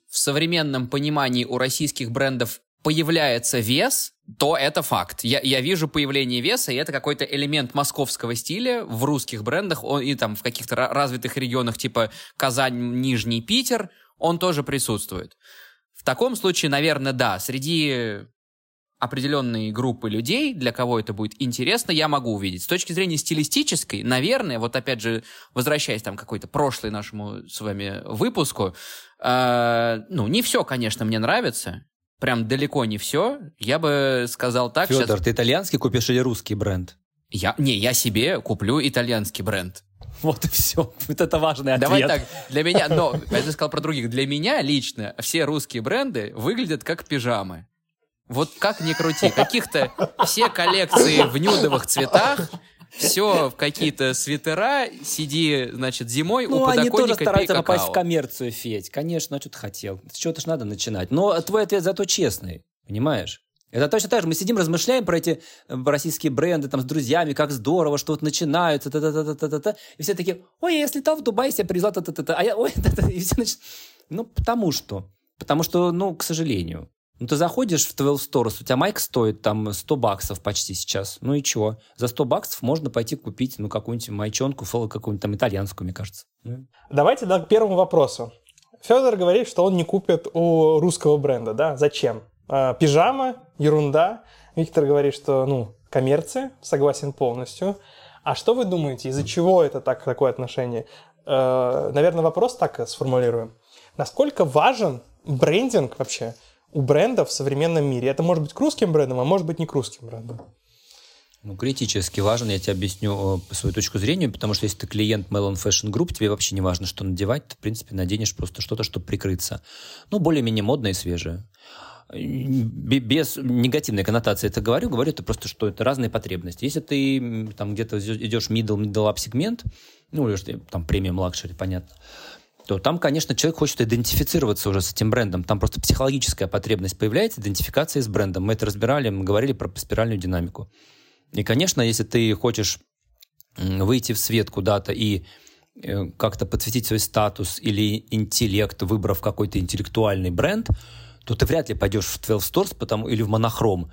в современном понимании у российских брендов появляется вес, то это факт. Я, я вижу появление веса, и это какой-то элемент московского стиля в русских брендах, он, и там в каких-то развитых регионах типа Казань, Нижний Питер, он тоже присутствует. В таком случае, наверное, да, среди определенной группы людей, для кого это будет интересно, я могу увидеть. С точки зрения стилистической, наверное, вот опять же, возвращаясь там какой-то прошлой нашему с вами выпуску, э, ну, не все, конечно, мне нравится, прям далеко не все. Я бы сказал так. Федор, сейчас... ты итальянский купишь или русский бренд? Я, не, я себе куплю итальянский бренд. Вот и все. Вот это важный ответ. Давай так, для меня, но, я же сказал про других, для меня лично все русские бренды выглядят как пижамы. Вот как ни крути, каких-то все коллекции в нюдовых цветах, все в какие-то свитера, сиди, значит, зимой ну, у подоконника они тоже стараются попасть в коммерцию, Федь. Конечно, а что ты хотел? С чего-то же надо начинать. Но твой ответ зато честный, понимаешь? Это точно так же. Мы сидим, размышляем про эти э, российские бренды там с друзьями, как здорово, что вот начинаются, та -та -та -та -та -та. и все такие, ой, я слетал в Дубай, себе привезла, та -та -та -та. а я, ой, та -та. и все значит, ну, потому что, потому что, ну, к сожалению, ну, ты заходишь в 12 Stores, у тебя майк стоит там 100 баксов почти сейчас. Ну и чего? За 100 баксов можно пойти купить, ну, какую-нибудь майчонку, какую-нибудь там итальянскую, мне кажется. Давайте да, к первому вопросу. Федор говорит, что он не купит у русского бренда, да? Зачем? А, пижама, ерунда. Виктор говорит, что, ну, коммерция, согласен полностью. А что вы думаете, из-за чего это так, такое отношение? Э, наверное, вопрос так сформулируем. Насколько важен брендинг вообще – у бренда в современном мире. Это может быть к русским брендам, а может быть не к русским брендам. Ну, критически важен, я тебе объясню э, свою точку зрения, потому что если ты клиент Melon Fashion Group, тебе вообще не важно, что надевать, ты, в принципе, наденешь просто что-то, чтобы прикрыться. Ну, более-менее модное и свежее. Без негативной коннотации это говорю, говорю это просто, что это разные потребности. Если ты там где-то идешь middle, middle up сегмент, ну, или там премиум luxury, понятно, то там, конечно, человек хочет идентифицироваться уже с этим брендом. Там просто психологическая потребность появляется, идентификация с брендом. Мы это разбирали, мы говорили про спиральную динамику. И, конечно, если ты хочешь выйти в свет куда-то и э, как-то подсветить свой статус или интеллект, выбрав какой-то интеллектуальный бренд, то ты вряд ли пойдешь в 12 Storeez потому, или в Monochrome.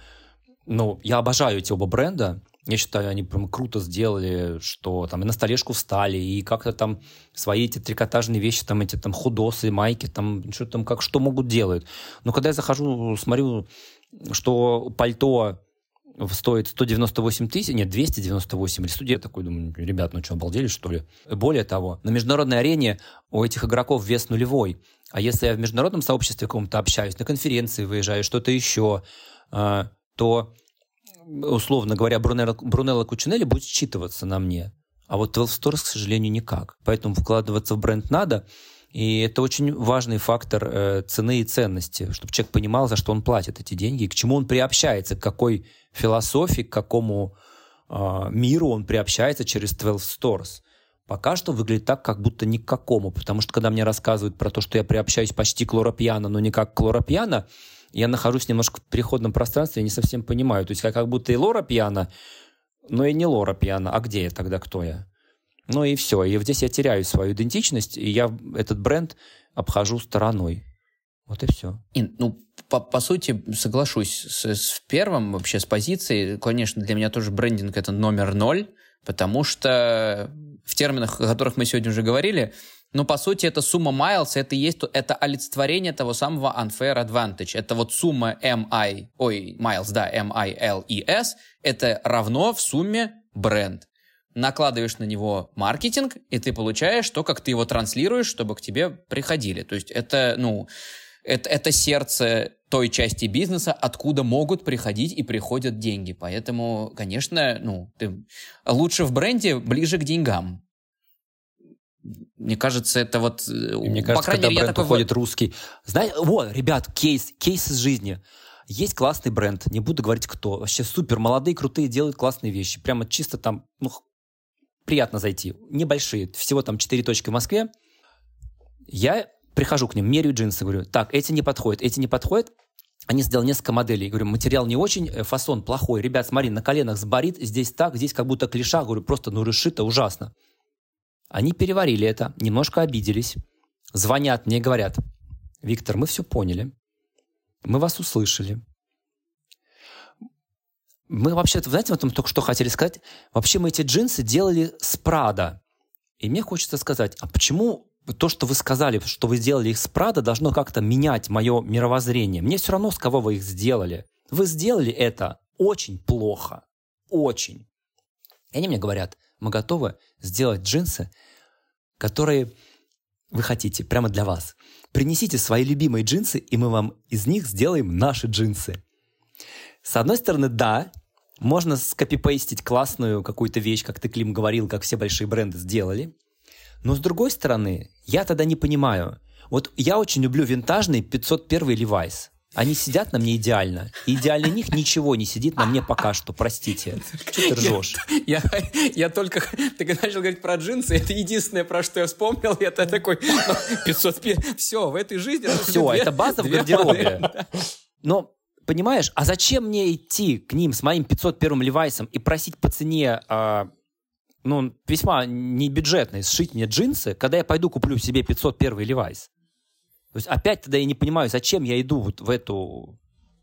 Ну, я обожаю эти оба бренда. Я считаю, они прям круто сделали, что там и на столешку встали, и как-то там свои эти трикотажные вещи, там эти там худосы, майки, там что там как что могут делают. Но когда я захожу, смотрю, что пальто стоит 198 тысяч, нет, 298 или студия, такой думаю, ребят, ну что, обалдели, что ли? Более того, на международной арене у этих игроков вес нулевой. А если я в международном сообществе каком-то общаюсь, на конференции выезжаю, что-то еще, а, то условно говоря, Брунелла, Кучинелли будет считываться на мне. А вот 12 Stores, к сожалению, никак. Поэтому вкладываться в бренд надо. И это очень важный фактор э, цены и ценности, чтобы человек понимал, за что он платит эти деньги, к чему он приобщается, к какой философии, к какому э, миру он приобщается через 12 Stores. Пока что выглядит так, как будто ни к какому, потому что когда мне рассказывают про то, что я приобщаюсь почти к лоропьяно, но не как к лоропьяно, я нахожусь немножко в переходном пространстве, я не совсем понимаю. То есть как, как будто и Лора пьяна, но и не Лора пьяна. А где я тогда, кто я? Ну и все. И здесь я теряю свою идентичность, и я этот бренд обхожу стороной. Вот и все. И, ну, по, по сути, соглашусь с, с первым, вообще с позицией. Конечно, для меня тоже брендинг это номер ноль, потому что в терминах, о которых мы сегодня уже говорили, но по сути это сумма miles, это есть это олицетворение того самого unfair advantage. Это вот сумма MI, ой, miles, да, M-I-L-E-S, это равно в сумме бренд. Накладываешь на него маркетинг, и ты получаешь то, как ты его транслируешь, чтобы к тебе приходили. То есть это, ну, это, это сердце той части бизнеса, откуда могут приходить и приходят деньги. Поэтому, конечно, ну, ты лучше в бренде ближе к деньгам. Мне кажется, это вот... Э, и мне кажется, по крайней когда мере, бренд такой... уходит русский... Знаете, вот, ребят, кейс, кейс из жизни. Есть классный бренд, не буду говорить кто. Вообще супер, молодые, крутые, делают классные вещи. Прямо чисто там, ну, приятно зайти. Небольшие, всего там 4 точки в Москве. Я прихожу к ним, меряю джинсы, говорю, так, эти не подходят, эти не подходят. Они сделали несколько моделей. Говорю, материал не очень, э, фасон плохой. Ребят, смотри, на коленах сборит, здесь так, здесь как будто клиша. Говорю, просто, ну, решито ужасно. Они переварили это, немножко обиделись. Звонят мне, говорят, Виктор, мы все поняли. Мы вас услышали. Мы вообще, знаете, вот мы только что хотели сказать, вообще мы эти джинсы делали с Прада. И мне хочется сказать, а почему то, что вы сказали, что вы сделали их с Прада, должно как-то менять мое мировоззрение? Мне все равно, с кого вы их сделали. Вы сделали это очень плохо. Очень. И они мне говорят, мы готовы сделать джинсы, которые вы хотите, прямо для вас. Принесите свои любимые джинсы, и мы вам из них сделаем наши джинсы. С одной стороны, да, можно скопипейстить классную какую-то вещь, как ты, Клим, говорил, как все большие бренды сделали. Но с другой стороны, я тогда не понимаю. Вот я очень люблю винтажный 501 Levi's. Они сидят на мне идеально. И идеально них ничего не сидит на мне пока что, простите. Что ты ржешь? Я, я, я только... Ты начал говорить про джинсы, это единственное, про что я вспомнил. Это такой, ну, 500... Все, в этой жизни... Все, это база в гардеробе. Но понимаешь, а зачем мне идти к ним с моим 501 левайсом и просить по цене, э, ну, весьма небюджетной, сшить мне джинсы, когда я пойду куплю себе 501 левайс? То есть опять тогда я не понимаю, зачем я иду вот в эту,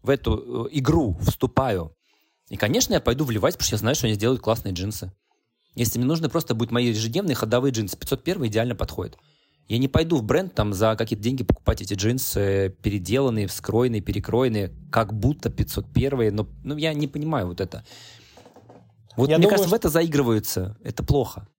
в эту э, игру, вступаю. И, конечно, я пойду вливать, потому что я знаю, что они сделают классные джинсы. Если мне нужны просто будут мои ежедневные ходовые джинсы, 501 идеально подходит. Я не пойду в бренд там за какие-то деньги покупать эти джинсы переделанные, вскроенные, перекроенные, как будто 501, но ну, я не понимаю вот это. Вот я мне думаю, кажется, что... в это заигрываются, это плохо.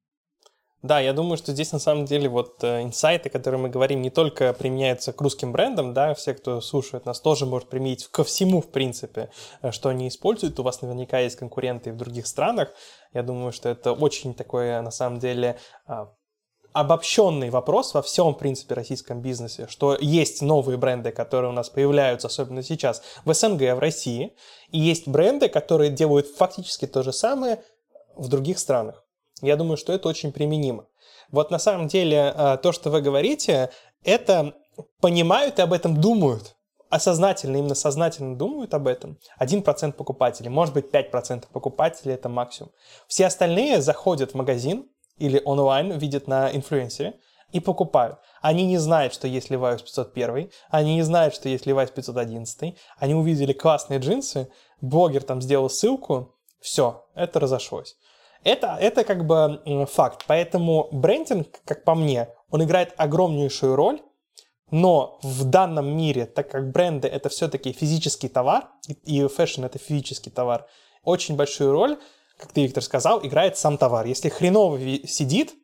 Да, я думаю, что здесь на самом деле вот э, инсайты, которые мы говорим, не только применяются к русским брендам, да, все, кто слушает нас, тоже может применить ко всему, в принципе, э, что они используют. У вас наверняка есть конкуренты в других странах. Я думаю, что это очень такое, на самом деле, а, обобщенный вопрос во всем, в принципе, российском бизнесе, что есть новые бренды, которые у нас появляются, особенно сейчас, в СНГ, в России, и есть бренды, которые делают фактически то же самое в других странах. Я думаю, что это очень применимо. Вот на самом деле а, то, что вы говорите, это понимают и об этом думают. Осознательно, именно сознательно думают об этом. 1% покупателей, может быть 5% покупателей это максимум. Все остальные заходят в магазин, или онлайн видят на инфлюенсере и покупают. Они не знают, что есть Levi's 501, они не знают, что есть Levi's 511, они увидели классные джинсы, блогер там сделал ссылку, все, это разошлось. Это, это как бы факт. Поэтому брендинг, как по мне, он играет огромнейшую роль, но в данном мире, так как бренды это все-таки физический товар, и фэшн это физический товар, очень большую роль как ты, Виктор, сказал, играет сам товар. Если хреново сидит,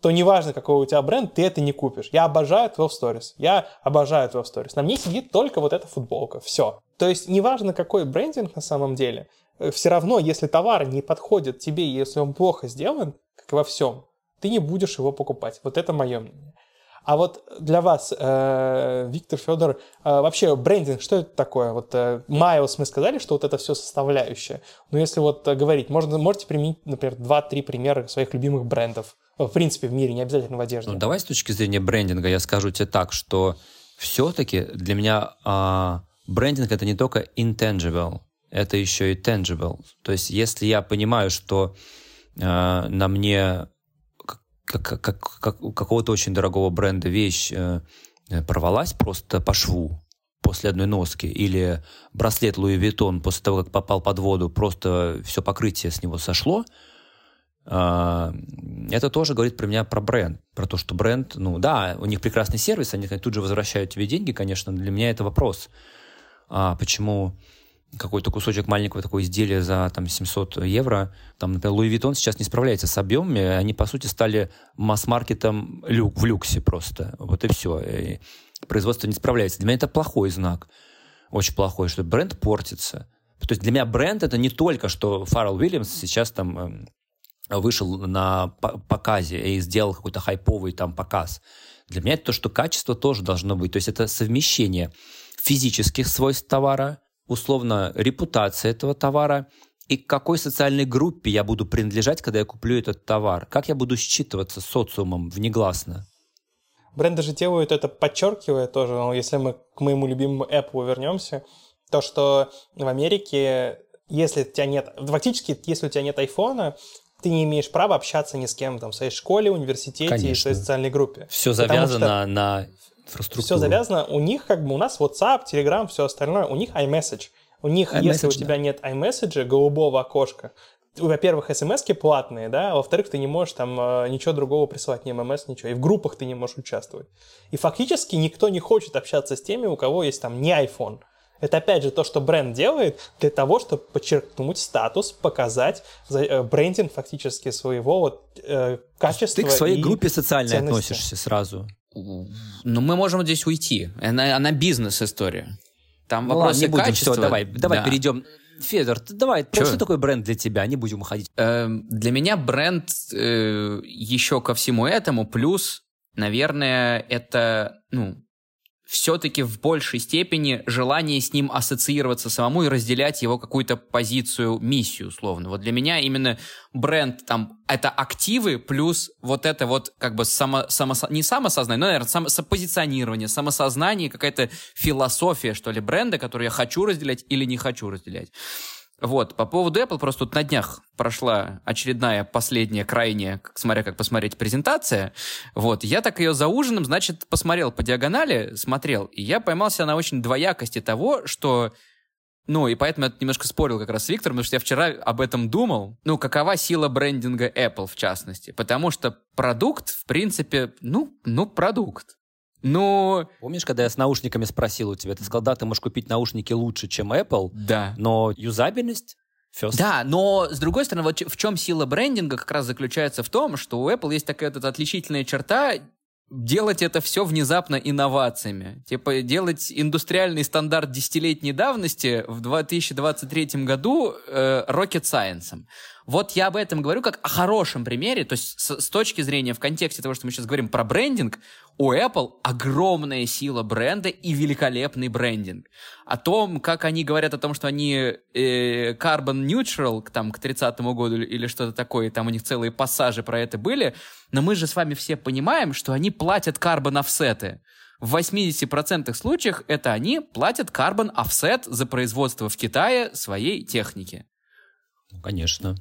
то неважно, какой у тебя бренд, ты это не купишь. Я обожаю 12 Storeez. Я обожаю 12 Storeez. На мне сидит только вот эта футболка. Все. То есть неважно, какой брендинг на самом деле, все равно, если товар не подходит тебе, если он плохо сделан, как во всем, ты не будешь его покупать. Вот это мое мнение. А вот для вас, э, Виктор, Федор, э, вообще брендинг, что это такое? Вот э, Miles мы сказали, что вот это все составляющее. Но если вот э, говорить, можно, можете применить, например, 2-3 примера своих любимых брендов? В принципе, в мире, не обязательно в одежде. Ну, давай с точки зрения брендинга я скажу тебе так, что все-таки для меня э, брендинг это не только intangible, это еще и tangible. То есть если я понимаю, что э, на мне как, как, как какого-то очень дорогого бренда вещь э, порвалась просто по шву после одной носки, или браслет Луи Виттон после того, как попал под воду, просто все покрытие с него сошло, э, это тоже говорит про меня про бренд, про то, что бренд, ну да, у них прекрасный сервис, они тут же возвращают тебе деньги, конечно, для меня это вопрос, а почему какой-то кусочек маленького такого изделия за там 700 евро. Там, например, Louis Vuitton сейчас не справляется с объемами, они, по сути, стали масс-маркетом люк, в люксе просто. Вот и все. И производство не справляется. Для меня это плохой знак. Очень плохой, что бренд портится. То есть для меня бренд это не только, что Фаррелл Уильямс сейчас там эм, вышел на показе и сделал какой-то хайповый там показ. Для меня это то, что качество тоже должно быть. То есть это совмещение физических свойств товара – условно репутация этого товара и к какой социальной группе я буду принадлежать, когда я куплю этот товар, как я буду считываться социумом внегласно. Бренды же делают это, подчеркивая тоже, но если мы к моему любимому Apple вернемся, то, что в Америке, если у тебя нет, фактически, если у тебя нет айфона, ты не имеешь права общаться ни с кем там, в своей школе, университете Конечно. и в своей социальной группе. Все завязано что... на инфраструктуру. Все завязано. У них как бы, у нас WhatsApp, Telegram, все остальное, у них iMessage. У них, iMessage, если у тебя нет iMessage, голубого окошка, во-первых, смс платные, да, а во-вторых, ты не можешь там э, ничего другого присылать, ни ММС, ничего, и в группах ты не можешь участвовать. И фактически никто не хочет общаться с теми, у кого есть там не iPhone. Это опять же то, что бренд делает для того, чтобы подчеркнуть статус, показать э, брендинг фактически своего вот, э, качества. Ты к своей группе социальной ценности. относишься сразу. Ну, мы можем здесь уйти. Она, она бизнес-история. Там ну, вопросы ладно, не будем, качества. Все, давай, давай да. перейдем Федор, ты давай, Чё? что такое бренд для тебя? Не будем уходить. Э, для меня бренд э, еще ко всему этому, плюс, наверное, это, ну, все-таки в большей степени желание с ним ассоциироваться самому и разделять его какую-то позицию, миссию, условно. Вот для меня именно бренд там это активы плюс вот это вот как бы само, само, не самосознание, но, наверное, само, позиционирование, самосознание, какая-то философия, что ли, бренда, которую я хочу разделять или не хочу разделять. Вот, по поводу Apple, просто тут на днях прошла очередная, последняя, крайняя, смотря как посмотреть, презентация. Вот, я так ее за ужином, значит, посмотрел по диагонали, смотрел, и я поймался на очень двоякости того, что ну, и поэтому я немножко спорил как раз с Виктором, потому что я вчера об этом думал. Ну, какова сила брендинга Apple, в частности. Потому что продукт, в принципе, ну, ну, продукт. Но... Помнишь, когда я с наушниками спросил у тебя, ты сказал, да, ты можешь купить наушники лучше, чем Apple, да. но юзабельность First. Да, но с другой стороны, вот в чем сила брендинга как раз заключается в том, что у Apple есть такая вот отличительная черта делать это все внезапно инновациями. Типа делать индустриальный стандарт десятилетней давности в 2023 году э, rocket science. Вот я об этом говорю как о хорошем примере, то есть с, с точки зрения, в контексте того, что мы сейчас говорим про брендинг, у Apple огромная сила бренда и великолепный брендинг. О том, как они говорят о том, что они э, carbon neutral там, к 30 году или что-то такое, там у них целые пассажи про это были, но мы же с вами все понимаем, что они платят carbon офсеты. В 80% случаях это они платят carbon offset за производство в Китае своей техники. Конечно.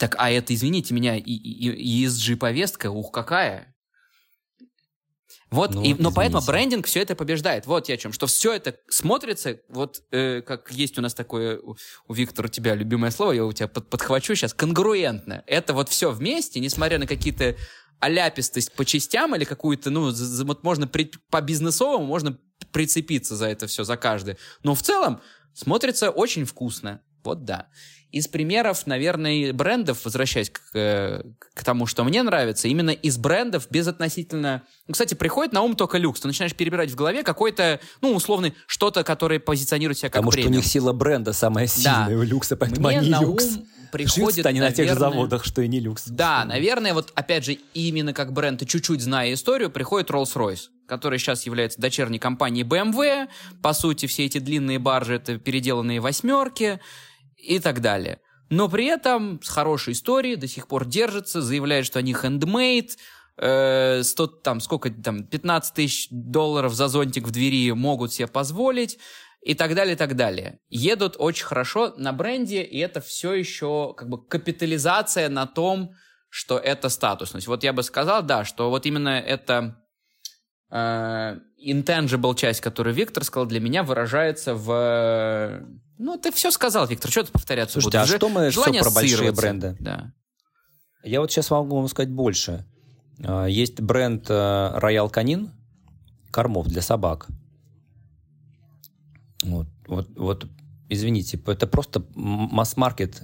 Так, а это, извините меня, ESG-повестка, ух, какая. Вот, ну, и, но поэтому брендинг все это побеждает. Вот я о чем. Что все это смотрится, вот э, как есть у нас такое, у, у Виктора у тебя любимое слово, я у тебя под, подхвачу сейчас, конгруентно. Это вот все вместе, несмотря на какие-то оляпистость по частям или какую-то, ну, за, вот можно при, по бизнесовому можно прицепиться за это все, за каждое. Но в целом смотрится очень вкусно. Вот да. Из примеров, наверное, брендов, возвращаясь к, э, к тому, что мне нравится, именно из брендов безотносительно... Ну, кстати, приходит на ум только люкс. Ты начинаешь перебирать в голове какой-то, ну, условный, что-то, которое позиционирует себя как Потому премиум. что у них сила бренда самая сильная да. у люкса, поэтому мне они на люкс. Ум приходит, они наверное... на тех же заводах, что и не люкс. Да, наверное, вот опять же, именно как бренд, и чуть-чуть зная историю, приходит Rolls-Royce который сейчас является дочерней компанией BMW. По сути, все эти длинные баржи — это переделанные восьмерки и так далее. Но при этом с хорошей историей до сих пор держится, заявляет, что они handmade, э, 100, там, сколько там, 15 тысяч долларов за зонтик в двери могут себе позволить, и так далее, и так далее. Едут очень хорошо на бренде, и это все еще как бы капитализация на том, что это статусность. Вот я бы сказал, да, что вот именно это э, intangible часть, которую Виктор сказал, для меня выражается в ну, ты все сказал, Виктор, что ты повторяться Слушайте, буду? а что мы все про большие бренды? Да. Я вот сейчас могу вам сказать больше. А, есть бренд Royal Canin, кормов для собак. Вот, вот, вот извините, это просто масс-маркет,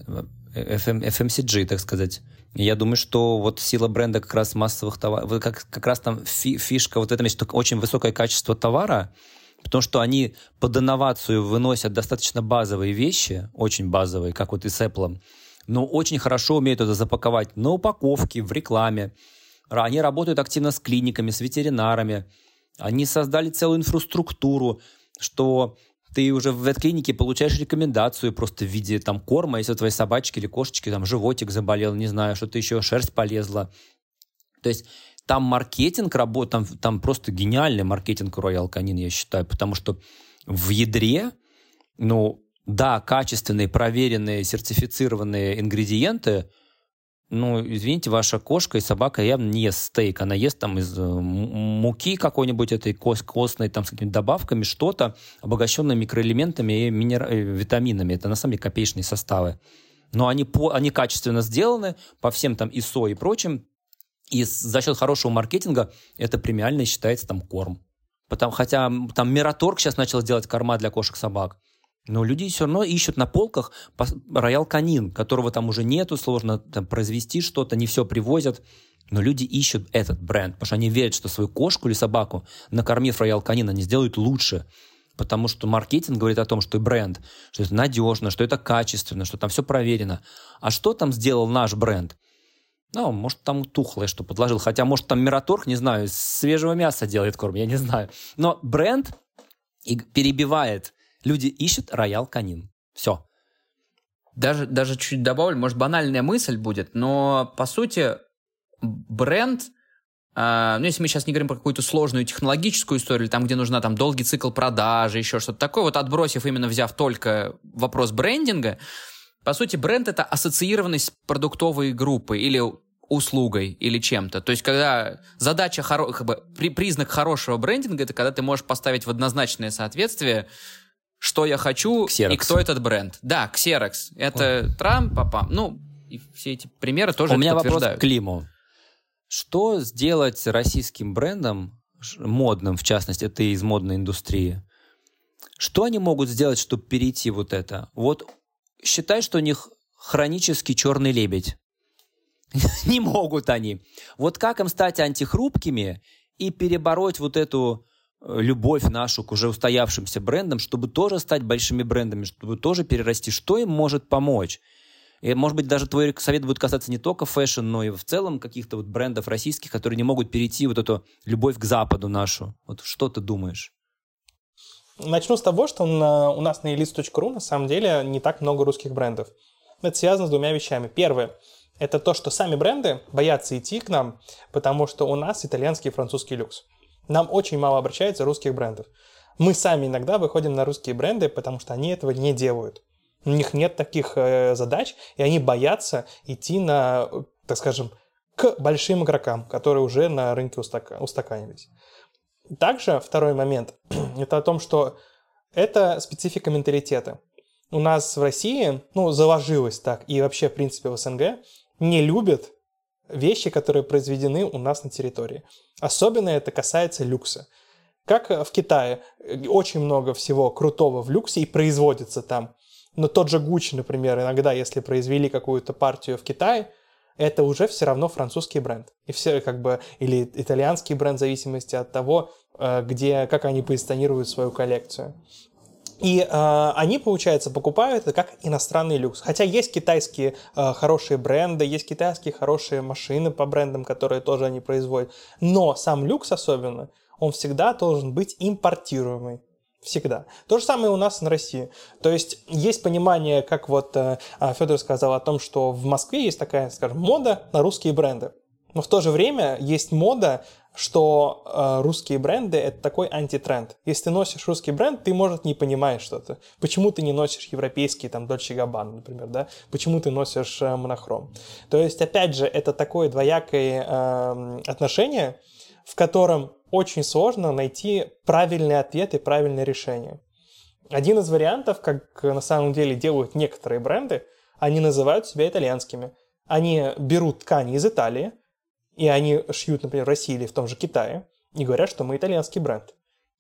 FM, FMCG, так сказать. Я думаю, что вот сила бренда как раз массовых товаров, как, как раз там фишка вот в этом есть очень высокое качество товара, потому что они под инновацию выносят достаточно базовые вещи, очень базовые, как вот и с Apple, но очень хорошо умеют это запаковать на упаковке, в рекламе. Они работают активно с клиниками, с ветеринарами. Они создали целую инфраструктуру, что ты уже в ветклинике получаешь рекомендацию просто в виде там корма, если у твоей собачки или кошечки там животик заболел, не знаю, что-то еще, шерсть полезла. То есть там маркетинг работает, там, там просто гениальный маркетинг Royal Canin, я считаю, потому что в ядре, ну, да, качественные, проверенные, сертифицированные ингредиенты, ну, извините, ваша кошка и собака явно не ест стейк. Она ест там из э, муки какой-нибудь этой кос костной, там с какими-то добавками, что-то, обогащенное микроэлементами и минер... Э, витаминами. Это на самом деле копеечные составы. Но они, по... они качественно сделаны по всем там ИСО и прочим. И за счет хорошего маркетинга это премиально считается там корм. Потому, хотя там Мираторг сейчас начал делать корма для кошек-собак. Но люди все равно ищут на полках роял канин, которого там уже нету, сложно там, произвести что-то, не все привозят. Но люди ищут этот бренд, потому что они верят, что свою кошку или собаку, накормив роял канин, они сделают лучше. Потому что маркетинг говорит о том, что бренд, что это надежно, что это качественно, что там все проверено. А что там сделал наш бренд? Ну, может, там тухлое что подложил. Хотя, может, там Мираторг, не знаю, свежего мяса делает корм, я не знаю. Но бренд перебивает Люди ищут роял канин. Все. Даже, даже чуть добавлю, может, банальная мысль будет, но, по сути, бренд, э, ну, если мы сейчас не говорим про какую-то сложную технологическую историю, там, где нужна там долгий цикл продажи, еще что-то такое, вот отбросив, именно взяв только вопрос брендинга, по сути, бренд — это ассоциированность продуктовой группой или услугой или чем-то. То есть, когда задача, хоро... как бы, при, признак хорошего брендинга, это когда ты можешь поставить в однозначное соответствие что я хочу Xerox. и кто этот бренд. Да, Xerox. Это Ой. Трамп, папа. Ну, и все эти примеры тоже У меня вопрос к Климу. Что сделать российским брендом, модным, в частности, ты из модной индустрии, что они могут сделать, чтобы перейти вот это? Вот считай, что у них хронический черный лебедь. Не могут они. Вот как им стать антихрупкими и перебороть вот эту любовь нашу к уже устоявшимся брендам, чтобы тоже стать большими брендами, чтобы тоже перерасти. Что им может помочь? И, может быть, даже твой совет будет касаться не только фэшн, но и в целом каких-то вот брендов российских, которые не могут перейти вот эту любовь к Западу нашу. Вот что ты думаешь? Начну с того, что на, у нас на elyts.ru на самом деле не так много русских брендов. Это связано с двумя вещами. Первое – это то, что сами бренды боятся идти к нам, потому что у нас итальянский и французский люкс. Нам очень мало обращается русских брендов. Мы сами иногда выходим на русские бренды, потому что они этого не делают. У них нет таких э, задач, и они боятся идти на, так скажем, к большим игрокам, которые уже на рынке устака- устаканились. Также второй момент – это о том, что это специфика менталитета. У нас в России, ну, заложилось так, и вообще, в принципе, в СНГ, не любят вещи, которые произведены у нас на территории. Особенно это касается люкса. Как в Китае, очень много всего крутого в люксе и производится там. Но тот же Gucci, например, иногда, если произвели какую-то партию в Китае, это уже все равно французский бренд. И все как бы, или итальянский бренд в зависимости от того, э, где, как они позиционируют свою коллекцию. И э, они, получается, покупают это как иностранный люкс. Хотя есть китайские э, хорошие бренды, есть китайские хорошие машины по брендам, которые тоже они производят. Но сам люкс особенно, он всегда должен быть импортируемый. Всегда. То же самое у нас на России. То есть есть понимание, как вот э, а, Федор сказал о том, что в Москве есть такая, скажем, мода на русские бренды. Но в то же время есть мода что э, русские бренды это такой антитренд. Если ты носишь русский бренд, ты, может, не понимаешь что-то. Почему ты не носишь европейский, там, Dolce Gabbana, например, да? Почему ты носишь э, монохром? То есть, опять же, это такое двоякое э, отношение, в котором очень сложно найти правильный ответ и правильное решение. Один из вариантов, как на самом деле делают некоторые бренды, они называют себя итальянскими. Они берут ткани из Италии, и они шьют, например, в России или в том же Китае, и говорят, что мы итальянский бренд.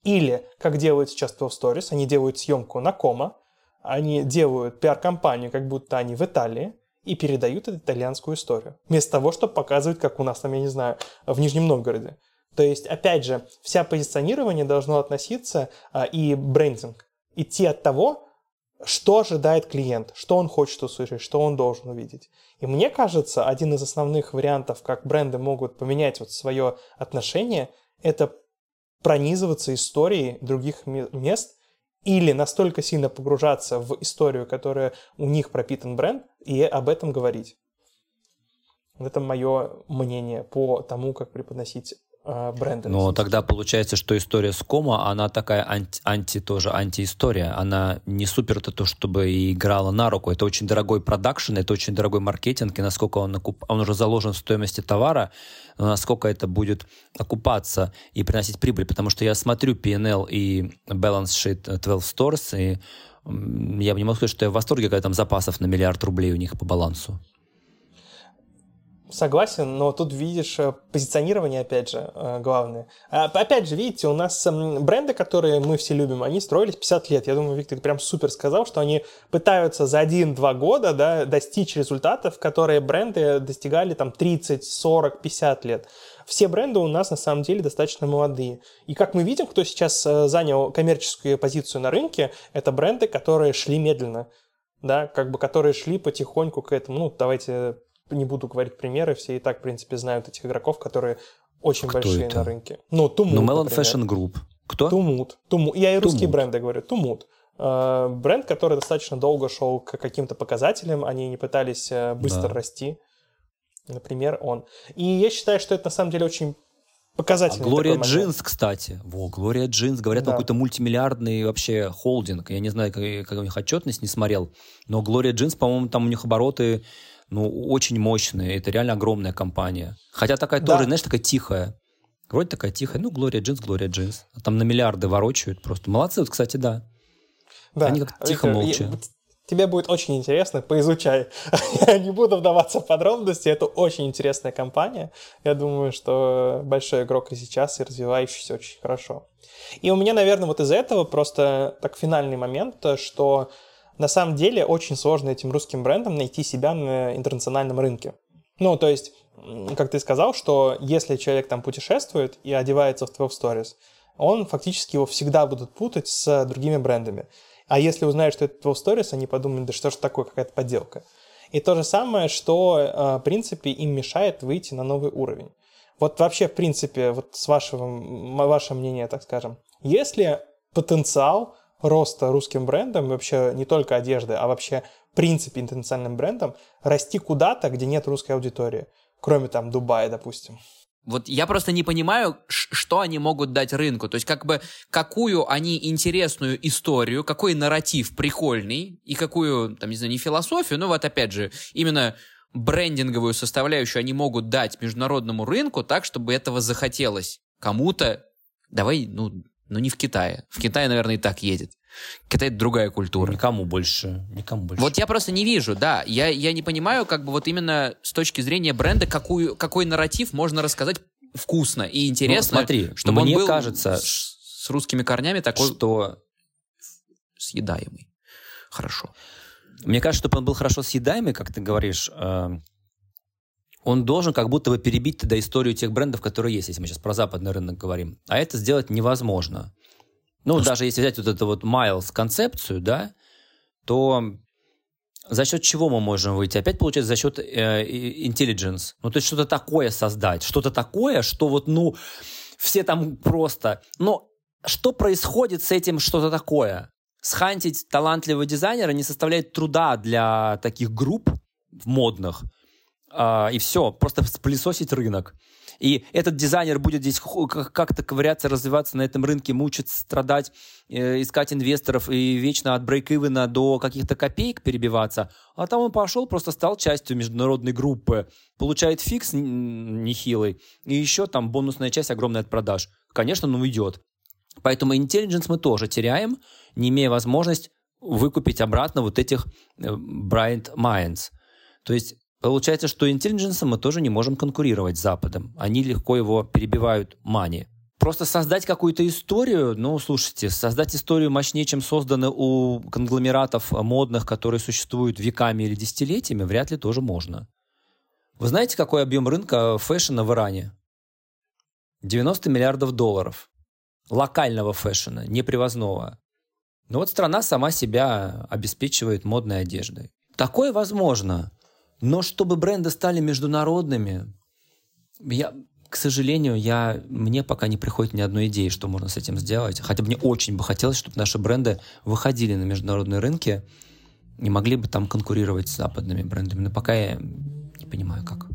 Или, как делают сейчас 12 Stories, они делают съемку на кома, они делают пиар-компанию, как будто они в Италии, и передают эту итальянскую историю. Вместо того, чтобы показывать, как у нас там, я не знаю, в Нижнем Новгороде. То есть, опять же, вся позиционирование должно относиться а, и брендинг идти от того, что ожидает клиент, что он хочет услышать, что он должен увидеть. И мне кажется, один из основных вариантов, как бренды могут поменять вот свое отношение, это пронизываться историей других мест или настолько сильно погружаться в историю, которая у них пропитан бренд, и об этом говорить. Это мое мнение по тому, как преподносить э, бренды. Но тогда получается, что история с Кома, она такая анти, анти тоже антиистория. Она не супер-то то, чтобы и играла на руку. Это очень дорогой продакшн, это очень дорогой маркетинг, и насколько он, окуп... он уже заложен в стоимости товара, насколько это будет окупаться и приносить прибыль. Потому что я смотрю P&L и balance sheet 12 Stores, и я не могу сказать, что я в восторге, когда там запасов на миллиард рублей у них по балансу. Согласен, но тут видишь э, позиционирование, опять же, э, главное. А, опять же, видите, у нас бренды, которые мы все любим, они строились 50 лет. Я думаю, Виктор прям супер сказал, что они пытаются за 1-2 года да, достичь результатов, которые бренды достигали там 30, 40, 50 лет. Все бренды у нас на самом деле достаточно молодые. И как мы видим, кто сейчас э, занял коммерческую позицию на рынке, это бренды, которые шли медленно да, как бы которые шли потихоньку к этому. Ну, давайте не буду говорить примеры, все и так, в принципе, знают этих игроков, которые очень Кто большие это? на рынке. Ну, Тумут, Ну, Melon например. Fashion Group. Кто? Тумут. Тумут. Я и русские Тумут. бренды говорю. Тумут. Э, Бренд, который достаточно долго шел к каким-то показателям, они не пытались э, быстро Да. расти. Например, он. И я считаю, что это на самом деле очень А показательный Gloria такой момент. Jeans, кстати. Во, Gloria Jeans. Говорят, Да. какой-то мультимиллиардный вообще холдинг. Я не знаю, как, как у них отчетность, не смотрел. Но Gloria Jeans, по-моему, там у них обороты ну, очень мощные. Это реально огромная компания. Хотя такая Да. тоже, знаешь, такая тихая. Вроде такая тихая. Ну, Gloria Jeans, Gloria Jeans. А там на миллиарды ворочают просто. Молодцы, вот, кстати, да. Да. Они как тихо, Виктор, молча. я- Тебе будет очень интересно, поизучай. Я не буду вдаваться в подробности, это очень интересная компания. Я думаю, что большой игрок и сейчас, и развивающийся очень хорошо. И у меня, наверное, вот из-за этого просто так финальный момент, то, что на самом деле очень сложно этим русским брендам найти себя на интернациональном рынке. Ну, то есть, как ты сказал, что если человек там путешествует и одевается в 12 Stories, он фактически его всегда будут путать с другими брендами. А если узнают, что это 12 Stories, они подумают, да что ж такое, какая-то подделка. И то же самое, что, э, в принципе, им мешает выйти на новый уровень. Вот вообще, в принципе, вот с вашего, ваше мнение, так скажем, есть ли потенциал роста русским брендом, вообще не только одежды, а вообще, в принципе, интернациональным брендом, расти куда-то, где нет русской аудитории, кроме там Дубая, допустим? Вот я просто не понимаю, что они могут дать рынку. То есть как бы какую они интересную историю, какой нарратив прикольный и какую, там, не знаю, не философию, но вот опять же, именно брендинговую составляющую они могут дать международному рынку так, чтобы этого захотелось кому-то. Давай, ну, ну не в Китае. В Китае, наверное, и так едет. Китай — это другая культура. Никому больше. Никому больше. Вот я просто не вижу, да. Я, я не понимаю, как бы вот именно с точки зрения бренда, какую, какой нарратив можно рассказать вкусно и интересно, Ну, смотри, чтобы мне он был кажется, с, с русскими корнями такой что съедаемый. Хорошо. Мне кажется, чтобы он был хорошо съедаемый, как ты говоришь, э, он должен как будто бы перебить тогда историю тех брендов, которые есть, если мы сейчас про западный рынок говорим. А это сделать невозможно. Ну, даже если взять вот эту вот Miles концепцию, да, то за счет чего мы можем выйти? Опять получается за счет э, intelligence. Ну, то есть что-то такое создать, что-то такое, что вот, ну, все там просто... Но что происходит с этим что-то такое? Схантить талантливого дизайнера не составляет труда для таких групп модных. А, и все, просто пылесосить рынок. И этот дизайнер будет здесь как-то ковыряться, развиваться на этом рынке, мучиться, страдать, э, искать инвесторов и вечно от брейк-ивена до каких-то копеек перебиваться. А там он пошел, просто стал частью международной группы, получает фикс нехилый, и еще там бонусная часть огромная от продаж. Конечно, он уйдет. Поэтому intelligence мы тоже теряем, не имея возможность выкупить обратно вот этих э, bright minds. То есть получается, что intelligence мы тоже не можем конкурировать с Западом. Они легко его перебивают мани. Просто создать какую-то историю, ну, слушайте, создать историю мощнее, чем созданы у конгломератов модных, которые существуют веками или десятилетиями, вряд ли тоже можно. Вы знаете, какой объем рынка фэшена в Иране? 90 миллиардов долларов. Локального фэшена, не привозного. Но вот страна сама себя обеспечивает модной одеждой. Такое возможно. Но чтобы бренды стали международными, я, к сожалению, я, мне пока не приходит ни одной идеи, что можно с этим сделать. Хотя мне очень бы хотелось, чтобы наши бренды выходили на международные рынки и могли бы там конкурировать с западными брендами. Но пока я не понимаю, как.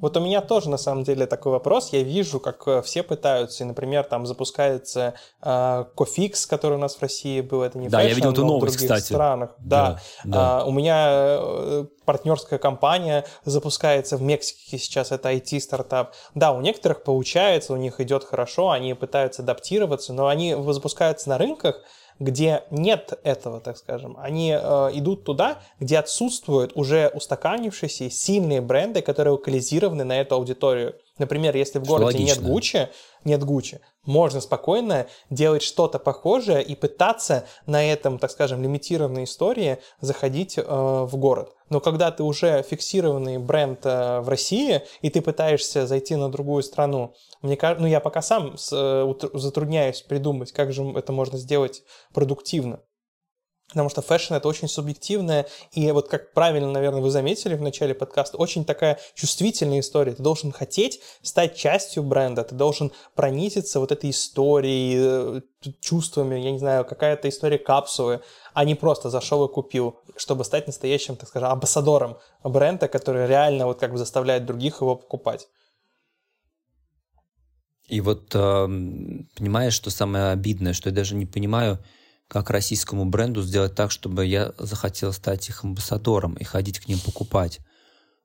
Вот у меня тоже, на самом деле, такой вопрос. Я вижу, как э, все пытаются, и, например, там запускается э, Cofix, который у нас в России был, это не Да, фэшн, я видел эту но в новость, других кстати. странах. Да, Да, да. А, у меня э, партнерская компания запускается в Мексике сейчас, это IT-стартап. Да, у некоторых получается, у них идет хорошо, они пытаются адаптироваться, но они запускаются на рынках, где нет этого, так скажем. Они э, идут туда, где отсутствуют уже устаканившиеся сильные бренды, которые локализированы на эту аудиторию. Например, если в городе нет. Гуччи, нет Гуччи, можно спокойно делать что-то похожее и пытаться на этом, так скажем, лимитированной истории заходить э, в город. Но когда ты уже фиксированный бренд э, в России, и ты пытаешься зайти на другую страну, мне кажется, ну я пока сам с, э, затрудняюсь придумать, как же это можно сделать продуктивно. Потому что фэшн это очень субъективная, и вот как правильно, наверное, вы заметили в начале подкаста, очень такая чувствительная история. Ты должен хотеть стать частью бренда, ты должен пронизиться вот этой историей, э, чувствами, я не знаю, какая-то история капсулы, а не просто зашел и купил, чтобы стать настоящим, так скажем, амбассадором бренда, который реально вот как бы заставляет других его покупать. И вот эм, понимаешь, что самое обидное, что я даже не понимаю, как российскому бренду сделать так, чтобы я захотел стать их амбассадором и ходить к ним покупать.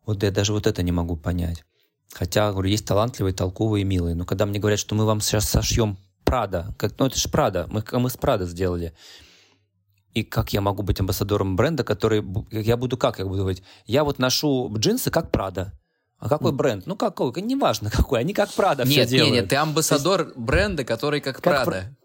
Вот я даже вот это не могу понять. Хотя, говорю, есть талантливые, толковые, милые. Но когда мне говорят, что мы вам сейчас сошьем Прада, как, ну это же Прада, мы, мы с Прада сделали. И как я могу быть амбассадором бренда, который... Я буду как? Я буду говорить, я вот ношу джинсы как Прада. А какой бренд? Ну какой? Неважно какой, они как Прада все Нет, нет, делают. нет, ты амбассадор бренда, который как Как Прада.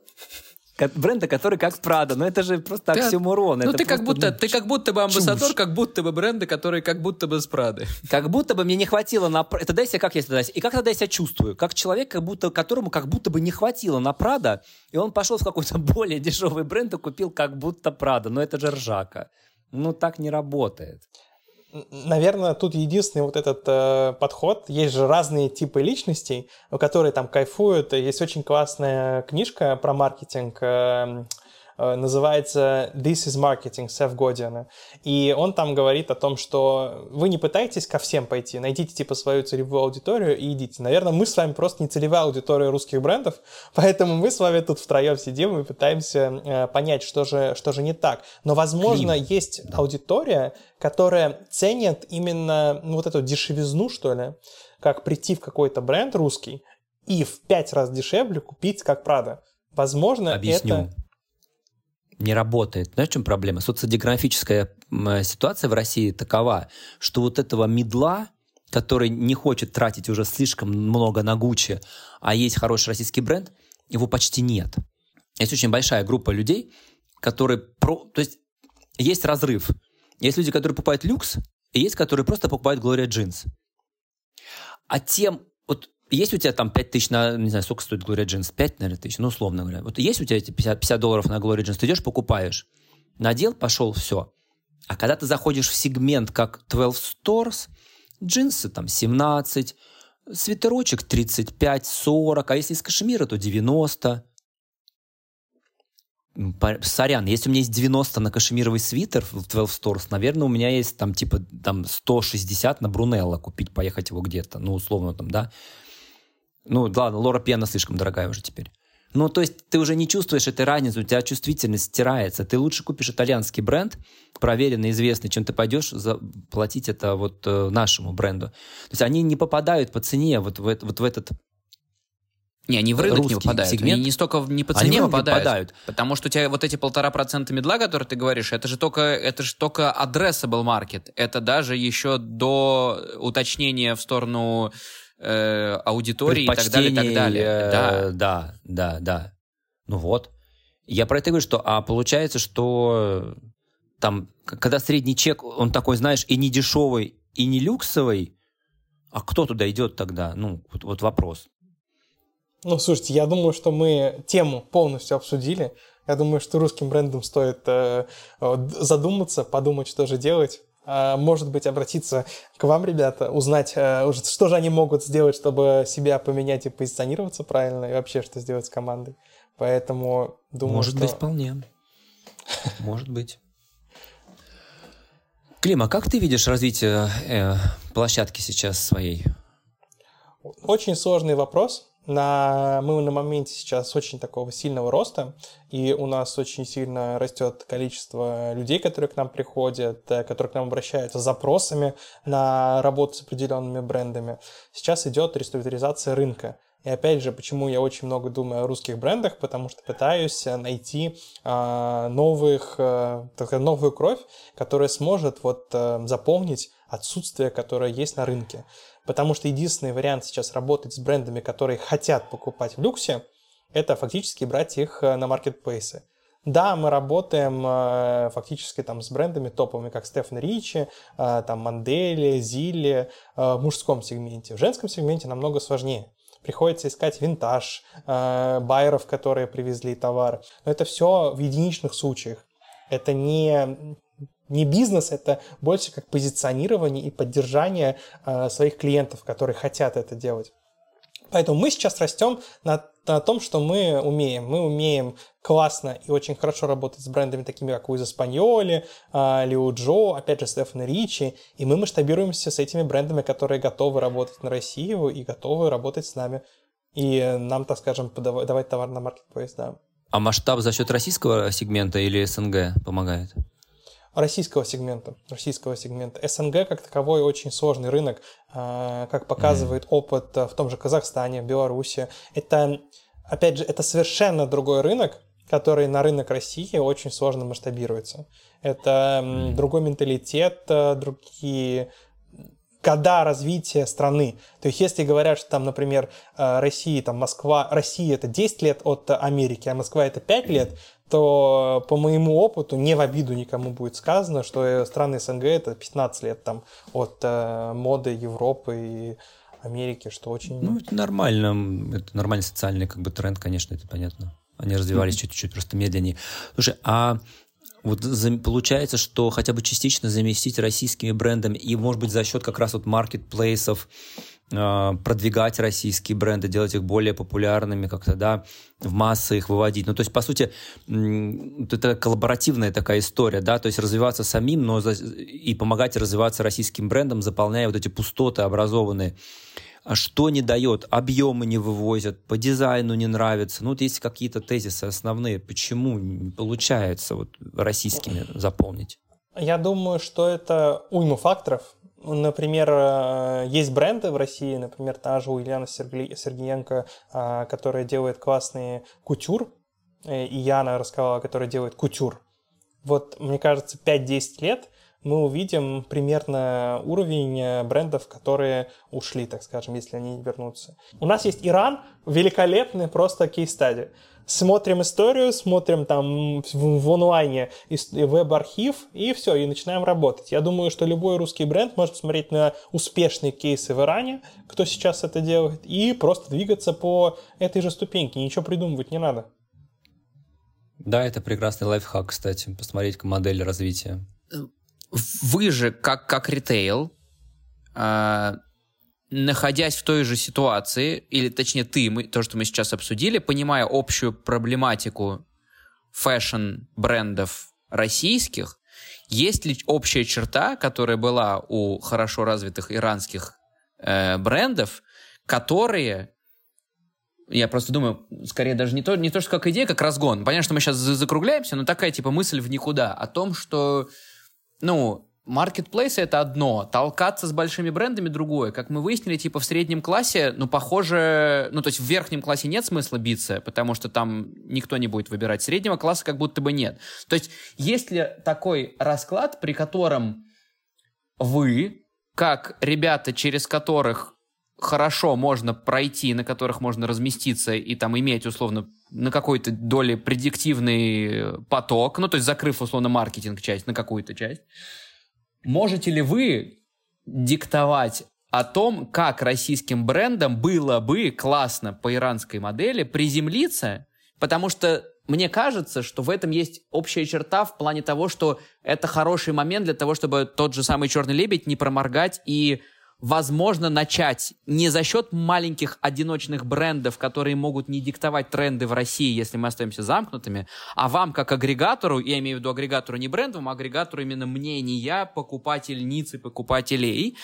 Бренда, который как Прада. Но это же просто Ты- оксюморон. Ну это ты как будто, ну, ты как будто бы амбассадор, чушь. как будто бы бренда, который как будто бы с Прады. Как будто бы мне не хватило на... Тогда я себя, как я себя, и как тогда я себя чувствую? Как человек, как будто, которому как будто бы не хватило на Прада, и он пошел в какой-то более дешевый бренд и купил как будто Прада. Но это же ржака. Ну, так не работает. Наверное, тут единственный вот этот э, подход. Есть же разные типы личностей, которые там кайфуют. Есть очень классная книжка про маркетинг. э, называется This is Marketing Сеф Годиана. И он там говорит о том, что вы не пытаетесь ко всем пойти, найдите типа свою целевую аудиторию и идите. Наверное, мы с вами просто не целевая аудитория русских брендов, поэтому мы с вами тут втроем сидим и пытаемся э, понять, что же, что же не так. Но, возможно, Клим. есть аудитория, которая ценит именно ну, вот эту дешевизну, что ли, как прийти в какой-то бренд русский и в пять раз дешевле купить как Прада. Возможно, Объясню. это... Не работает. Знаешь, в чем проблема? Социодемографическая м, ситуация в России такова, что вот этого медла, который не хочет тратить уже слишком много на Гуччи, а есть хороший российский бренд, его почти нет. Есть очень большая группа людей, которые... Про... То есть есть разрыв. Есть люди, которые покупают люкс, и есть, которые просто покупают Gloria Jeans. А тем... Вот есть у тебя там 5 тысяч на... Не знаю, сколько стоит Gloria Jeans? 5, наверное, тысяч, ну, условно говоря. Вот есть у тебя эти 50, 50 долларов на Gloria Jeans, ты идешь, покупаешь. Надел, пошел, все. А когда ты заходишь в сегмент, как 12 Stores, джинсы там 17, свитерочек 35-40, а если из кашемира, то 90. М, по- Сорян, если у меня есть 90 на кашемировый свитер в 12 Stores, наверное, у меня есть там типа там 160 на Брунелло купить, поехать его где-то, ну, условно там, да. Ну, ладно, Лора Пьяна слишком дорогая уже теперь. Ну, то есть ты уже не чувствуешь этой разницы, у тебя чувствительность стирается. Ты лучше купишь итальянский бренд, проверенный, известный, чем ты пойдешь заплатить это вот э, нашему бренду. То есть они не попадают по цене вот в, вот в этот... Не, они в рынок не попадают. сегмент? Они не столько не по Они цене не попадают, попадают. Потому что у тебя вот эти полтора процента медла, которые ты говоришь, это же только, это же только addressable market. Это даже еще до уточнения в сторону э, аудитории и так далее, и так далее. э, Да. да, да, да. Ну вот. Я про это говорю, что а получается, что там, к- когда средний чек, он такой, знаешь, и не дешевый, и не люксовый, а кто туда идет тогда? Ну, вот, вот вопрос. Ну, слушайте, я думаю, что мы тему полностью обсудили. Я думаю, что русским брендам стоит э, э, задуматься, подумать, что же делать. А, может быть, обратиться к вам, ребята, узнать, э, что же они могут сделать, чтобы себя поменять и позиционироваться правильно, и вообще, что сделать с командой. Поэтому думаю, Может что... быть, вполне. Может быть. Клим, а как ты видишь развитие э, площадки сейчас своей? Очень сложный вопрос. На, мы на моменте сейчас очень такого сильного роста, и у нас очень сильно растет количество людей, которые к нам приходят, э, которые к нам обращаются с запросами на работу с определенными брендами. Сейчас идет реструктуризация рынка. И опять же, почему я очень много думаю о русских брендах, потому что пытаюсь э, найти э, новых, э, новую кровь, которая сможет вот э, заполнить отсутствие, которое есть на рынке. Потому что единственный вариант сейчас работать с брендами, которые хотят покупать в люксе, это фактически брать их э, на маркетплейсы. Да, мы работаем э, фактически там с брендами топовыми, как Стефан Ричи, э, там Мандели, Зилли, э, в мужском сегменте. В женском сегменте намного сложнее. Приходится искать винтаж, э, байеров, которые привезли товар. Но это все в единичных случаях. Это не не бизнес, это больше как позиционирование и поддержание э, своих клиентов, которые хотят это делать. Поэтому мы сейчас растем на, на том, что мы умеем. Мы умеем классно и очень хорошо работать с брендами, такими как Уиза Спаньоли, э, Лиу Джо, опять же, Стефан Ричи. И мы масштабируемся с этими брендами, которые готовы работать на Россию и готовы работать с нами. И нам, так скажем, подавать, давать товар на маркетплейс, да. А масштаб за счет российского сегмента или СНГ помогает? Российского сегмента. Российского сегмента. СНГ как таковой очень сложный рынок, а, как показывает mm. опыт в том же Казахстане, Беларуси. Это, опять же, это совершенно другой рынок, который на рынок России очень сложно масштабируется. Это mm. другой менталитет, э, другие года развития страны. То есть, если говорят, что там, например, э, Россия, там Москва, Россия это 10 лет от Америки, а Москва это 5 лет, то по моему опыту, не в обиду никому будет сказано, что страны СНГ это 15 лет там от э, моды Европы и Америки, что очень... Ну, это нормально, это нормальный социальный как бы тренд, конечно, это понятно. Они развивались чуть-чуть просто медленнее. Слушай, а вот получается, что хотя бы частично заместить российскими брендами и, может быть, за счет как раз вот маркетплейсов, продвигать российские бренды, делать их более популярными, как-то, да, в массы их выводить. Ну, то есть, по сути, это коллаборативная такая история, да, то есть развиваться самим, но и помогать развиваться российским брендам, заполняя вот эти пустоты образованные. А что не дает? Объемы не вывозят, по дизайну не нравится. Ну, вот есть какие-то тезисы основные. Почему не получается вот российскими заполнить? Я думаю, что это уйма факторов. Например, э, есть бренды в России, например, та же у Ильяна Сергеенко, а, которая делает классные кутюр, э, и Яна рассказала, которая делает кутюр. Вот, мне кажется, 5-10 лет мы увидим примерно уровень э, брендов, которые ушли, так скажем, если они вернутся. У нас есть Иран, великолепный просто кейс-стадия смотрим историю, смотрим там в онлайне веб-архив, и все, и начинаем работать. Я думаю, что любой русский бренд может посмотреть на успешные кейсы в Иране, кто сейчас это делает, и просто двигаться по этой же ступеньке, ничего придумывать не надо. Да, это прекрасный лайфхак, кстати, посмотреть модель развития. Вы же, как, как ритейл, а, находясь в той же ситуации, или точнее ты, мы, то, что мы сейчас обсудили, понимая общую проблематику фэшн-брендов российских, есть ли общая черта, которая была у хорошо развитых иранских э, брендов, которые я просто думаю, скорее даже не то, не то, что как идея, как разгон. Понятно, что мы сейчас закругляемся, но такая типа мысль в никуда о том, что, ну, Маркетплейсы это одно, толкаться с большими брендами другое. Как мы выяснили, типа в среднем классе, ну, похоже, ну, то есть в верхнем классе нет смысла биться, потому что там никто не будет выбирать. Среднего класса как будто бы нет. То есть есть ли такой расклад, при котором вы, как ребята, через которых хорошо можно пройти, на которых можно разместиться и там иметь условно на какой-то доле предиктивный поток, ну, то есть закрыв условно маркетинг часть на какую-то часть, Можете ли вы диктовать о том, как российским брендам было бы классно по иранской модели приземлиться, потому что мне кажется, что в этом есть общая черта в плане того, что это хороший момент для того, чтобы тот же самый «Черный лебедь» не проморгать и возможно начать не за счет маленьких одиночных брендов, которые могут не диктовать тренды в России, если мы остаемся замкнутыми, а вам как агрегатору, я имею в виду агрегатору не брендовому, а агрегатору именно мнения покупательницы, покупателей,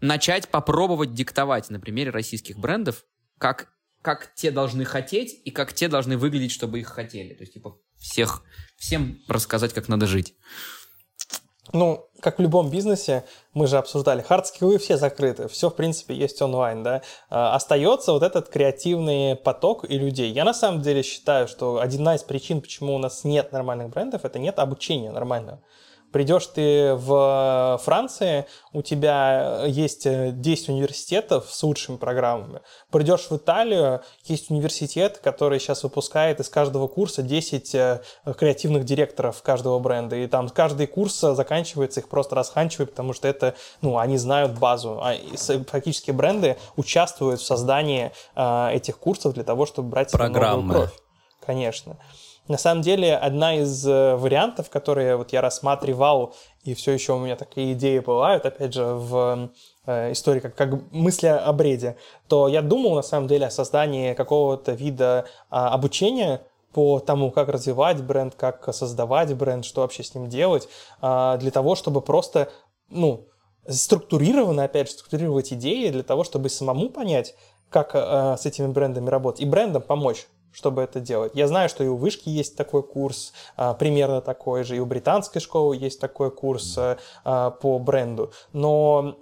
начать попробовать диктовать на примере российских брендов, как, как те должны хотеть и как те должны выглядеть, чтобы их хотели. То есть, типа, всех, всем рассказать, как надо жить. Ну, как в любом бизнесе, мы же обсуждали, хардскиллы все закрыты, все, в принципе, есть онлайн, да. А, остается вот этот креативный поток и людей. Я на самом деле считаю, что одна из причин, почему у нас нет нормальных брендов, это нет обучения нормального. Придешь ты в Франции, у тебя есть 10 университетов с лучшими программами. Придешь в Италию, есть университет, который сейчас выпускает из каждого курса 10 э, креативных директоров каждого бренда. И там каждый курс заканчивается, их просто расханчивают, потому что это, ну, они знают базу. А фактически бренды участвуют в создании э, этих курсов для того, чтобы брать Программы. кровь. Конечно. На самом деле, одна из э, вариантов, которые вот я рассматривал, и все еще у меня такие идеи бывают, опять же, в э, истории как, как мысли о бреде, то я думал, на самом деле, о создании какого-то вида а, обучения, по тому, как развивать бренд, как создавать бренд, что вообще с ним делать, а, для того, чтобы просто, ну, структурированно, опять же, структурировать идеи для того, чтобы самому понять, как э, с этими брендами работать, и брендам помочь чтобы это делать. Я знаю, что и у Вышки есть такой курс, а, примерно такой же, и у британской школы есть такой курс а, а, по бренду. Но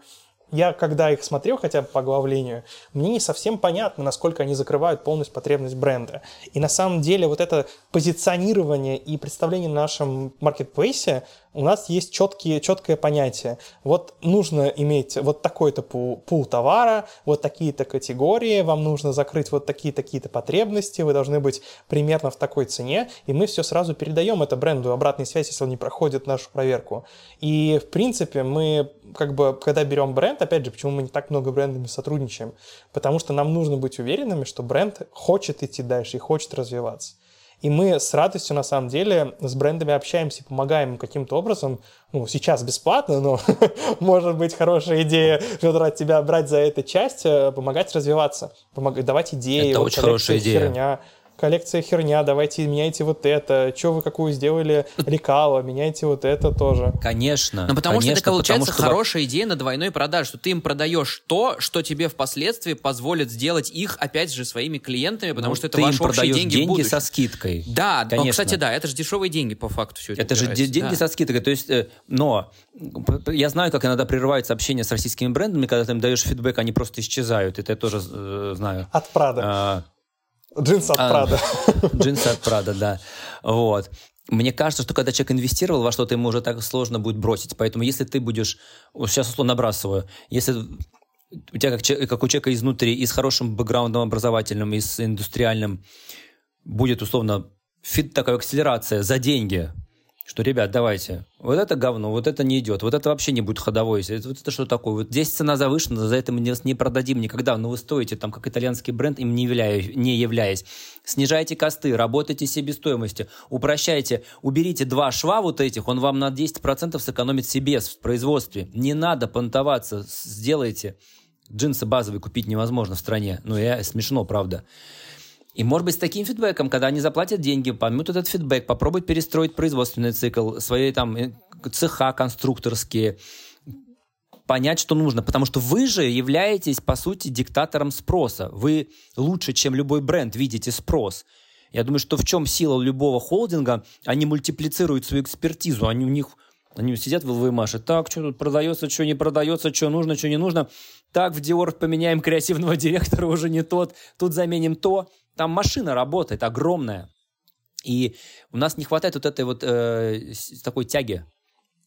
я, когда их смотрел хотя бы по оглавлению, мне не совсем понятно, насколько они закрывают полностью потребность бренда. И на самом деле вот это позиционирование и представление в нашем маркетплейсе у нас есть четкие, четкое понятие. Вот нужно иметь вот такой-то пул, пул товара, вот такие-то категории, вам нужно закрыть вот такие-такие-то потребности, вы должны быть примерно в такой цене, и мы все сразу передаем это бренду, обратной связь, если он не проходит нашу проверку. И, в принципе, мы, как бы, когда берем бренд, опять же, почему мы не так много брендами сотрудничаем? Потому что нам нужно быть уверенными, что бренд хочет идти дальше и хочет развиваться. И мы с радостью, на самом деле, с брендами общаемся и помогаем им каким-то образом. Ну, сейчас бесплатно, но может быть хорошая идея, Федор, от тебя брать за эту часть, э, помогать развиваться, помогать, давать идеи. Это вот очень хорошая идея. Херня коллекция херня, давайте меняйте вот это, что вы какую сделали лекало, меняйте вот это тоже. Конечно. Ну, потому конечно, что это получается потому, что... хорошая идея на двойной продаже, что ты им продаешь то, что тебе впоследствии позволит сделать их, опять же, своими клиентами, потому ну, что это ты ваши им общие деньги деньги со скидкой. Да, конечно. Но, кстати, да, это же дешевые деньги по факту все это. Это же деньги да. со скидкой, то есть, э, но я знаю, как иногда прерывается общение с российскими брендами, когда ты им даешь фидбэк, они просто исчезают, это я тоже э, знаю. От Прада. А, Джинсы от а, Прада. Джинсы от Прада, да. Вот. Мне кажется, что когда человек инвестировал во что-то, ему уже так сложно будет бросить. Поэтому если ты будешь... Сейчас условно набрасываю. Если у тебя, как, как у человека изнутри, и с хорошим бэкграундом образовательным, и с индустриальным, будет условно фит, такая акселерация за деньги, что, ребят, давайте, вот это говно, вот это не идет, вот это вообще не будет ходовой, вот это что такое, вот здесь цена завышена, за это мы не, не продадим никогда, но вы стоите там как итальянский бренд, им не, являя, не являясь. Снижайте косты, работайте себестоимости, упрощайте, уберите два шва вот этих, он вам на 10% сэкономит себе в производстве. Не надо понтоваться, сделайте. Джинсы базовые купить невозможно в стране, ну я смешно, правда. И, может быть, с таким фидбэком, когда они заплатят деньги, поймут этот фидбэк, попробуют перестроить производственный цикл, свои там э, цеха конструкторские, понять, что нужно. Потому что вы же являетесь, по сути, диктатором спроса. Вы лучше, чем любой бренд, видите спрос. Я думаю, что в чем сила любого холдинга, они мультиплицируют свою экспертизу, они у них они сидят в ЛВМаше, так, что тут продается, что не продается, что нужно, что не нужно. Так, в Dior поменяем креативного директора, уже не тот. Тут заменим то. Там машина работает огромная. И у нас не хватает вот этой вот э, такой тяги.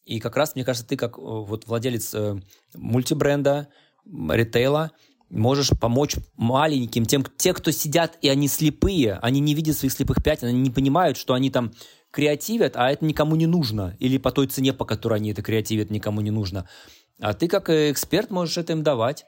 И как раз, мне кажется, ты как э, вот владелец э, мультибренда, ритейла, можешь помочь маленьким, тем, те, кто сидят, и они слепые, они не видят своих слепых пятен, они не понимают, что они там креативят, а это никому не нужно. Или по той цене, по которой они это креативят, никому не нужно. А ты как э, эксперт можешь это им давать.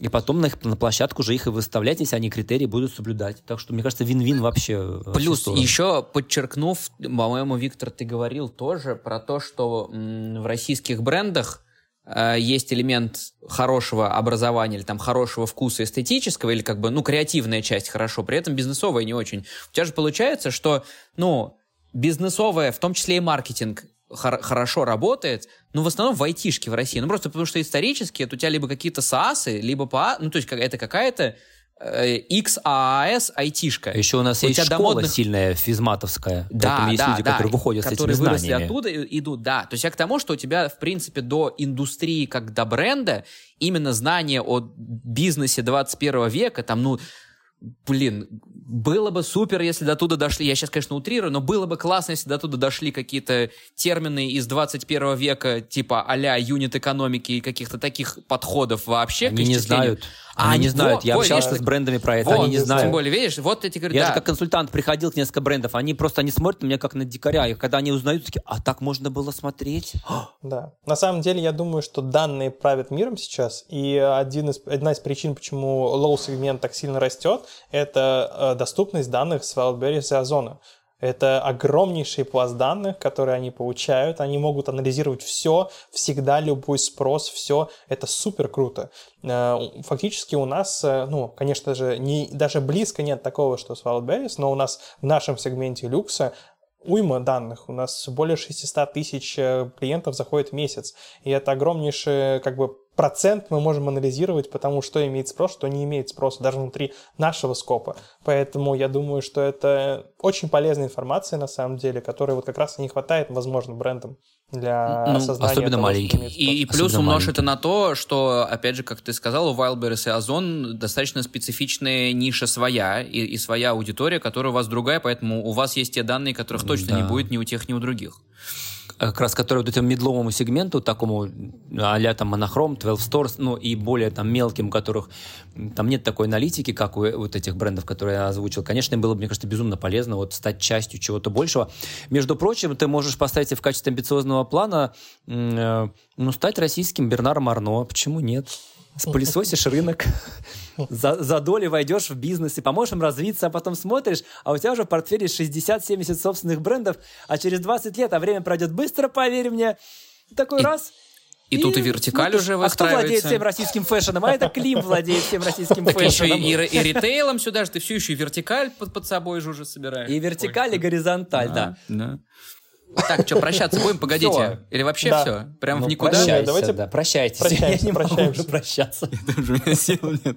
И потом на, их, на площадку же их и выставлять, если они критерии будут соблюдать. Так что, мне кажется, вин-вин вообще. Плюс, еще подчеркнув, по-моему, Виктор, ты говорил тоже про то, что в российских брендах э, есть элемент хорошего образования или там хорошего вкуса эстетического, или как бы, ну, креативная часть хорошо, при этом бизнесовая не очень. У тебя же получается, что, ну, бизнесовая, в том числе и маркетинг, хор- хорошо работает, ну, в основном в айтишке в России. Ну, просто потому что исторически это у тебя либо какие-то СААСы, либо по... Ну, то есть это какая-то XAAS айтишка. Еще у нас у есть школа домодных... сильная, физматовская. Да, есть да, люди, да, которые выходят которые с этими выросли знаниями. оттуда идут, да. То есть я к тому, что у тебя, в принципе, до индустрии как до бренда именно знание о бизнесе 21 века, там, ну, блин, было бы супер, если до туда дошли, я сейчас, конечно, утрирую, но было бы классно, если до туда дошли какие-то термины из 21 века, типа а-ля юнит экономики и каких-то таких подходов вообще Они не знают. А, они не знают. Вот, я общался видишь, с брендами про это, вот, они не знают. Тем более, видишь, вот эти говорят, Я да. же как консультант приходил к несколько брендов, они просто они смотрят на меня как на дикаря, и когда они узнают, такие, а так можно было смотреть? Да. На самом деле, я думаю, что данные правят миром сейчас, и один из, одна из причин, почему лоу-сегмент так сильно растет, это э, доступность данных с Wildberries и Озона. Это огромнейший пласт данных, которые они получают. Они могут анализировать все, всегда любой спрос, все. Это супер круто. Э, фактически у нас, э, ну, конечно же, не, даже близко нет такого, что с Wildberries, но у нас в нашем сегменте люкса уйма данных. У нас более 600 тысяч э, клиентов заходит в месяц. И это огромнейший как бы процент мы можем анализировать, потому что имеет спрос, что не имеет спроса, даже внутри нашего скопа. Поэтому я думаю, что это очень полезная информация, на самом деле, которой вот как раз не хватает, возможно, брендам для ну, осознания особенно того, маленьким. И, и плюс умножь это на то, что, опять же, как ты сказал, у Wildberries и Озон достаточно специфичная ниша своя и, и своя аудитория, которая у вас другая, поэтому у вас есть те данные, которых точно да. не будет ни у тех, ни у других как раз который вот этому медловому сегменту, такому а там монохром, 12 Stores, ну и более там мелким, у которых там нет такой аналитики, как у вот этих брендов, которые я озвучил, конечно, было бы, мне кажется, безумно полезно вот стать частью чего-то большего. Между прочим, ты можешь поставить в качестве амбициозного плана, э, ну, стать российским Бернаром Арно, почему нет? Спылесосишь рынок, за, за доли войдешь в бизнес и поможешь им развиться, а потом смотришь, а у тебя уже в портфеле 60-70 собственных брендов, а через 20 лет, а время пройдет быстро, поверь мне, такой и, раз... И, и тут и вертикаль смотришь, уже выстраивается. А кто владеет всем российским фэшном? А это Клим владеет всем российским фэшном. еще и, и, и ритейлом сюда же, ты все еще и вертикаль под, под собой же уже собираешь. И вертикаль, Ой, и горизонталь, да. да. Так, что, прощаться будем? Погодите. Все. Или вообще да. все? Прям ну, в никуда? Прощайся, Давайте... да, прощайтесь. Прощаемся, я не прощаемся. могу уже прощаться. Даже у меня сил нет.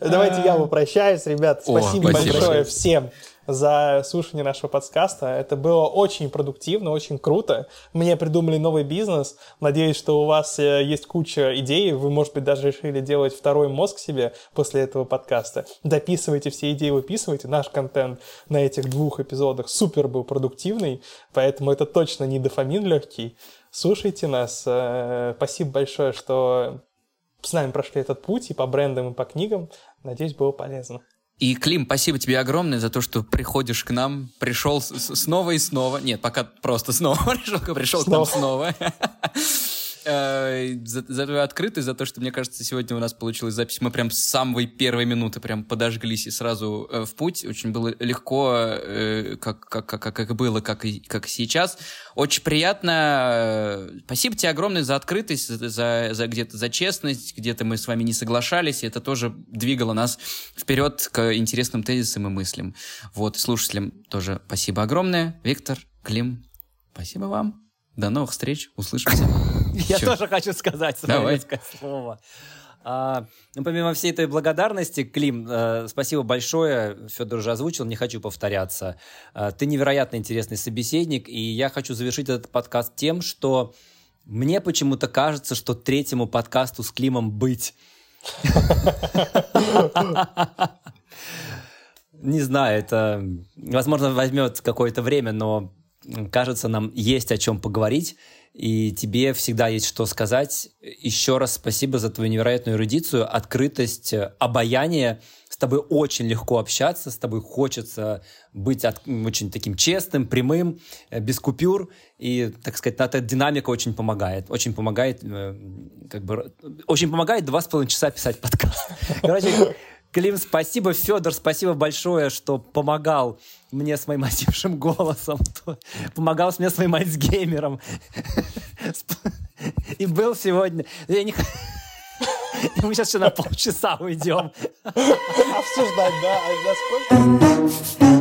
Давайте я попрощаюсь, ребят. Спасибо большое всем за слушание нашего подкаста. Это было очень продуктивно, очень круто. Мне придумали новый бизнес. Надеюсь, что у вас э, есть куча идей. Вы, может быть, даже решили делать второй мозг себе после этого подкаста. Дописывайте все идеи, выписывайте. Наш контент на этих двух эпизодах супер был продуктивный, поэтому это точно не дофамин легкий. Слушайте нас. Э, спасибо большое, что с нами прошли этот путь и по брендам, и по книгам. Надеюсь, было полезно. И, Клим, спасибо тебе огромное за то, что приходишь к нам, пришел снова и снова. Нет, пока просто снова пришел, пришел снова. к нам снова. Э, за, за твою открытость, за то, что, мне кажется, сегодня у нас получилась запись. Мы прям с самой первой минуты прям подожглись и сразу э, в путь. Очень было легко, э, как, как, как, как было, как и, как сейчас. Очень приятно. Спасибо тебе огромное за открытость, за, за, где-то за честность, где-то мы с вами не соглашались, и это тоже двигало нас вперед к интересным тезисам и мыслям. Вот, слушателям тоже спасибо огромное. Виктор, Клим, спасибо вам. До новых встреч, услышимся. Я тоже хочу сказать свое слово. А, ну, помимо всей этой благодарности, Клим, э, спасибо большое. Федор уже озвучил, не хочу повторяться. Э, ты невероятно интересный собеседник, и я хочу завершить этот подкаст тем, что мне почему-то кажется, что третьему подкасту с Климом быть. Не знаю, это, возможно, возьмет какое-то время, но кажется, нам есть о чем поговорить и тебе всегда есть что сказать. Еще раз спасибо за твою невероятную эрудицию, открытость, обаяние. С тобой очень легко общаться, с тобой хочется быть от, очень таким честным, прямым, э, без купюр. И, так сказать, эта динамика очень помогает. Очень помогает, э, как бы, очень помогает два с половиной часа писать подкаст. Короче, Клим, спасибо. Федор, спасибо большое, что помогал мне с моим осевшим голосом, помогал мне с моим альцгеймером. И был сегодня... Я не... Мы сейчас еще на полчаса уйдем. Обсуждать, да? А за?